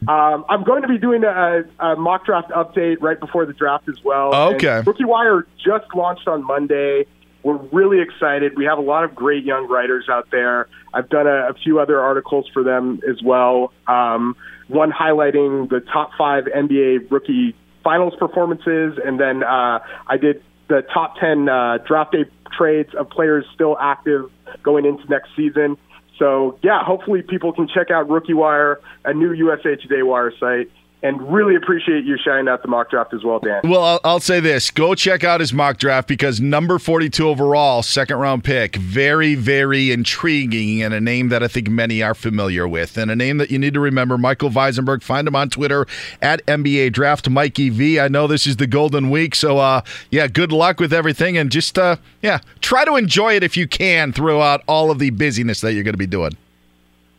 Um, I'm going to be doing a, a, mock draft update right before the draft as well. Okay. And Rookie Wire just launched on Monday. We're really excited. We have a lot of great young writers out there. I've done a, a few other articles for them as well. Um, one highlighting the top five NBA rookie finals performances, and then uh, I did the top 10 uh, draft day trades of players still active going into next season. So, yeah, hopefully people can check out Rookie Wire, a new USA Today Wire site, and really appreciate you shining out the mock draft as well, Dan. Well, I'll, I'll, say this: go check out his mock draft because number forty-two overall, second round pick, very, very intriguing, and a name that I think many are familiar with, and a name that you need to remember. Michael Weisenberg. Find him on Twitter at NBA Draft Mikey V. I know this is the golden week, so uh, yeah, good luck with everything, and just uh, yeah, try to enjoy it if you can throughout all of the busyness that you're going to be doing.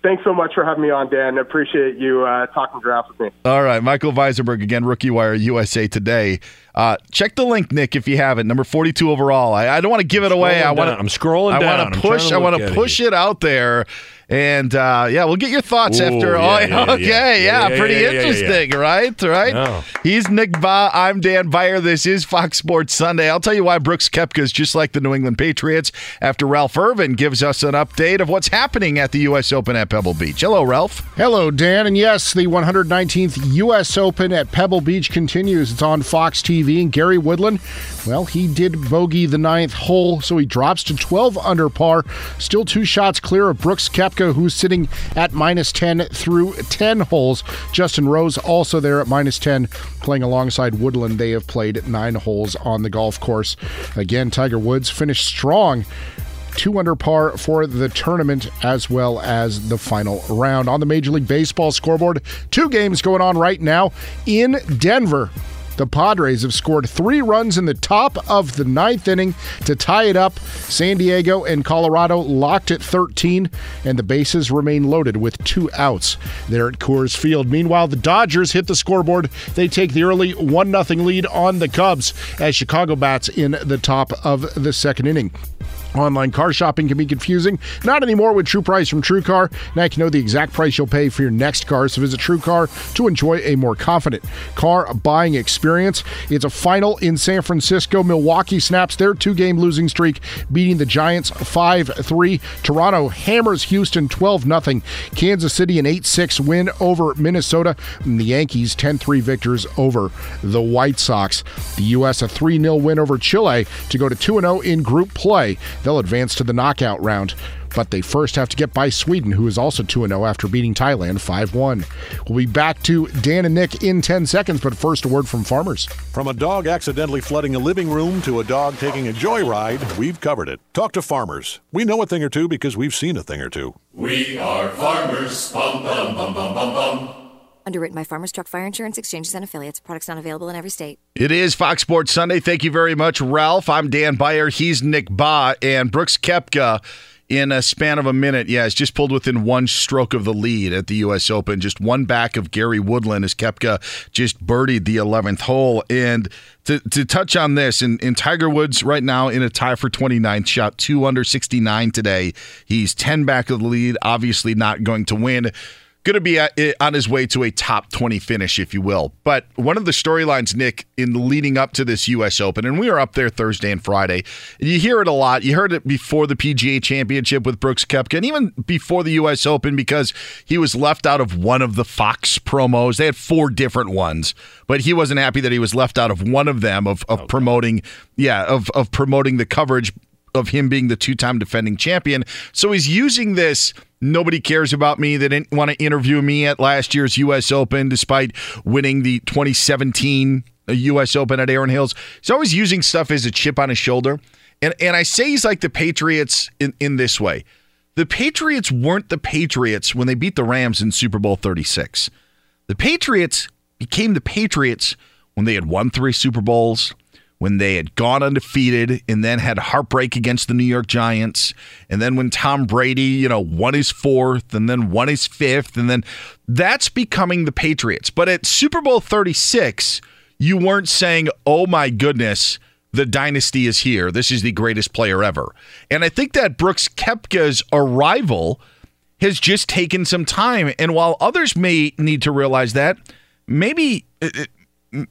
Thanks so much for having me on, Dan. I Appreciate you uh, talking draft with me. All right, Michael Weisenberg again, Rookie Wire USA Today. Uh, check the link, Nick, if you haven't. Number forty-two overall. I, I don't want to give it away. I want. I'm scrolling I want to push. I want to push it out there. And uh, yeah, we'll get your thoughts Ooh, after. Yeah, oh, yeah, okay, yeah, yeah, pretty interesting, right? Right. No. He's Nick Bahe. I'm Dan Beyer. This is Fox Sports Sunday. I'll tell you why Brooks Koepka is just like the New England Patriots after Ralph Irvin gives us an update of what's happening at the U.S. Open at Pebble Beach. Hello, Ralph. Hello, Dan. And yes, the 119th U.S. Open at Pebble Beach continues. It's on Fox TV. And Gary Woodland, well, he did bogey the ninth hole, so he drops to 12 under par. Still two shots clear of Brooks Koepka, who's sitting at minus 10 through 10 holes. Justin Rose also there at minus 10, playing alongside Woodland. They have played nine holes on the golf course. Again, Tiger Woods finished strong two under par for the tournament as well as the final round. On the Major League Baseball scoreboard, two games going on right now in Denver. The Padres have scored three runs in the top of the ninth inning to tie it up. San Diego and Colorado locked at 13, and the bases remain loaded with two outs there at Coors Field. Meanwhile, the Dodgers hit the scoreboard. They take the early 1 0 lead on the Cubs as Chicago bats in the top of the second inning. Online car shopping can be confusing. Not anymore with True Price from True Car. Now you can know the exact price you'll pay for your next car. So visit True Car to enjoy a more confident car buying experience. It's a final in San Francisco. Milwaukee snaps their two game losing streak, beating the Giants 5 3. Toronto hammers Houston 12 0. Kansas City an 8 6 win over Minnesota. And the Yankees 10 3 victors over the White Sox. The U.S. a 3 0 win over Chile to go to 2 0 in group play. They'll advance to the knockout round, but they first have to get by Sweden, who is also 2 0 after beating Thailand 5 1. We'll be back to Dan and Nick in 10 seconds, but first, a word from farmers. From a dog accidentally flooding a living room to a dog taking a joyride, we've covered it. Talk to farmers. We know a thing or two because we've seen a thing or two. We are farmers. Bum, bum, bum, bum, bum, bum. Underwritten by Farmers Truck Fire Insurance Exchanges and Affiliates. Products not available in every state. It is Fox Sports Sunday. Thank you very much, Ralph. I'm Dan Beyer. He's Nick Bahe. And Brooks Koepka, in a span of a minute, yeah, has just pulled within one stroke of the lead at the U.S. Open. Just one back of Gary Woodland as Koepka just birdied the 11th hole. And to, to touch on this, in, in Tiger Woods right now in a tie for 29th, shot two under 69 today. He's 10 back of the lead, obviously not going to win going to be uh, on his way to a top 20 finish, if you will. But one of the storylines, Nick, in leading up to this U.S. Open, and we were up there Thursday and Friday, and you hear it a lot. You heard it before the PGA Championship with Brooks Koepka, and even before the U.S. Open because he was left out of one of the Fox promos. They had four different ones, but he wasn't happy that he was left out of one of them of, of okay. promoting, yeah, of, of promoting the coverage of him being the two-time defending champion. So he's using this nobody cares about me. They didn't want to interview me at last year's US Open despite winning the 2017 US Open at Erin Hills. He's always using stuff as a chip on his shoulder. And and I say he's like the Patriots in, in this way. The Patriots weren't the Patriots when they beat the Rams in Super Bowl 36. The Patriots became the Patriots when they had won three Super Bowls, when they had gone undefeated and then had heartbreak against the New York Giants. And then when Tom Brady, you know, won his fourth and then won his fifth. And then that's becoming the Patriots. But at Super Bowl 36, you weren't saying, oh my goodness, the dynasty is here. This is the greatest player ever. And I think that Brooks Koepka's arrival has just taken some time. And while others may need to realize that, maybe uh, uh,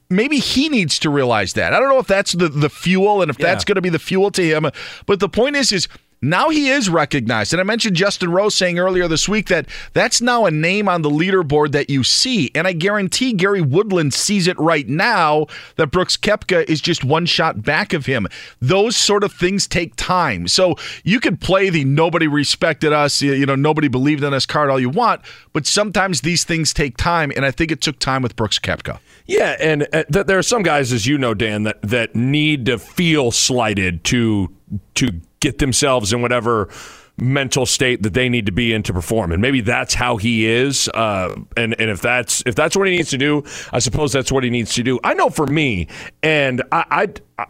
maybe he needs to realize that. I don't know if that's the, the fuel and if yeah. that's going to be the fuel to him. But the point is, is now he is recognized. And I mentioned Justin Rose saying earlier this week that that's now a name on the leaderboard that you see. And I guarantee Gary Woodland sees it right now that Brooks Koepka is just one shot back of him. Those sort of things take time. So you could play the nobody respected us, you know, nobody believed in us card all you want, but sometimes these things take time. And I think it took time with Brooks Koepka. Yeah, and uh, th- there are some guys, as you know, Dan, that, that need to feel slighted to to get themselves in whatever mental state that they need to be in to perform, and maybe that's how he is. Uh, and and if that's if that's what he needs to do, I suppose that's what he needs to do. I know for me, and I, I, I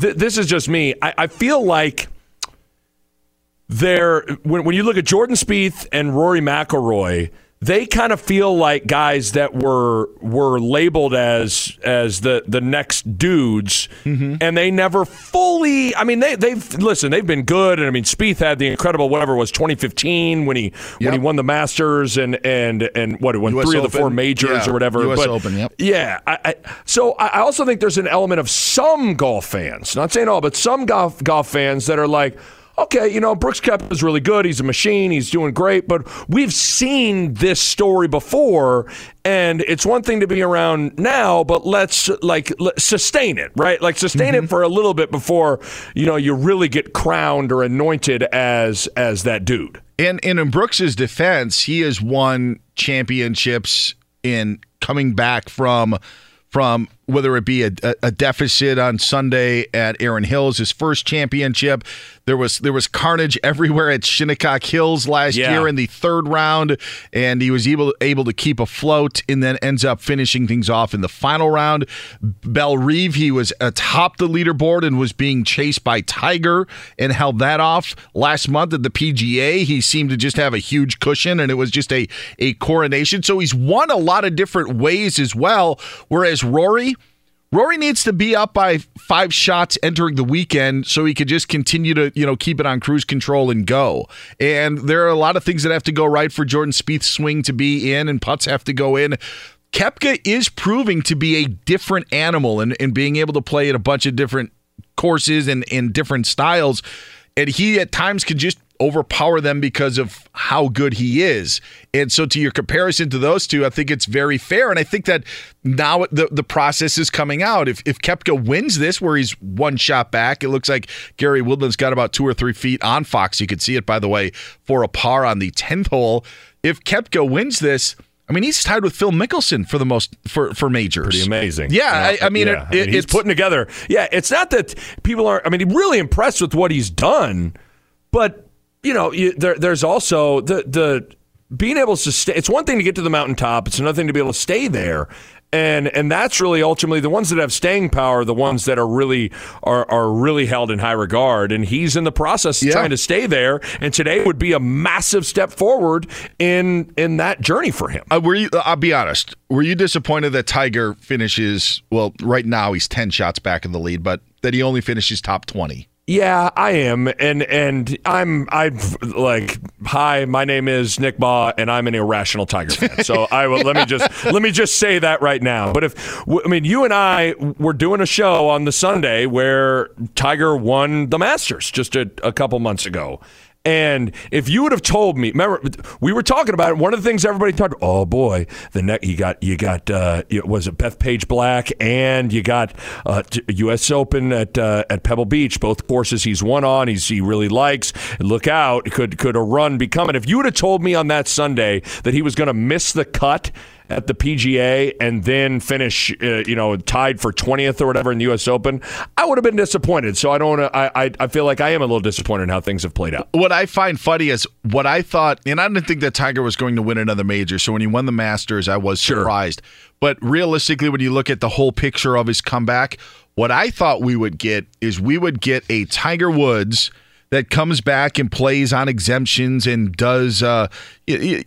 th- this is just me. I, I feel like there when when you look at Jordan Spieth and Rory McIlroy they kind of feel like guys that were were labeled as as the the next dudes, mm-hmm. and they never fully. I mean, they they've listen. They've been good, and I mean, Spieth had the incredible whatever was 2015 when he yep. when he won the Masters and and and what won US three Open. of the four majors yeah. or whatever. U.S. But, Open, yep. Yeah. I, I, so I also think there's an element of some golf fans, not saying all, but some golf golf fans that are like okay, you know, Brooks Koepka is really good. He's a machine. He's doing great. But we've seen this story before, and it's one thing to be around now, but let's like sustain it, right? Like sustain mm-hmm. it for a little bit before you know you really get crowned or anointed as as that dude. And, and in Brooks's defense, he has won championships in coming back from from whether it be a, a, deficit on Sunday at Erin Hills, his first championship. There was there was carnage everywhere at Shinnecock Hills last Yeah. year in the third round, and he was able able to keep afloat, and then ends up finishing things off in the final round. Bellerive, he was atop the leaderboard and was being chased by Tiger and held that off last month at the PGA. He seemed to just have a huge cushion, and it was just a a coronation. So he's won a lot of different ways as well. Whereas Rory. Rory needs to be up by five shots entering the weekend so he could just continue to, you know, keep it on cruise control and go. And there are a lot of things that have to go right for Jordan Spieth's swing to be in and putts have to go in. Koepka is proving to be a different animal and, and being able to play at a bunch of different courses and, and different styles. And he at times can just overpower them because of how good he is. And so to your comparison to those two, I think it's very fair. And I think that now the, the process is coming out. If if Koepka wins this where he's one shot back, it looks like Gary Woodland's got about two or three feet on Fox. You could see it by the way for a par on the tenth hole. If Koepka wins this, I mean, he's tied with Phil Mickelson for the most for for majors. Pretty amazing. Yeah, I, I mean, Yeah. it, it, he's it's putting together. Yeah, it's not that people aren't. I mean, he's really impressed with what he's done, but you know, you, there, there's also the the being able to stay. It's one thing to get to the mountaintop. It's another thing to be able to stay there. And and that's really ultimately the ones that have staying power, the ones that are really are are really held in high regard. And he's in the process of trying to stay there. And today would be a massive step forward in in that journey for him. Uh, were you? I'll be honest. Were you disappointed that Tiger finishes? Well, right now he's ten shots back in the lead, but that he only finishes top twenty. Yeah, I am, and and I'm I'm like, hi, my name is Nick Bahe, and I'm an irrational Tiger fan. So I will let me just let me just say that right now. But if I mean, you and I were doing a show on the Sunday where Tiger won the Masters just a, a couple months ago. And if you would have told me, remember we were talking about it. One of the things everybody talked. Oh boy, the neck you got you got uh, was it Bethpage Black and you got uh, U.S. Open at uh, at Pebble Beach. Both courses he's won on. He's he really likes. Look out, could could a run be coming? If you would have told me on that Sunday that he was going to miss the cut at the PGA and then finish, uh, you know, tied for 20th or whatever in the U.S. Open, I would have been disappointed. So I don't. wanna- I, I I feel like I am a little disappointed in how things have played out. What I find funny is what I thought, and I didn't think that Tiger was going to win another major. So when he won the Masters, I was surprised. But realistically, when you look at the whole picture of his comeback, what I thought we would get is we would get a Tiger Woods that comes back and plays on exemptions and does. Uh, he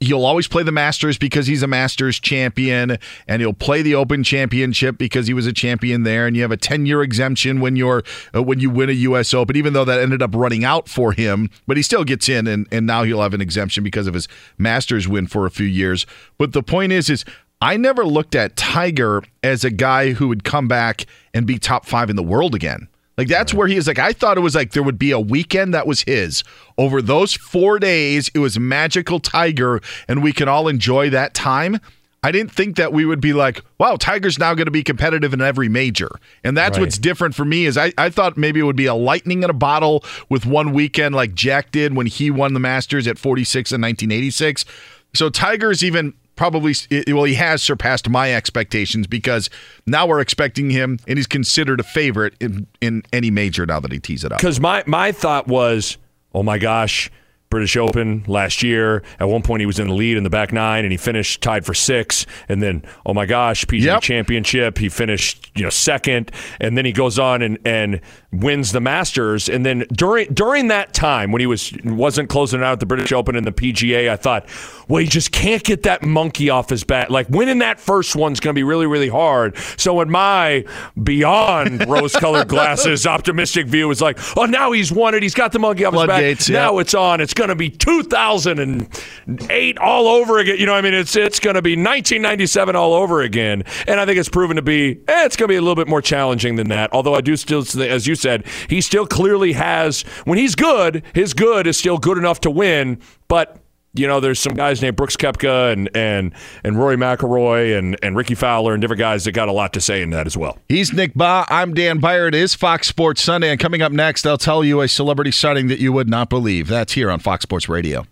he'll always play the Masters because he's a Masters champion, and he'll play the Open Championship because he was a champion there. And you have a ten year exemption when you're uh, when you win a U.S. Open, even though that ended up running out for him, but he still gets in, and and now he'll have an exemption because of his Masters win for a few years. But the point is, is I never looked at Tiger as a guy who would come back and be top five in the world again. Like that's where he is. Like I thought it was like there would be a weekend that was his. Over those four days, it was magical Tiger, and we can all enjoy that time. I didn't think that we would be like, wow, Tiger's now going to be competitive in every major. And that's Right. what's different for me is I, I thought maybe it would be a lightning in a bottle with one weekend like Jack did when he won the Masters at 46 in 1986. So Tiger's even probably well he has surpassed my expectations because now we're expecting him and he's considered a favorite in, in any major now that he tees it up. Because my my thought was, oh my gosh, British Open last year. At one point, he was in the lead in the back nine, and he finished tied for six. And then, oh my gosh, PGA Championship, he finished you know second, and then he goes on and and wins the Masters. And then during during that time when he was wasn't closing out at the British Open and the PGA, I thought, well, he just can't get that monkey off his back. Like winning that first one's going to be really really hard. So in my beyond rose-colored glasses optimistic view was like, oh now he's won it. He's got the monkey off Floodgates, his back. yeah. Now it's on. It's going to be 2008 all over again. You know, I mean, it's it's going to be 1997 all over again. And I think it's proven to be. Eh, it's going to be a little bit more challenging than that. Although I do still, as you said, he still clearly has. When he's good, his good is still good enough to win. But you know, there's some guys named Brooks Koepka and and and Rory McIlroy and and Rickie Fowler and different guys that got a lot to say in that as well. He's Nick Bahe. I'm Dan Beyer. It is Fox Sports Sunday. And coming up next, I'll tell you a celebrity sighting that you would not believe. That's here on Fox Sports Radio.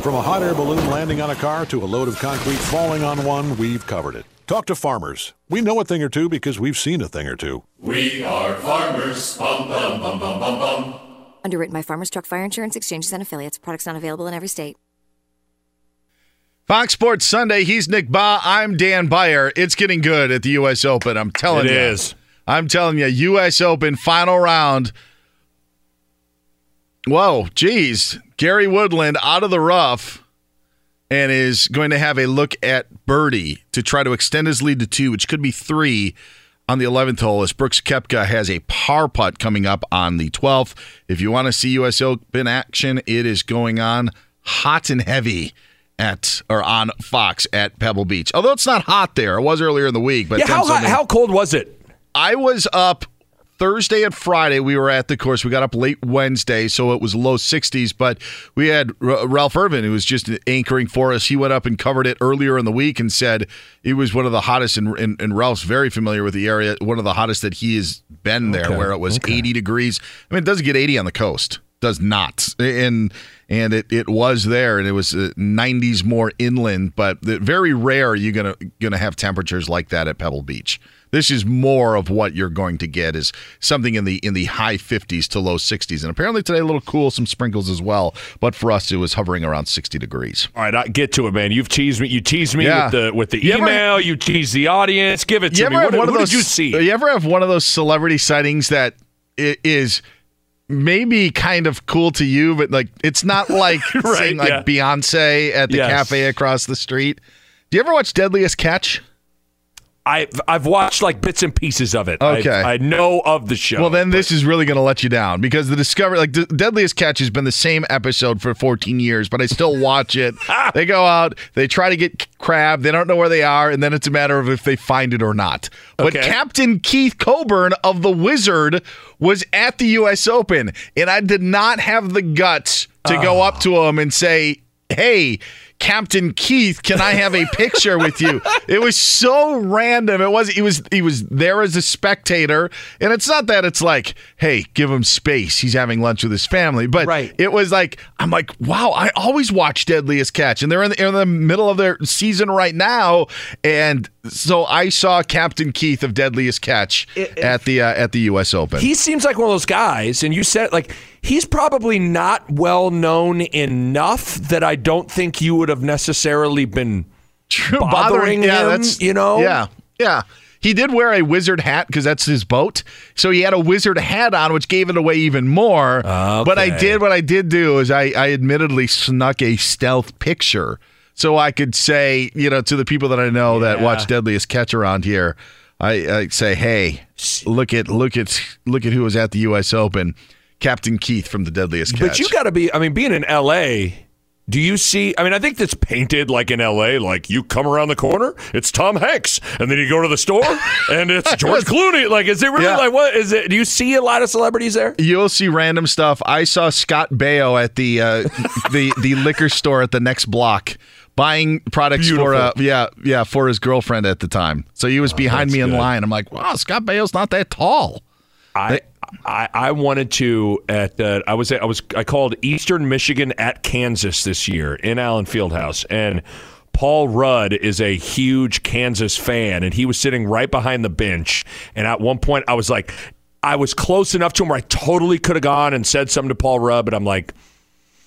From a hot air balloon landing on a car to a load of concrete falling on one, we've covered it. Talk to farmers. We know a thing or two because we've seen a thing or two. We are farmers. Bum, bum, bum, bum, bum, bum. Underwritten by Farmers Truck Fire Insurance Exchanges and Affiliates. Products not available in every state. Fox Sports Sunday. He's Nick Bahe. I'm Dan Beyer. It's getting good at the U.S. Open. I'm telling It you. is. I'm telling you. U.S. Open final round. Whoa, geez. Gary Woodland out of the rough and is going to have a look at birdie to try to extend his lead to two, which could be three on the 11th hole as Brooks Koepka has a par putt coming up on the 12th. If you want to see U.S. Open action, it is going on hot and heavy at or on Fox at Pebble Beach. Although it's not hot there. It was earlier in the week, but yeah, how, hot, how cold was it? I was up Thursday and Friday. We were at the course. We got up late Wednesday, so it was low 60s. But we had R- Ralph Irvin, who was just anchoring for us. He went up and covered it earlier in the week and said it was one of the hottest. And, and, and Ralph's very familiar with the area. One of the hottest that he has been there, Okay, where it was 80 degrees. I mean, it doesn't get 80 on the coast. Does not, and and it, it was there, and it was uh, 90s more inland, but the- very rare you're gonna gonna have temperatures like that at Pebble Beach. This is more of what you're going to get is something in the in the high 50s to low 60s, and apparently today a little cool, some sprinkles as well. But for us, it was hovering around 60 degrees. All right, I get to it, man. You've teased me. You teased me Yeah. with the with the You ever- email. you teased the audience. Give it to me. What, what those? did you see? You ever have one of those celebrity sightings that i- maybe kind of cool to you, but like it's not like Right, seeing like yeah. Beyonce at the Yes. cafe across the street. Do you ever watch Deadliest Catch? I've I've watched like bits and pieces of it. I- Okay. I, know of the show. Well, then this is really going to let you down because the discovery, like the Deadliest Catch, has been the same episode for 14 years, but I still watch it. Ah! they go out, they try to get crab, they don't know where they are, and then it's a matter of if they find it or not. But Okay. Captain Keith Colburn of the Wizard was at the U.S. Open, and I did not have the guts to go ah. up to him and say, "Hey." Captain Keith, can I have a picture with you? It was so random. It was he was he was there as a spectator, and it's not that it's like, hey, give him space. He's having lunch with his family, but right. it was like I'm like, wow, I always watch Deadliest Catch, and they're in the, in the middle of their season right now, and so I saw Captain Keith of Deadliest Catch at the uh, at the U.S. Open. He seems like one of those guys, and you said like he's probably not well known enough that I don't think you would have necessarily been bothering yeah, him. that's you know, yeah, yeah. He did wear a wizard hat because that's his boat. So he had a wizard hat on, which gave it away even more. But I did what I did do is I, I admittedly snuck a stealth picture so I could say, you know, to the people that I know that watch Deadliest Catch around here, I, I say, hey, look at look at look at who was at the U.S. Open, Captain Keith from the Deadliest Catch. But you got to be. I mean, being in L.A. Do you see? I mean, I think that's painted like in L.A. Like you come around the corner, it's Tom Hanks, and then you go to the store, and it's George Clooney. Like, is it really Yeah. like what is it? Do you see a lot of celebrities there? You'll see random stuff. I saw Scott Baio at the uh, the the liquor store at the next block buying products for uh, yeah yeah for his girlfriend at the time. So he was behind me in good. line. I'm like, wow, Scott Baio's not that tall. I, I I wanted to at uh, I was I was I called Eastern Michigan at Kansas this year in Allen Fieldhouse. And Paul Rudd is a huge Kansas fan. And he was sitting right behind the bench. And at one point I was like I was close enough to him where I totally could have gone and said something to Paul Rudd but I'm like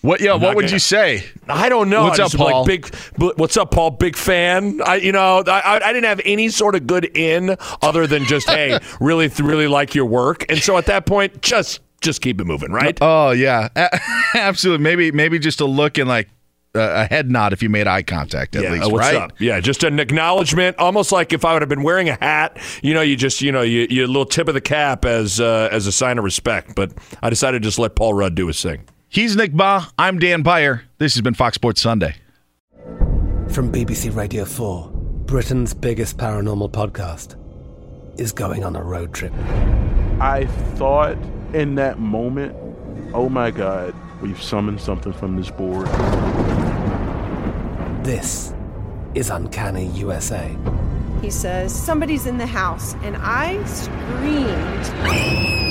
What yeah, I'm what would gonna- you say? I don't know. What's up, Paul? Like big, what's up, Paul? Big fan. I, you know, I, I I didn't have any sort of good in other than just, hey, really, really like your work. And so at that point, just, just keep it moving, right? Oh yeah, absolutely. Maybe maybe just a look and like uh, a head nod if you made eye contact at yeah, least, uh, what's right? up? Yeah, just an acknowledgement, almost like if I would have been wearing a hat, you know, you just, you know, you, you a little tip of the cap as uh, as a sign of respect. But I decided to just let Paul Rudd do his thing. He's Nick Bahe. I'm Dan Beyer. This has been Fox Sports Sunday. From BBC Radio 4, Britain's biggest paranormal podcast is going on a road trip. I thought in that moment, oh my God, we've summoned something from this board. This is Uncanny USA. He says, Somebody's in the house. And I screamed.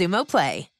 Xumo Play.